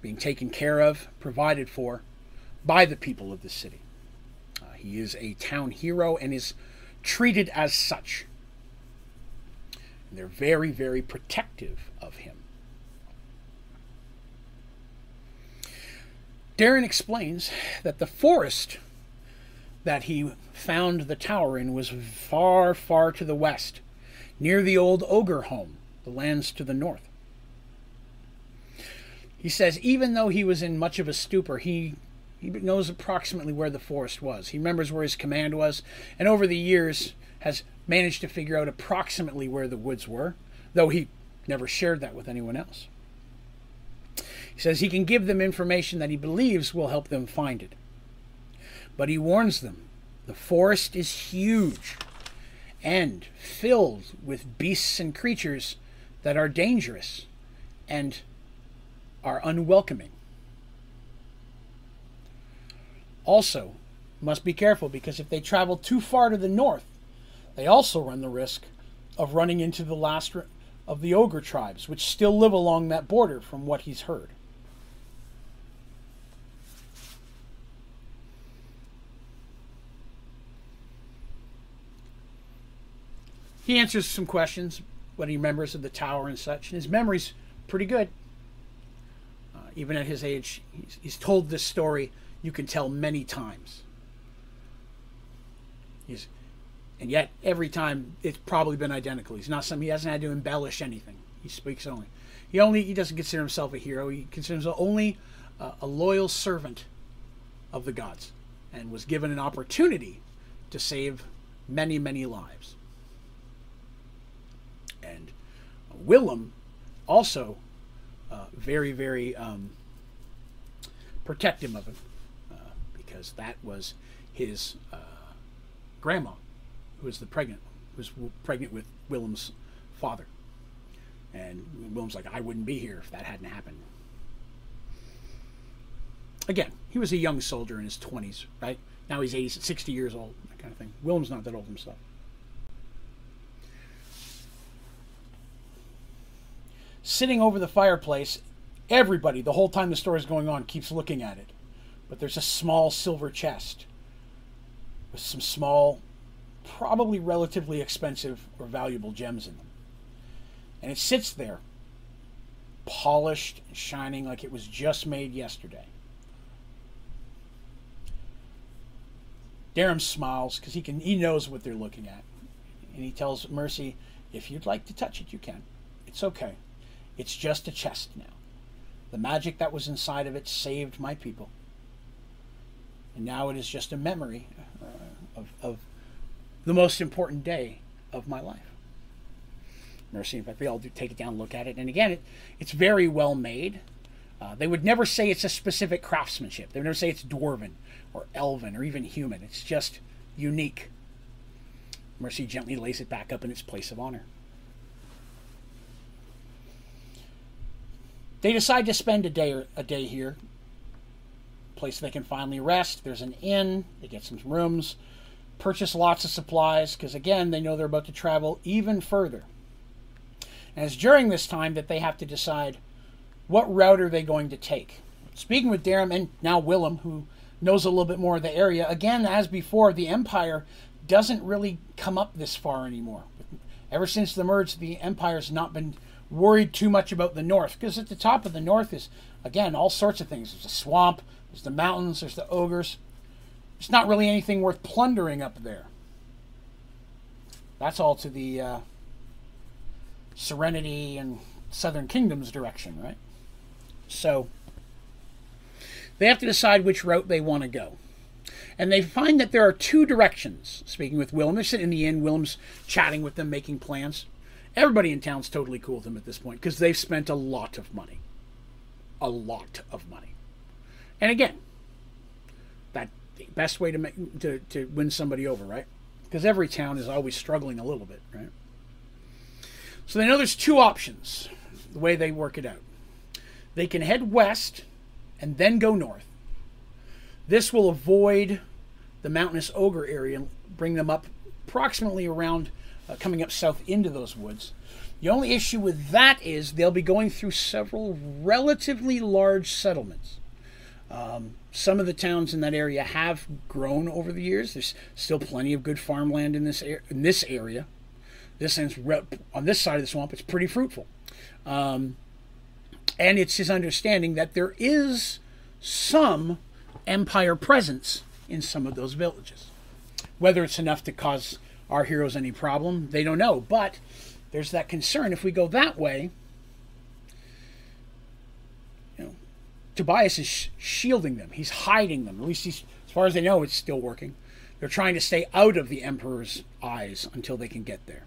[SPEAKER 1] being taken care of, provided for by the people of the city. Uh, he is a town hero and is treated as such. And they're very, very protective of him. Darum explains that the forest that he found the tower in was far, far to the west, near the old ogre home, the lands to the north. He says even though he was in much of a stupor, he he knows approximately where the forest was. He remembers where his command was, and over the years has managed to figure out approximately where the woods were, though he never shared that with anyone else. He says he can give them information that he believes will help them find it. But he warns them the forest is huge and filled with beasts and creatures that are dangerous and are unwelcoming. Also, must be careful because if they travel too far to the north, they also run the risk of running into the last of the ogre tribes, which still live along that border, from what he's heard. He answers some questions, what he remembers of the tower and such, and his memory's pretty good. Uh, even at his age, he's, he's told this story you can tell many times. He's, and yet every time it's probably been identical. He's not some. He hasn't had to embellish anything. He speaks only. He only. He doesn't consider himself a hero. He considers only uh, a loyal servant of the gods, and was given an opportunity to save many, many lives. And Willem also uh, very, very um, protective of him because that was his uh, grandma, who was the pregnant, who was pregnant with Willem's father. And Willem's like, I wouldn't be here if that hadn't happened. Again, he was a young soldier in his 20s, right? Now he's 80, 60 years old, that kind of thing. Willem's not that old himself. Sitting over the fireplace, everybody, the whole time the story is going on, keeps looking at it but there's a small silver chest with some small, probably relatively expensive or valuable gems in them. And it sits there, polished and shining like it was just made yesterday. Darum smiles because he can he knows what they're looking at. And he tells Mercy, if you'd like to touch it, you can. It's okay. It's just a chest now. The magic that was inside of it saved my people. And now it is just a memory uh, of, of the most important day of my life. Mercy and Pepe all do take it down, look at it, and again, it, it's very well made. Uh, they would never say it's a specific craftsmanship. They would never say it's dwarven or elven or even human. It's just unique. Mercy gently lays it back up in its place of honor. They decide to spend a day a day here, place they can finally rest. There's an inn. They get some rooms, purchase lots of supplies because again they know they're about to travel even further. And it's during this time that they have to decide what route are they going to take. Speaking with Darum and now Willem, who knows a little bit more of the area, again as before, the Empire doesn't really come up this far anymore. Ever since the merge, the Empire's not been worried too much about the north because at the top of the north is again all sorts of things. There's a swamp, there's the mountains, there's the ogres. There's not really anything worth plundering up there. That's all to the uh, Serenity and Southern Kingdoms direction, right? So they have to decide which route they want to go. And they find that there are two directions. Speaking with sitting in the inn. Willem's chatting with them, making plans. Everybody in town's totally cool with them at this point because they've spent a lot of money. A lot of money. And again, that the best way to make to, to win somebody over, right? Because every town is always struggling a little bit, right? So they know there's two options, the way they work it out. They can head west and then go north. This will avoid the mountainous ogre area and bring them up approximately around uh, coming up south into those woods. The only issue with that is they'll be going through several relatively large settlements. Um, some of the towns in that area have grown over the years. There's still plenty of good farmland in this in this area. This ends on this side of the swamp. It's pretty fruitful, um, and it's his understanding that there is some empire presence in some of those villages. Whether it's enough to cause our heroes any problem, they don't know. But there's that concern if we go that way. You know, Tobias is shielding them. He's hiding them. At least he's, as far as they know, it's still working. They're trying to stay out of the emperor's eyes until they can get there.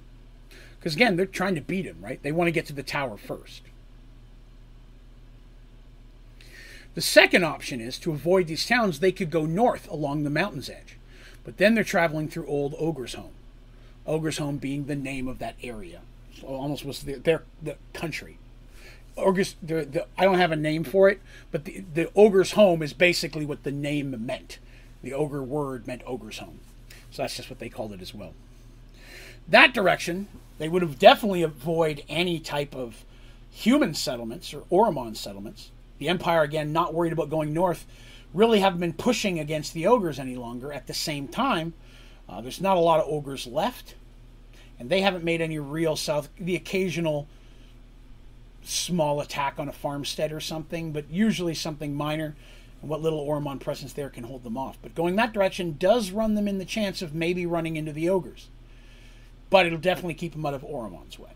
[SPEAKER 1] Because again, they're trying to beat him, right? They want to get to the tower first. The second option is to avoid these towns, they could go north along the mountain's edge. But then they're traveling through Old Ogre's Home. Ogre's Home being the name of that area. So almost was the, their the country. Ogre's, the, the, I don't have a name for it, but the, the Ogre's Home is basically what the name meant. The Ogre word meant Ogre's Home. So that's just what they called it as well. That direction, they would have definitely avoid any type of human settlements or Oromon settlements the Empire, again, not worried about going north, really haven't been pushing against the ogres any longer. At the same time, uh, there's not a lot of ogres left, and they haven't made any real south. The occasional small attack on a farmstead or something, but usually something minor. And what little Oromon presence there can hold them off. But going that direction does run them in the chance of maybe running into the ogres. But it'll definitely keep them out of Oromon's way.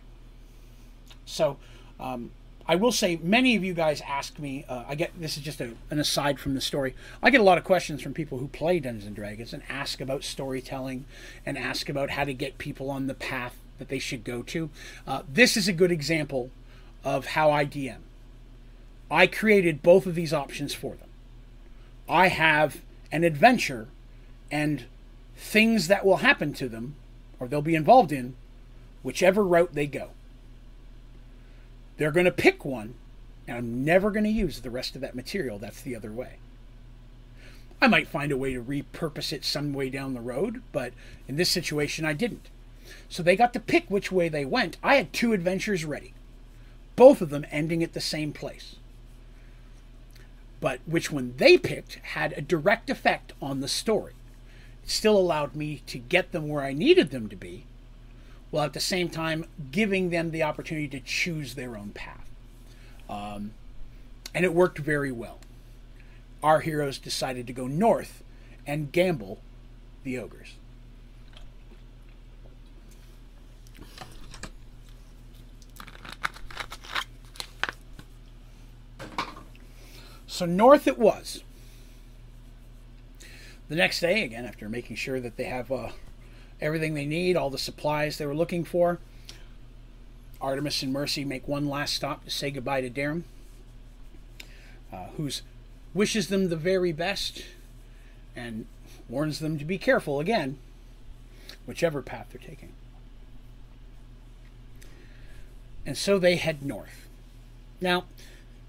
[SPEAKER 1] So um, I will say, many of you guys ask me. Uh, I get this is just a, an aside from the story. I get a lot of questions from people who play Dungeons and Dragons and ask about storytelling and ask about how to get people on the path that they should go to. Uh, this is a good example of how I DM. I created both of these options for them. I have an adventure and things that will happen to them or they'll be involved in, whichever route they go. They're going to pick one, and I'm never going to use the rest of that material. That's the other way. I might find a way to repurpose it some way down the road, but in this situation, I didn't. So they got to pick which way they went. I had two adventures ready, both of them ending at the same place. But which one they picked had a direct effect on the story. It still allowed me to get them where I needed them to be, while at the same time giving them the opportunity to choose their own path. Um, and it worked very well. Our heroes decided to go north and gamble the ogres. So north it was. The next day, again, after making sure that they have uh, everything they need, all the supplies they were looking for. Artemis and Mercy make one last stop to say goodbye to Darum, uh, who's wishes them the very best and warns them to be careful again, whichever path they're taking. And so they head north. Now,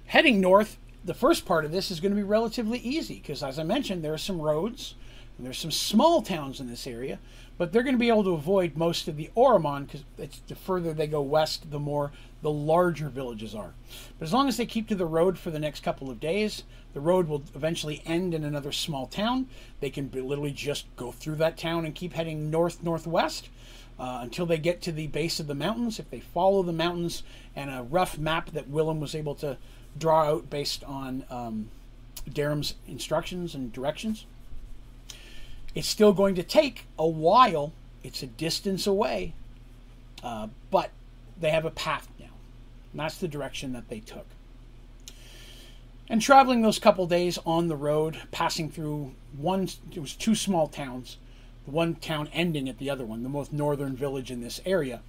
[SPEAKER 1] heading north, the first part of this is going to be relatively easy because, as I mentioned, there are some roads and there's some small towns in this area but they're going to be able to avoid most of the Oromon because the further they go west, the more the larger villages are. But as long as they keep to the road for the next couple of days, the road will eventually end in another small town. They can literally just go through that town and keep heading north northwest uh, until they get to the base of the mountains. If they follow the mountains and a rough map that Willem was able to draw out based on um, Darum's instructions and directions, it's still going to take a while. It's a distance away, uh, but they have a path now. And that's the direction that they took. And traveling those couple days on the road, passing through one, it was two small towns, the one town ending at the other one, the most northern village in this area.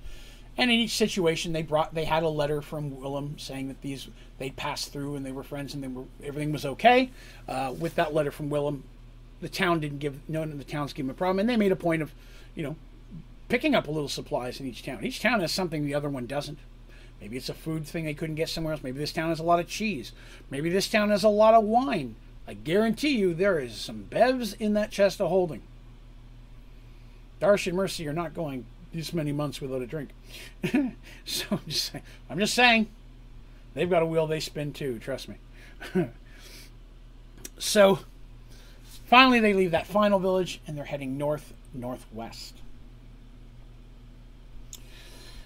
[SPEAKER 1] And in each situation, they brought they had a letter from Willem saying that these they passed through and they were friends and they were everything was okay. Uh, with that letter from Willem, the town didn't give none of the towns gave him a problem, and they made a point of, you know, picking up a little supplies in each town. Each town has something the other one doesn't. Maybe it's a food thing they couldn't get somewhere else. Maybe this town has a lot of cheese. Maybe this town has a lot of wine. I guarantee you there is some bevs in that chest of holding. Darsh and Mercy are not going this many months without a drink. so I'm just saying, I'm just saying they've got a wheel they spin too, trust me. so finally they leave that final village and they're heading north northwest.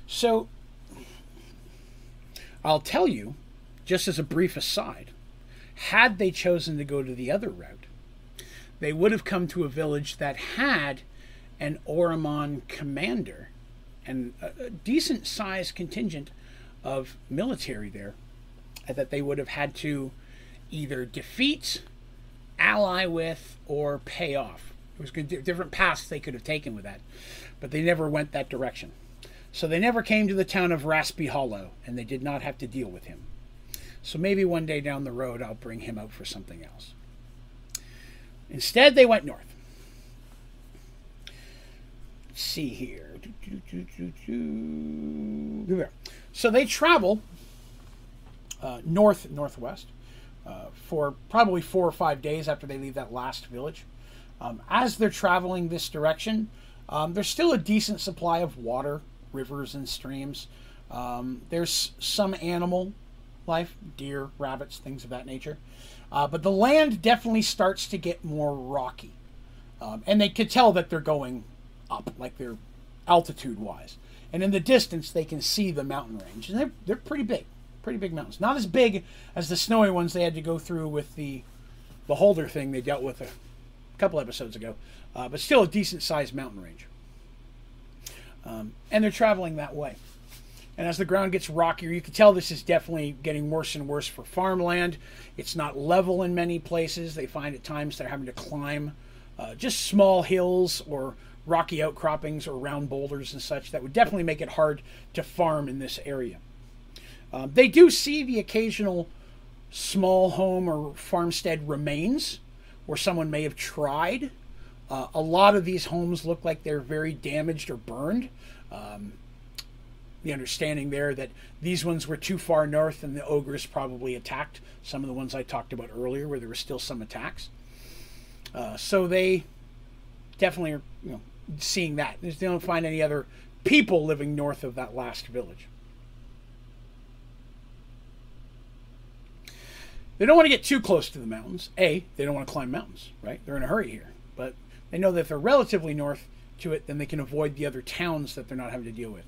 [SPEAKER 1] So I'll tell you, just as a brief aside, had they chosen to go to the other route, they would have come to a village that had an Oromon commander and a, decent sized contingent of military there that they would have had to either defeat, ally with, or pay off. It was different paths they could have taken with that, but they never went that direction. So they never came to the town of Raspy Hollow, and they did not have to deal with him. So maybe one day down the road I'll bring him out for something else. Instead, they went north. Let's see here. So they travel uh, north northwest uh, for probably four or five days after they leave that last village. Um, as they're traveling this direction, um, there's still a decent supply of water rivers and streams. Um, there's some animal life, deer, rabbits, things of that nature. Uh, but the land definitely starts to get more rocky. Um, and they could tell that they're going up, like they're altitude wise. And in the distance, they can see the mountain range. And they're, they're pretty big, pretty big mountains. Not as big as the snowy ones they had to go through with the beholder thing they dealt with a couple episodes ago, uh, but still a decent sized mountain range. Um, and they're traveling that way. And as the ground gets rockier, you can tell this is definitely getting worse and worse for farmland. It's not level in many places. They find at times they're having to climb uh, just small hills or rocky outcroppings or round boulders and such that would definitely make it hard to farm in this area. Uh, they do see the occasional small home or farmstead remains where someone may have tried uh, a lot of these homes look like they're very damaged or burned. Um, the understanding there that these ones were too far north and the ogres probably attacked some of the ones I talked about earlier where there were still some attacks. Uh, so they definitely are you know, seeing that. They don't find any other people living north of that last village. They don't want to get too close to the mountains. A, they don't want to climb mountains, right? They're in a hurry here. But they know that if they're relatively north to it, then they can avoid the other towns that they're not having to deal with.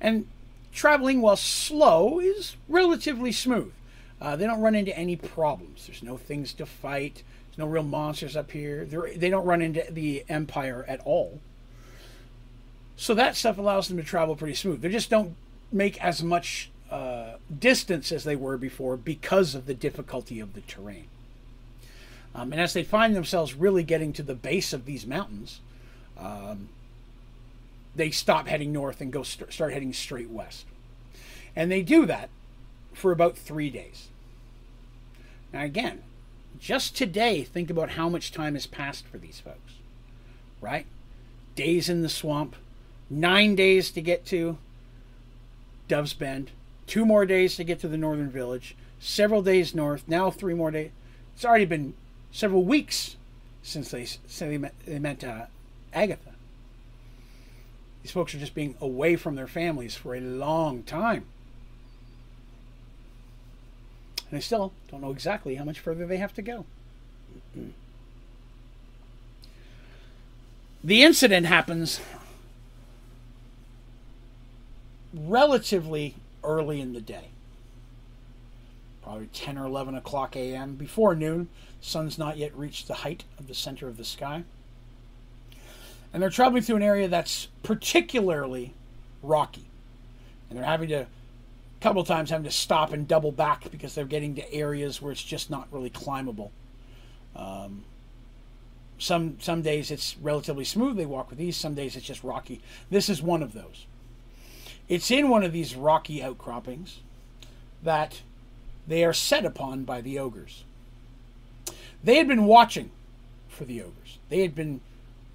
[SPEAKER 1] And traveling, while slow, is relatively smooth. Uh, they don't run into any problems. There's no things to fight. There's no real monsters up here. They're, they don't run into the Empire at all. So that stuff allows them to travel pretty smooth. They just don't make as much uh, distance as they were before because of the difficulty of the terrain. Um, and as they find themselves really getting to the base of these mountains, um, they stop heading north and go st- start heading straight west. And they do that for about three days. Now, again, just today, think about how much time has passed for these folks, right? Days in the swamp, nine days to get to Dove's Bend, two more days to get to the northern village, several days north, now three more days. It's already been several weeks since they, since they met, they met uh, Agatha. These folks are just being away from their families for a long time. And they still don't know exactly how much further they have to go. The incident happens relatively early in the day probably 10 or 11 o'clock a.m. before noon. Sun's not yet reached the height of the center of the sky. And they're traveling through an area that's particularly rocky. And they're having to A couple times having to stop and double back because they're getting to areas where it's just not really climbable. Um, some some days it's relatively smooth; they walk with ease. Some days it's just rocky. This is one of those. It's in one of these rocky outcroppings that they are set upon by the ogres. They had been watching for the ogres. They had been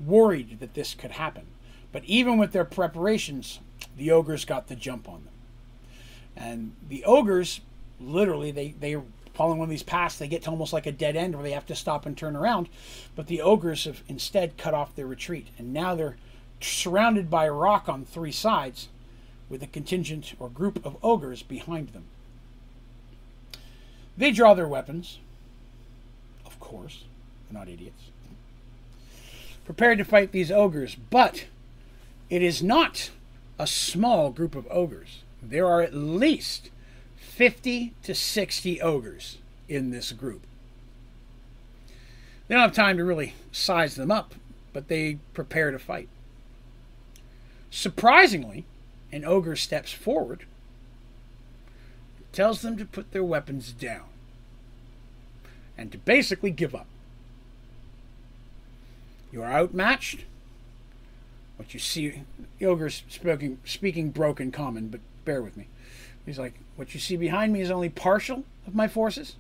[SPEAKER 1] worried that this could happen. But even with their preparations, the ogres got the jump on them. And the ogres, literally, they, they following one of these paths, they get to almost like a dead end where they have to stop and turn around. But the ogres have instead cut off their retreat. And now they're surrounded by rock on three sides with a contingent or group of ogres behind them. They draw their weapons, of course. They're not idiots. Prepared to fight these ogres, but it is not a small group of ogres. There are at least 50 to 60 ogres in this group. They don't have time to really size them up, but they prepare to fight. Surprisingly, an ogre steps forward, tells them to put their weapons down, and to basically give up. You are outmatched. What you see, the ogre's speaking, speaking broken common, but bear with me. He's like, What you see behind me is only partial of my forces.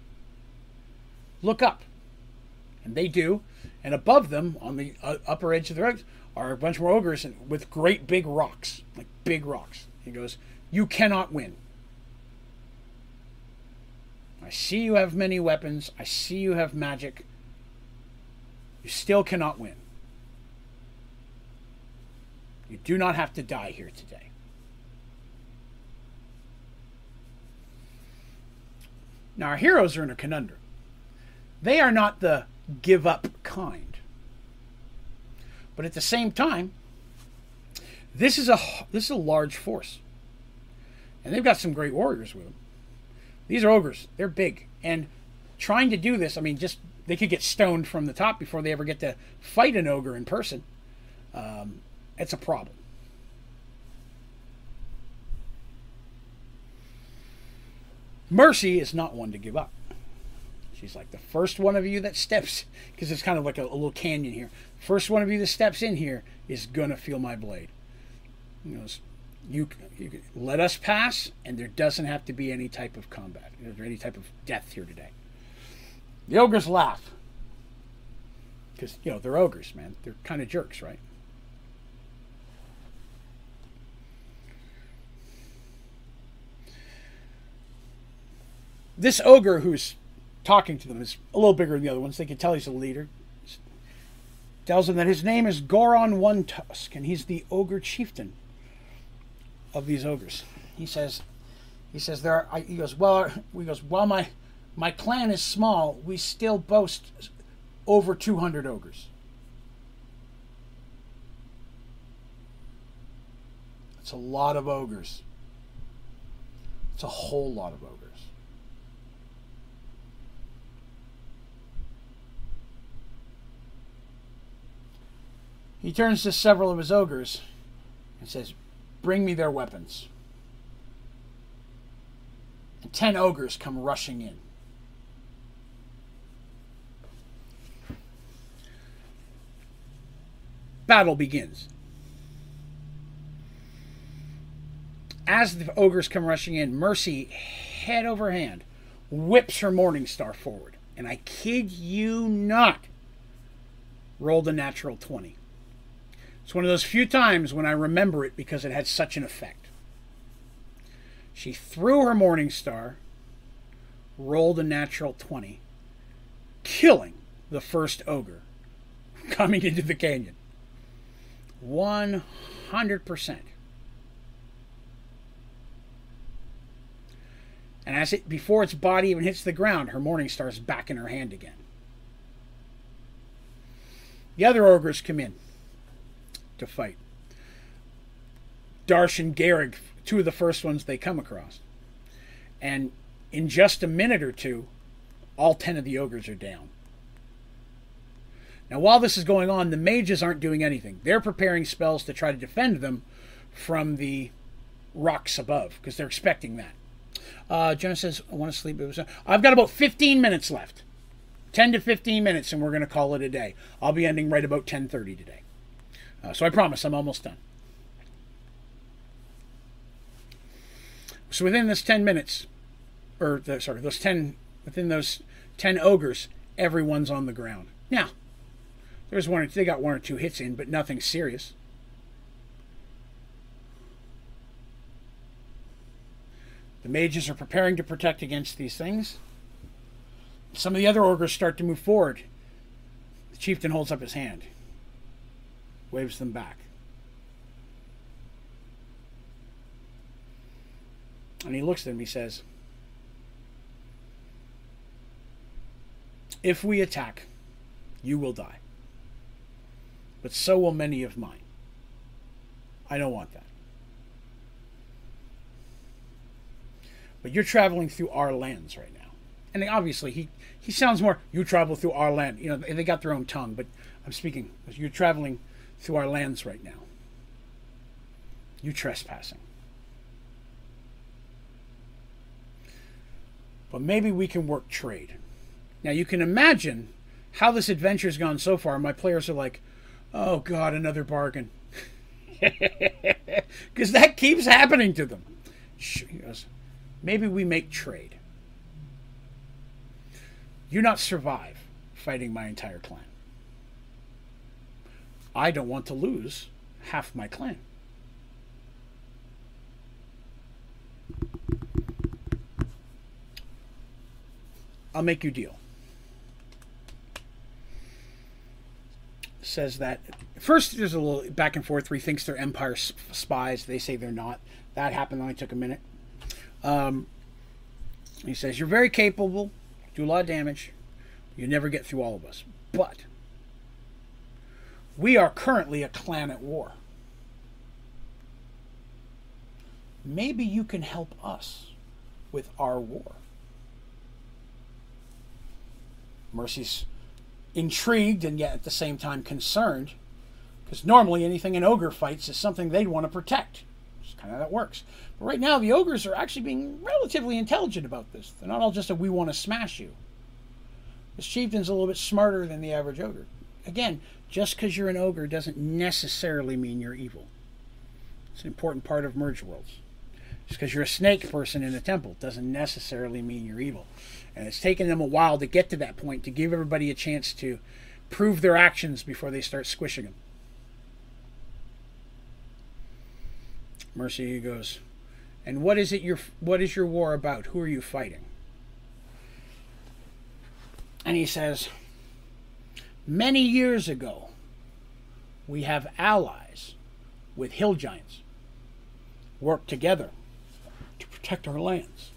[SPEAKER 1] Look up. And they do. And above them, on the upper edge of the rocks, are a bunch more ogres with great big rocks, like big rocks. He goes, You cannot win. I see you have many weapons. I see you have magic. You still cannot win. You do not have to die here today. Now, our heroes are in a conundrum. They are not the give up kind. But at the same time, this is a this is a large force. And they've got some great warriors with them. These are ogres. They're big. And trying to do this, I mean, just they could get stoned from the top before they ever get to fight an ogre in person. Um, it's a problem. Mercy is not one to give up. She's like, the first one of you that steps, because it's kind of like a, a, little canyon here. First one of you that steps in here is going to feel my blade. You know, you, you let us pass, and there doesn't have to be any type of combat or any type of death here today. The ogres laugh. Because, you know, they're ogres, man. They're kind of jerks, right? this ogre who's talking to them is a little bigger than the other ones. They can tell he's a leader. Tells him that his name is Goron One Tusk, and he's the ogre chieftain of these ogres. He says, he says there. Are, he goes well. He goes while my my clan is small, we still boast over two hundred ogres. It's a lot of ogres. It's a whole lot of ogres. He turns to several of his ogres and says, Bring me their weapons. And ten ogres come rushing in. Battle begins. As the ogres come rushing in, Mercy, head over hand, whips her Morning Star forward. And I kid you not, rolled a natural 20. It's one of those few times when I remember it because it had such an effect. She threw her Morning Star, rolled a natural 20, killing the first ogre coming into the canyon. 100%. And as it before its body even hits the ground, her morning star is back in her hand again. The other ogres come in to fight. Darsh and Garrick, two of the first ones they come across. And in just a minute or two, all ten of the ogres are down. Now, while this is going on, the mages aren't doing anything. They're preparing spells to try to defend them from the rocks above, because they're expecting that. Uh, Jenna says, I want to sleep. I've got about 15 minutes left. 10 to 15 minutes, and we're going to call it a day. I'll be ending right about 10.30 today. Uh, so I promise I'm almost done. So within this 10 minutes, or the, sorry, those 10, within those 10 ogres, everyone's on the ground. Now, there's one, they got one or two hits in, but nothing serious. The mages are preparing to protect against these things. Some of the other ogres start to move forward. The chieftain holds up his hand, waves them back. And he looks at him, he says, If we attack, you will die. But so will many of mine. I don't want that. But you're traveling through our lands right now. And obviously, he, he sounds more, you travel through our land. You know, they got their own tongue, but I'm speaking, you're traveling through our lands right now. You trespassing. But maybe we can work trade. Now, you can imagine how this adventure's gone so far. My players are like, oh, God, another bargain. Because that keeps happening to them. Maybe we make trade. You not survive fighting my entire clan. I don't want to lose half my clan. I'll make you deal. Says that first there's a little back and forth where he thinks they're Empire spies. They say they're not. That happened only took a minute. Um, he says, You're very capable, do a lot of damage. You never get through all of us. But we are currently a clan at war. Maybe you can help us with our war. Mercy's intrigued and yet at the same time concerned because normally anything an ogre fights is something they'd want to protect. It's kind of how that works. But right now, the ogres are actually being relatively intelligent about this. They're not all just a we want to smash you. This chieftain's a little bit smarter than the average ogre. Again, just because you're an ogre doesn't necessarily mean you're evil. It's an important part of Merge Worlds. Just because you're a snake person in a temple doesn't necessarily mean you're evil. And it's taken them a while to get to that point to give everybody a chance to prove their actions before they start squishing them. Mercy goes, and what is it your what is your war about? Who are you fighting? And he says, Many years ago, we have allies with hill giants work together to protect our lands.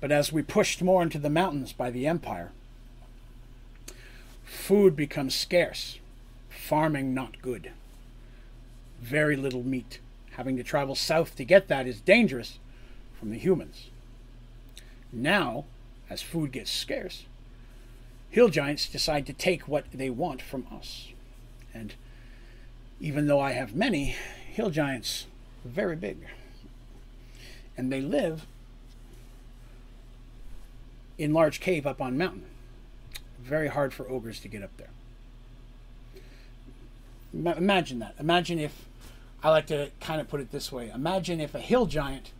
[SPEAKER 1] But as we pushed more into the mountains by the empire, food becomes scarce, farming not good, very little meat. Having to travel south to get that is dangerous from the humans. Now, as food gets scarce, hill giants decide to take what they want from us. And even though I have many, hill giants are very big. And they live in large cave up on mountain. Very hard for ogres to get up there. Imagine that. Imagine if I like to kind of put it this way. Imagine if a hill giant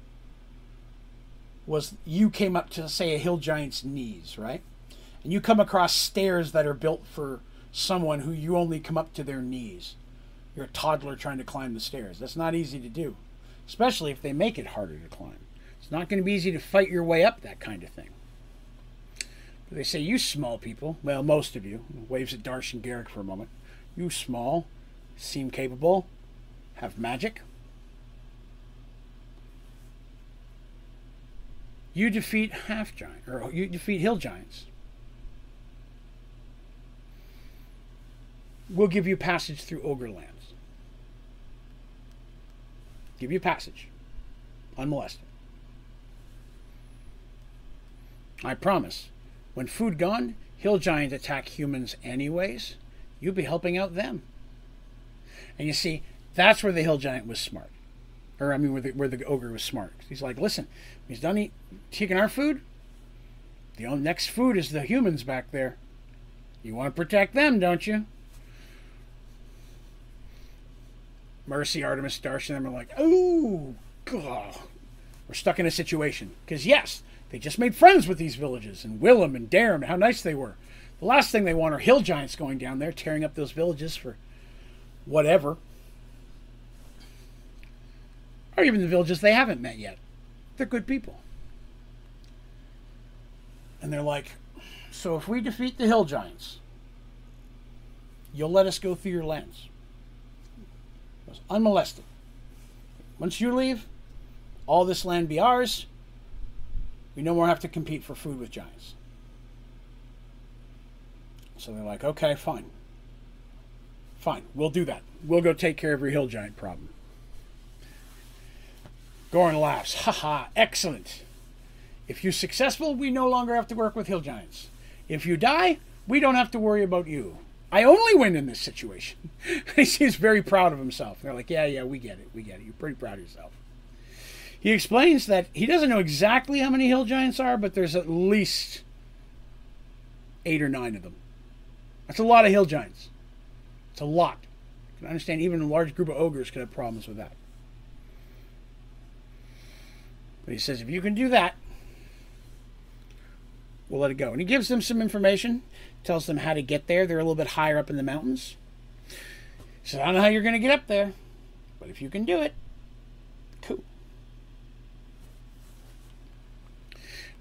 [SPEAKER 1] was you came up to say a hill giant's knees, right? And you come across stairs that are built for someone who you only come up to their knees. You're a toddler trying to climb the stairs. That's not easy to do, especially if they make it harder to climb. It's not going to be easy to fight your way up that kind of thing. But they say, you small people, well, most of you, waves at Darsh and Garrick for a moment, you small, seem capable, have magic. You defeat half giant, or you defeat hill giants. We'll give you passage through ogre lands. Give you passage, unmolested. I promise. When food gone, hill giants attack humans anyways. You'll be helping out them. And you see, that's where the hill giant was smart. or I mean, where the, where the ogre was smart. He's like, listen, he's done eat, taking our food. The only next food is the humans back there. You want to protect them, don't you? Mercy, Artemis, Darsh, and them are like, oh, God. We're stuck in a situation. Because, yes, they just made friends with these villages, and Willem and Darum, how nice they were. The last thing they want are hill giants going down there, tearing up those villages for whatever. Or even the villages they haven't met yet. They're good people. And they're like, so if we defeat the hill giants, you'll let us go through your lands. Unmolested. Once you leave, all this land be ours. We no more have to compete for food with giants. So they're like, okay, fine. Fine, we'll do that. We'll go take care of your hill giant problem. Goran laughs. Ha ha, excellent. If you're successful, we no longer have to work with hill giants. If you die, we don't have to worry about you. I only win in this situation. he seems very proud of himself. They're like, yeah, yeah, we get it. We get it. You're pretty proud of yourself. He explains that he doesn't know exactly how many hill giants are, but there's at least eight or nine of them. That's a lot of hill giants. It's a lot. I can understand even a large group of ogres could have problems with that. But he says, if you can do that, we'll let it go. And he gives them some information, tells them how to get there. They're a little bit higher up in the mountains. He says, I don't know how you're going to get up there, but if you can do it, cool.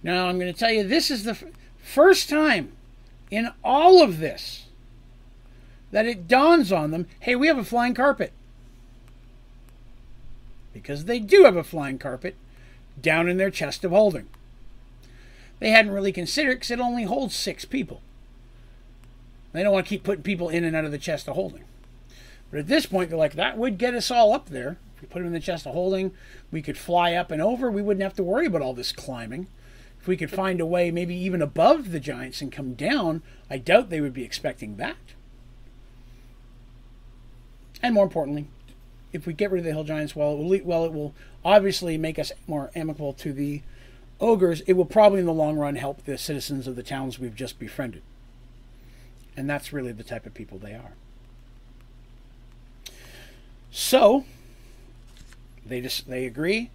[SPEAKER 1] Now, I'm going to tell you, this is the first time in all of this that it dawns on them hey, we have a flying carpet. Because they do have a flying carpet down in their chest of holding. They hadn't really considered because it only holds six people. They don't want to keep putting people in and out of the chest of holding. But at this point, they're like, that would get us all up there. If we put them in the chest of holding, we could fly up and over. We wouldn't have to worry about all this climbing. If we could find a way, maybe even above the giants and come down, I doubt they would be expecting that. And more importantly, if we get rid of the hill giants, well, it will, well, it will obviously make us more amicable to the ogres. It will probably, in the long run, help the citizens of the towns we've just befriended. And that's really the type of people they are. So, they just they agree,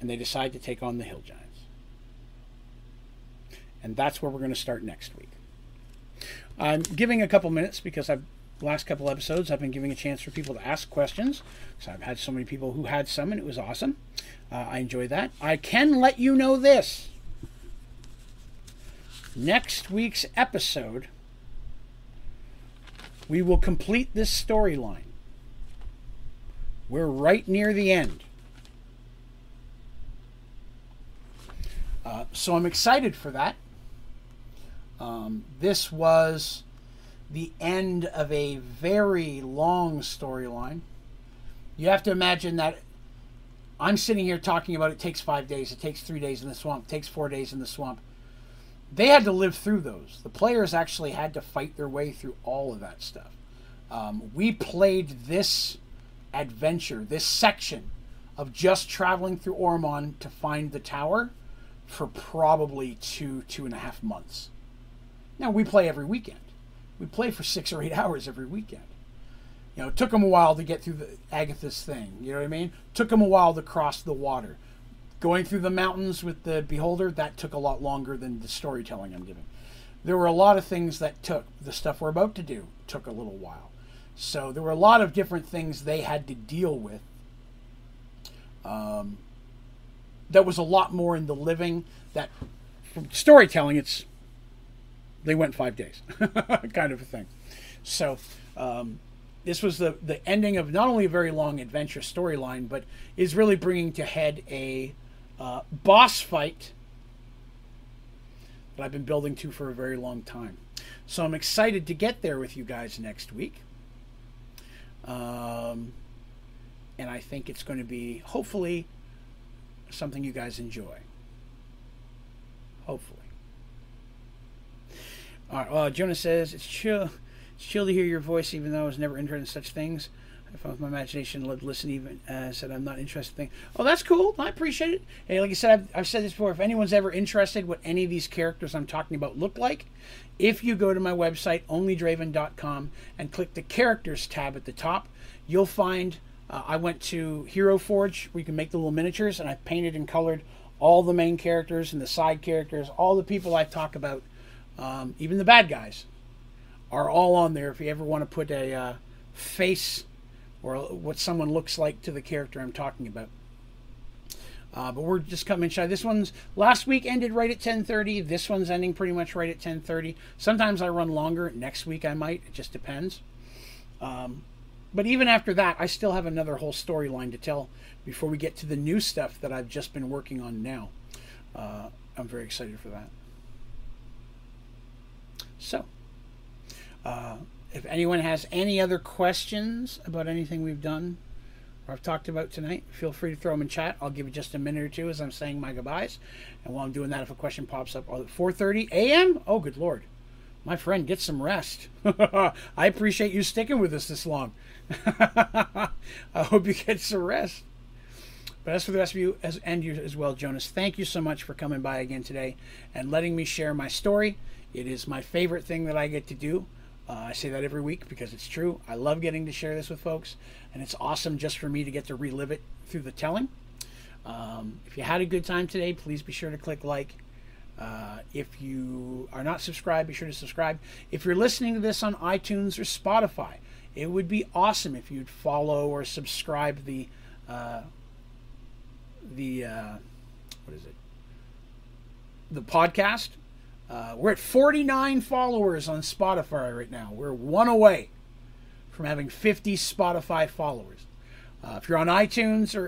[SPEAKER 1] and they decide to take on the hill giants. And that's where we're going to start next week. I'm giving a couple minutes because I've last couple episodes, I've been giving a chance for people to ask questions. So I've had so many people who had some, and it was awesome. Uh, I enjoy that. I can let you know this. Next week's episode, we will complete this storyline. We're right near the end. Uh, so I'm excited for that. Um, this was the end of a very long storyline. You have to imagine that I'm sitting here talking about it takes five days, it takes three days in the swamp, it takes four days in the swamp. They had to live through those. The players actually had to fight their way through all of that stuff. Um, we played this adventure, this section of just traveling through Oromon to find the tower for probably two, two and a half months. Now, we play every weekend we play for six or eight hours every weekend. You know, it took them a while to get through the Agatha's thing. You know what I mean? Took them a while to cross the water. Going through the mountains with the Beholder, that took a lot longer than the storytelling I'm giving. There were a lot of things that took. The stuff we're about to do took a little while. So there were a lot of different things they had to deal with. Um, that was a lot more in the living that from storytelling it's they went five days, kind of a thing. So um, this was the the ending of not only a very long adventure storyline, but is really bringing to head a uh, boss fight that I've been building to for a very long time. So I'm excited to get there with you guys next week. Um, and I think it's going to be hopefully something you guys enjoy. Hopefully. All right, Well, Jonah says, it's chill, it's chill to hear your voice even though I was never interested in such things. I found my imagination led listen even uh, said I'm not interested. Thing. Oh, that's cool. I appreciate it. Hey, like I said, I've, I've said this before. If anyone's ever interested what any of these characters I'm talking about look like, if you go to my website onlydraven.com and click the characters tab at the top, you'll find uh, I went to Hero Forge where you can make the little miniatures, and I painted and colored all the main characters and the side characters, all the people I talk about, um, even the bad guys, are all on there. If you ever want to put a uh, face or what someone looks like to the character I'm talking about. Uh, but we're just coming shy. This one's last week ended right at 10:30. This one's ending pretty much right at 10:30. Sometimes I run longer. Next week I might. It just depends. Um, but even after that, I still have another whole storyline to tell before we get to the new stuff that I've just been working on now. Uh, I'm very excited for that. So, uh, if anyone has any other questions about anything we've done or I've talked about tonight, feel free to throw them in chat. I'll give you just a minute or two as I'm saying my goodbyes. And while I'm doing that, if a question pops up, at 4:30 a.m. Oh, good lord, my friend, get some rest. I appreciate you sticking with us this long. I hope you get some rest. But as for the rest of you, as and you as well, Jonas, thank you so much for coming by again today and letting me share my story. It is my favorite thing that I get to do. Uh, I say that every week because it's true. I love getting to share this with folks, and it's awesome just for me to get to relive it through the telling. Um, if you had a good time today, please be sure to click like. Uh, if you are not subscribed, be sure to subscribe. If you're listening to this on iTunes or Spotify, it would be awesome if you'd follow or subscribe the uh, the uh, what is it the podcast uh, we're at 49 followers on Spotify right now. We're one away from having 50 Spotify followers. Uh, if you're on iTunes or,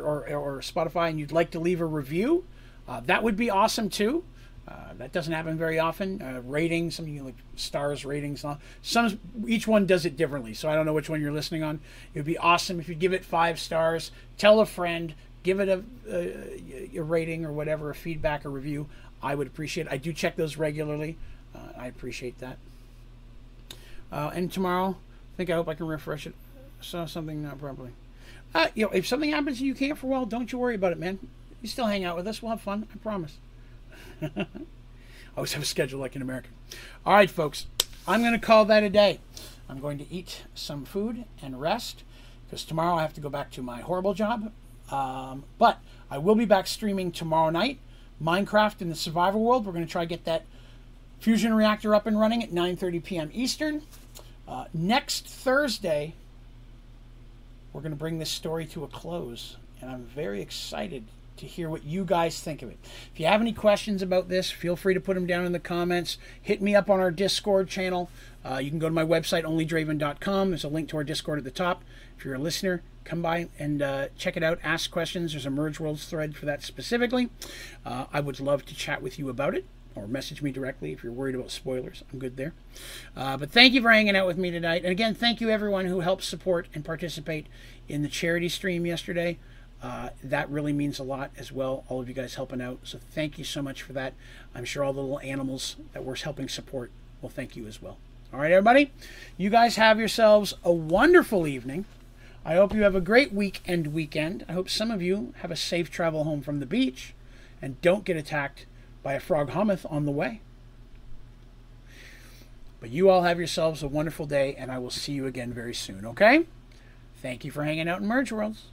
[SPEAKER 1] or, or, Spotify and you'd like to leave a review, uh, that would be awesome too. Uh, that doesn't happen very often. Uh, ratings, something like stars, ratings. Some each one does it differently, so I don't know which one you're listening on. It would be awesome if you give it five stars. Tell a friend, give it a, a, a rating or whatever, a feedback or review. I would appreciate. It. I do check those regularly. Uh, I appreciate that. Uh, and tomorrow, I think I hope I can refresh it. Saw something not properly. Uh, you know, if something happens and you can't for a while, don't you worry about it, man. You still hang out with us. We'll have fun. I promise. I always have a schedule like an American. All right, folks. I'm going to call that a day. I'm going to eat some food and rest because tomorrow I have to go back to my horrible job. Um, but I will be back streaming tomorrow night. Minecraft in the survival world. We're going to try to get that fusion reactor up and running at 9:30 p.m. Eastern. Uh, next Thursday, we're going to bring this story to a close, and I'm very excited to hear what you guys think of it. If you have any questions about this, feel free to put them down in the comments. Hit me up on our Discord channel. Uh, you can go to my website, onlydraven.com. There's a link to our Discord at the top. If you're a listener, come by and uh, check it out. Ask questions. There's a Merge Worlds thread for that specifically. Uh, I would love to chat with you about it or message me directly if you're worried about spoilers. I'm good there. Uh, but thank you for hanging out with me tonight. And again, thank you everyone who helped support and participate in the charity stream yesterday. Uh, that really means a lot as well. All of you guys helping out. So thank you so much for that. I'm sure all the little animals that we're helping support will thank you as well. All right, everybody. You guys have yourselves a wonderful evening. I hope you have a great week and weekend. I hope some of you have a safe travel home from the beach and don't get attacked by a frog froghemoth on the way. But you all have yourselves a wonderful day, and I will see you again very soon, okay? Thank you for hanging out in Merge Worlds.